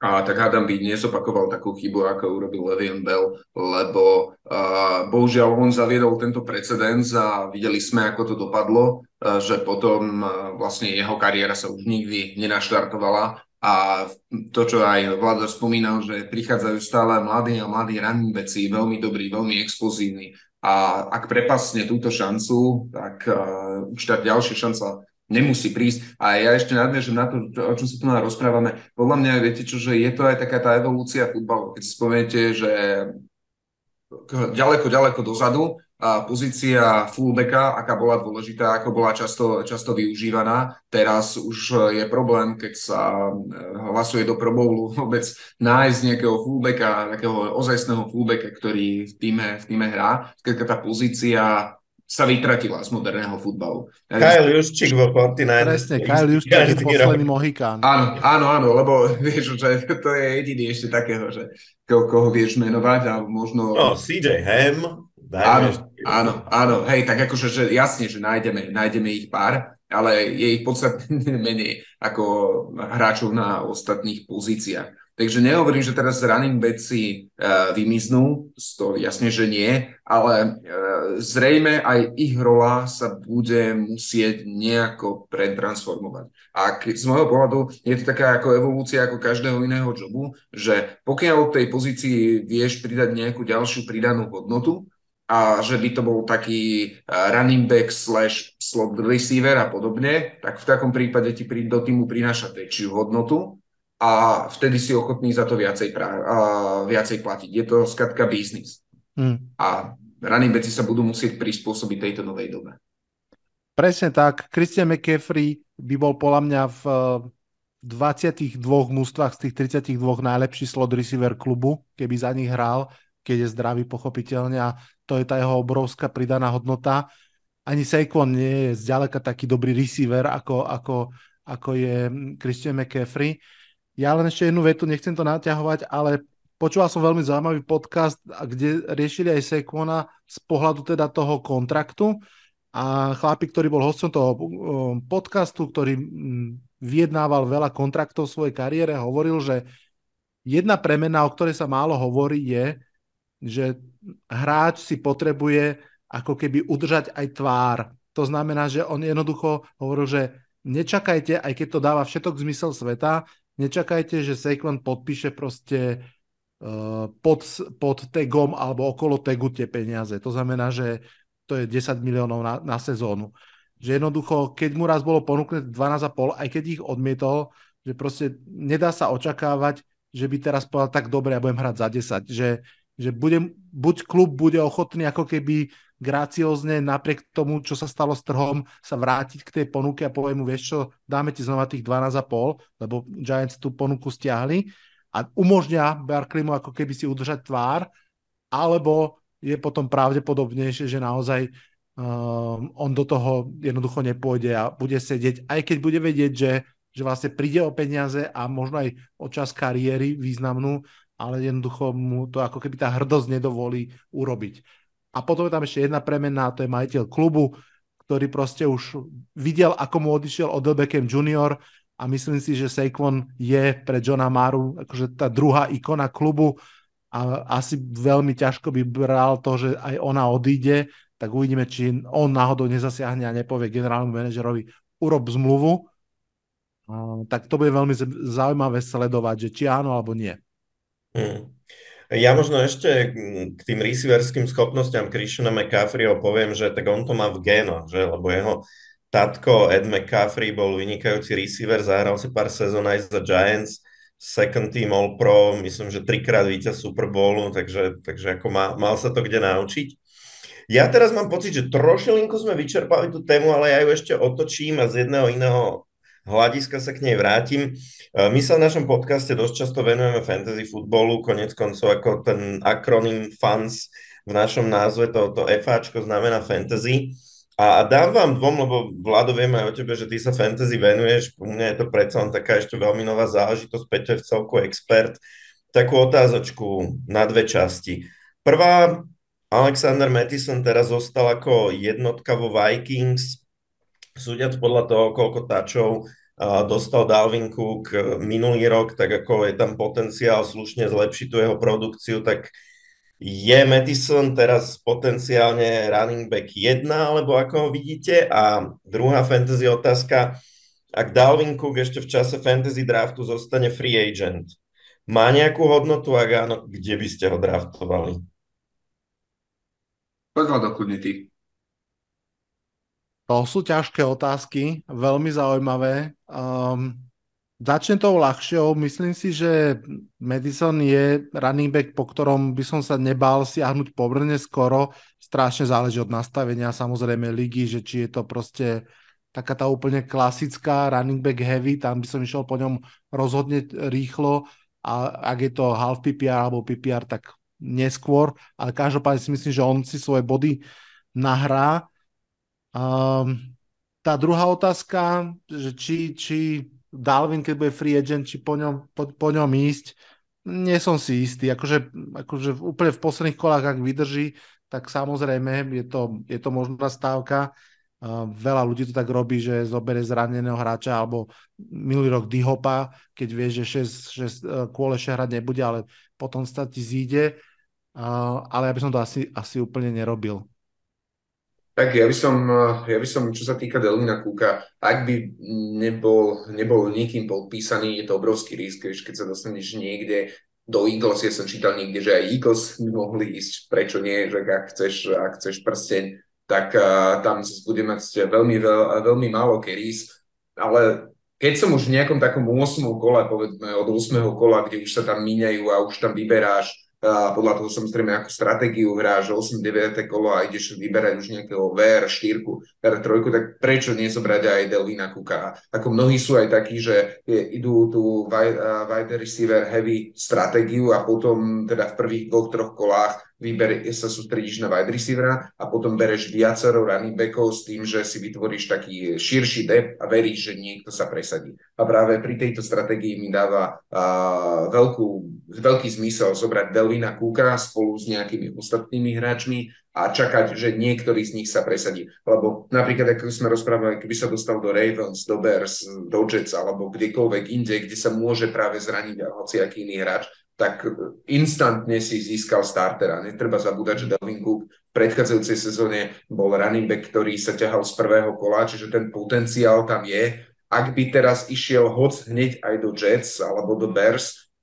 Speaker 2: A tak hádam by nezopakoval takú chybu, ako urobil Levian Bell, lebo uh, bohužiaľ on zaviedol tento precedens a videli sme, ako to dopadlo, uh, že potom uh, vlastne jeho kariéra sa už nikdy nenaštartovala. A to, čo aj Vlado spomínal, že prichádzajú stále mladí a mladí running backi, veľmi dobrí, veľmi explozívni. A ak prepasne túto šancu, tak uh, už tá ďalšia šanca nemusí prísť. A ja ešte nadviežem na to, o čom sa tu rozprávame. Podľa mňa, viete čo, že je to aj taká tá evolúcia futbalu. Keď si spomeniete, že ďaleko, ďaleko dozadu a pozícia fullbacka, aká bola dôležitá, ako bola často, často využívaná. Teraz už je problém, keď sa eh, hlasuje do Pro Bowlu vôbec nájsť nejakého fullbacka, nejakého ozajstného fullbacka, ktorý v týme, v týme hrá. Keď tá pozícia sa vytratila z moderného futbalu.
Speaker 1: Kyle Juszczyk vo 49
Speaker 7: Presne, Kyle Juszczyk je posledný Mohikán.
Speaker 2: Áno, áno, áno, lebo vieš, že to je jediný ešte takého, že ko, koho vieš menovať a možno...
Speaker 1: No, CJ Ham.
Speaker 2: Áno, áno, áno, hej, tak akože že jasne, že nájdeme, nájdeme ich pár, ale je ich podstatne menej ako hráčov na ostatných pozíciách. Takže nehovorím, že teraz running backi uh, vymiznú, to jasne, že nie, ale uh, zrejme aj ich rola sa bude musieť nejako pretransformovať. A k, z môjho pohľadu je to taká ako evolúcia ako každého iného jobu, že pokiaľ v tej pozícii vieš pridať nejakú ďalšiu pridanú hodnotu, a že by to bol taký running back slash slot receiver a podobne, tak v takom prípade ti do týmu prináša väčšiu hodnotu a vtedy si ochotný za to viacej, pra, uh, viacej platiť. Je to skratka biznis. Hmm. A running backi sa budú musieť prispôsobiť tejto novej dobe.
Speaker 7: Presne tak. Christian McCaffrey by bol podľa mňa v 22 mústvach z tých 32 najlepší slot receiver klubu, keby za nich hral, keď je zdravý pochopiteľne a to je tá jeho obrovská pridaná hodnota. Ani Saquon nie je zďaleka taký dobrý receiver, ako, ako, ako je Christian McCaffrey. Ja len ešte jednu vetu, nechcem to naťahovať, ale počúval som veľmi zaujímavý podcast, kde riešili aj Saquona z pohľadu teda toho kontraktu a chlapík, ktorý bol hostom toho um, podcastu, ktorý mm, vyjednával veľa kontraktov v svojej kariére, hovoril, že jedna premena, o ktorej sa málo hovorí, je, že hráč si potrebuje ako keby udržať aj tvár. To znamená, že on jednoducho hovoril, že nečakajte, aj keď to dáva všetok zmysel sveta, nečakajte, že Saquon podpíše proste uh, pod, pod tagom alebo okolo tagu tie peniaze. To znamená, že to je 10 miliónov na, na sezónu. Že jednoducho, keď mu raz bolo ponúknuté 12,5, aj keď ich odmietol, že proste nedá sa očakávať, že by teraz povedal tak dobre, ja budem hrať za 10. Že, že bude, buď klub bude ochotný ako keby graciózne napriek tomu, čo sa stalo s trhom, sa vrátiť k tej ponuke a povie mu, vieš čo, dáme ti znova tých 12,5, lebo Giants tú ponuku stiahli a umožňa Barkleymu ako keby si udržať tvár, alebo je potom pravdepodobnejšie, že naozaj um, on do toho jednoducho nepôjde a bude sedieť, aj keď bude vedieť, že, že vlastne príde o peniaze a možno aj o čas kariéry významnú, ale jednoducho mu to ako keby tá hrdosť nedovolí urobiť. A potom je tam ešte jedna premena, to je majiteľ klubu, ktorý proste už videl, ako mu odišiel od Beckham Junior a myslím si, že Saquon je pre Johna Maru akože tá druhá ikona klubu, a asi veľmi ťažko by bral to, že aj ona odíde, tak uvidíme, či on náhodou nezasiahne a nepovie generálnemu manažerovi urob zmluvu. Tak to bude veľmi zaujímavé sledovať, že či áno alebo nie.
Speaker 1: Hmm. Ja možno ešte k tým receiverským schopnostiam Christiana McCaffreyho poviem, že tak on to má v géno, že? lebo jeho tatko Ed McCaffrey bol vynikajúci receiver, zahral si pár sezón aj za Giants, second team All Pro, myslím, že trikrát víťaz Super Bowlu, takže, takže ako má, mal sa to kde naučiť. Ja teraz mám pocit, že trošilinku sme vyčerpali tú tému, ale ja ju ešte otočím a z jedného iného hľadiska sa k nej vrátim. E, my sa v našom podcaste dosť často venujeme fantasy futbolu, konec koncov ako ten akronym FANS v našom názve, to, to FAčko znamená fantasy. A, dám vám dvom, lebo Vlado, viem aj o tebe, že ty sa fantasy venuješ, u mňa je to predsa len taká ešte veľmi nová záležitosť, Peter celku expert, takú otázočku na dve časti. Prvá, Alexander Mattison teraz zostal ako jednotka vo Vikings, súdiac podľa toho, koľko tačov dostal Dalvin Cook minulý rok, tak ako je tam potenciál slušne zlepšiť tú jeho produkciu, tak je Madison teraz potenciálne running back 1, alebo ako ho vidíte? A druhá fantasy otázka, ak Dalvin Cook ešte v čase fantasy draftu zostane free agent, má nejakú hodnotu? Ak áno, kde by ste ho draftovali?
Speaker 2: Poďme do ty.
Speaker 7: To sú ťažké otázky, veľmi zaujímavé. Um, Začne tou ľahšou. Myslím si, že Madison je running back, po ktorom by som sa nebal siahnuť pomerne skoro. Strašne záleží od nastavenia samozrejme ligy, že či je to proste taká tá úplne klasická running back heavy, tam by som išiel po ňom rozhodne rýchlo a ak je to half PPR alebo PPR, tak neskôr, ale každopádne si myslím, že on si svoje body nahrá. Um, tá druhá otázka, že či, či Dalvin, keď bude free agent, či po ňom, po, po ňom ísť, nie som si istý. Akože, akože úplne v posledných kolách, ak vydrží, tak samozrejme je to, je to možná stávka. Uh, veľa ľudí to tak robí, že zoberie zraneného hráča alebo minulý rok Dihopa, keď vie, že 6, 6 uh, kôleše hrať nebude, ale potom sa ti zíde. Uh, ale ja by som to asi, asi úplne nerobil.
Speaker 2: Tak ja by som, ja by som, čo sa týka Delvina Kúka, ak by nebol, nebol nikým podpísaný, je to obrovský risk, keď sa dostaneš niekde do Eagles, ja som čítal niekde, že aj Eagles by mohli ísť, prečo nie, že ak chceš, ak chceš prsteň, tak uh, tam bude mať veľmi, veľ, veľmi málo carries, ale keď som už v nejakom takom 8. kole, povedzme od 8. kola, kde už sa tam míňajú a už tam vyberáš podľa toho samozrejme akú stratégiu hráš, 8, 9 kolo a ideš vyberať už nejakého VR 4, VR 3, tak prečo nie zobrať aj Delvina Kuka? Ako mnohí sú aj takí, že idú tú wide receiver heavy stratégiu a potom teda v prvých dvoch, troch kolách vyber, sa sústredíš na wide receivera a potom bereš viacero running backov s tým, že si vytvoríš taký širší depth a veríš, že niekto sa presadí. A práve pri tejto stratégii mi dáva uh, veľkú, veľký zmysel zobrať Delvina Kúka spolu s nejakými ostatnými hráčmi a čakať, že niektorý z nich sa presadí. Lebo napríklad, ako sme rozprávali, keby sa dostal do Ravens, do Bears, do Jets alebo kdekoľvek inde, kde sa môže práve zraniť hociaký iný hráč, tak instantne si získal startera. Netreba zabúdať, že Delvin Cook v predchádzajúcej sezóne bol running back, ktorý sa ťahal z prvého kola, čiže ten potenciál tam je. Ak by teraz išiel hoc hneď aj do Jets alebo do Bears,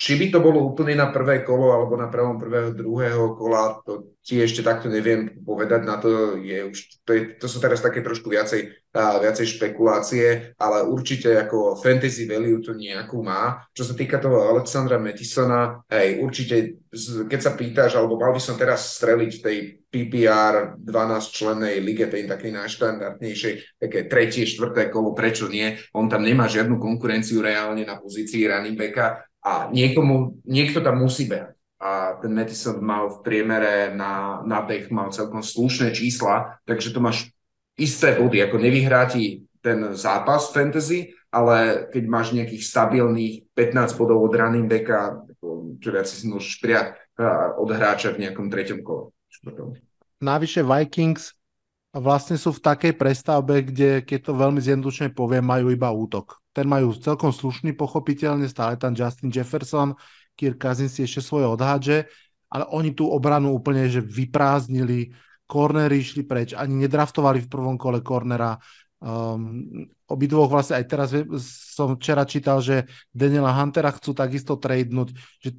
Speaker 2: či by to bolo úplne na prvé kolo alebo na prvom prvého, druhého kola, to ti ešte takto neviem povedať, na to je už, to, je, to sú teraz také trošku viacej, a, viacej špekulácie, ale určite ako fantasy value to nejakú má. Čo sa týka toho Alexandra Metisona, hej, určite, keď sa pýtaš, alebo mal by som teraz streliť v tej PPR 12 člennej lige, tej takej najštandardnejšej, také tretie, štvrté kolo, prečo nie? On tam nemá žiadnu konkurenciu reálne na pozícii running backa, a niekomu, niekto tam musí behať. A ten Madison mal v priemere na, na beh mal celkom slušné čísla, takže to máš isté body, ako nevyhráti ten zápas fantasy, ale keď máš nejakých stabilných 15 bodov od running backa, čo viac si môžeš prijať od hráča v nejakom treťom kole.
Speaker 7: Navyše Vikings vlastne sú v takej prestavbe, kde, keď to veľmi zjednodušene poviem, majú iba útok ten majú celkom slušný, pochopiteľne, stále tam Justin Jefferson, Kirk Cousins si ešte svoje odhádže, ale oni tú obranu úplne že vyprázdnili, kornery išli preč, ani nedraftovali v prvom kole kornera. Um, obidvoch vlastne aj teraz som včera čítal, že Daniela Huntera chcú takisto tradenúť. Že,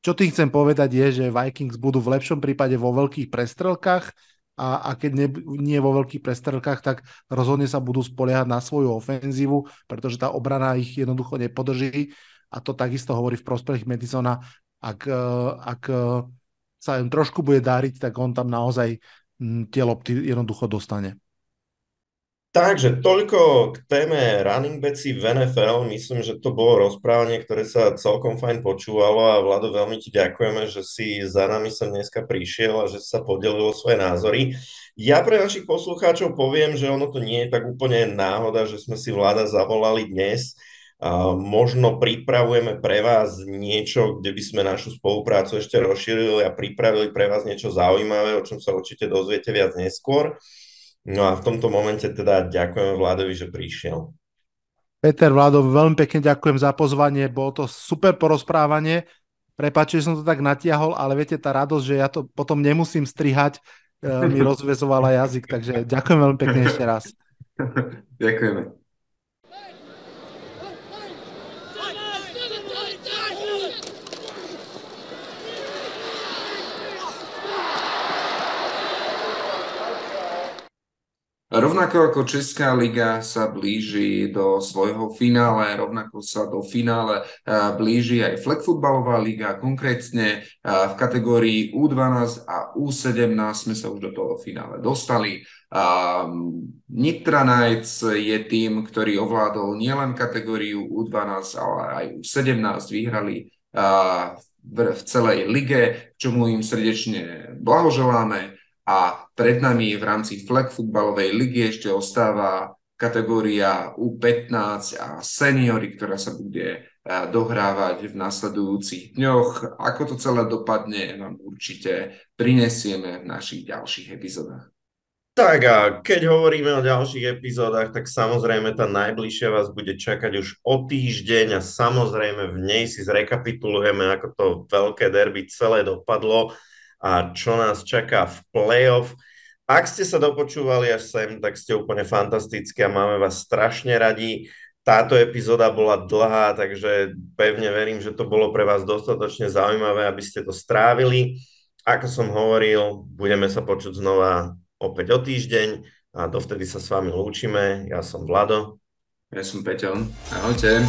Speaker 7: čo tým chcem povedať je, že Vikings budú v lepšom prípade vo veľkých prestrelkách, a, a keď nie, nie vo veľkých prestrelkách, tak rozhodne sa budú spoliehať na svoju ofenzívu, pretože tá obrana ich jednoducho nepodrží a to takisto hovorí v prospech Madisona. Ak, e, ak e, sa im trošku bude dáriť, tak on tam naozaj tie lopty jednoducho dostane.
Speaker 1: Takže toľko k téme running backy v NFL. Myslím, že to bolo rozprávanie, ktoré sa celkom fajn počúvalo a Vlado, veľmi ti ďakujeme, že si za nami som dneska prišiel a že sa podelilo svoje názory. Ja pre našich poslucháčov poviem, že ono to nie je tak úplne náhoda, že sme si Vlada zavolali dnes. Možno pripravujeme pre vás niečo, kde by sme našu spoluprácu ešte rozšírili a pripravili pre vás niečo zaujímavé, o čom sa určite dozviete viac neskôr. No a v tomto momente teda ďakujem Vladovi, že prišiel.
Speaker 7: Peter, Vlado, veľmi pekne ďakujem za pozvanie, bolo to super porozprávanie. Prepačte, že som to tak natiahol, ale viete, tá radosť, že ja to potom nemusím strihať, e, mi rozvezovala jazyk, takže ďakujem veľmi pekne ešte raz.
Speaker 2: Ďakujeme. Rovnako ako Česká liga sa blíži do svojho finále, rovnako sa do finále blíži aj flag liga, konkrétne v kategórii U12 a U17 sme sa už do toho finále dostali. Nitra Knights je tým, ktorý ovládol nielen kategóriu U12, ale aj U17, vyhrali v celej lige, čomu im srdečne blahoželáme a pred nami v rámci flag futbalovej ligy ešte ostáva kategória U15 a seniory, ktorá sa bude eh, dohrávať v nasledujúcich dňoch. Ako to celé dopadne, vám určite prinesieme v našich ďalších epizódach.
Speaker 1: Tak a keď hovoríme o ďalších epizódach, tak samozrejme tá najbližšia vás bude čakať už o týždeň a samozrejme v nej si zrekapitulujeme, ako to veľké derby celé dopadlo a čo nás čaká v playoff. Ak ste sa dopočúvali až sem, tak ste úplne fantastickí a máme vás strašne radi. Táto epizóda bola dlhá, takže pevne verím, že to bolo pre vás dostatočne zaujímavé, aby ste to strávili. Ako som hovoril, budeme sa počuť znova opäť o týždeň a dovtedy sa s vami lúčime. Ja som Vlado.
Speaker 2: Ja som Peťo. Ahojte.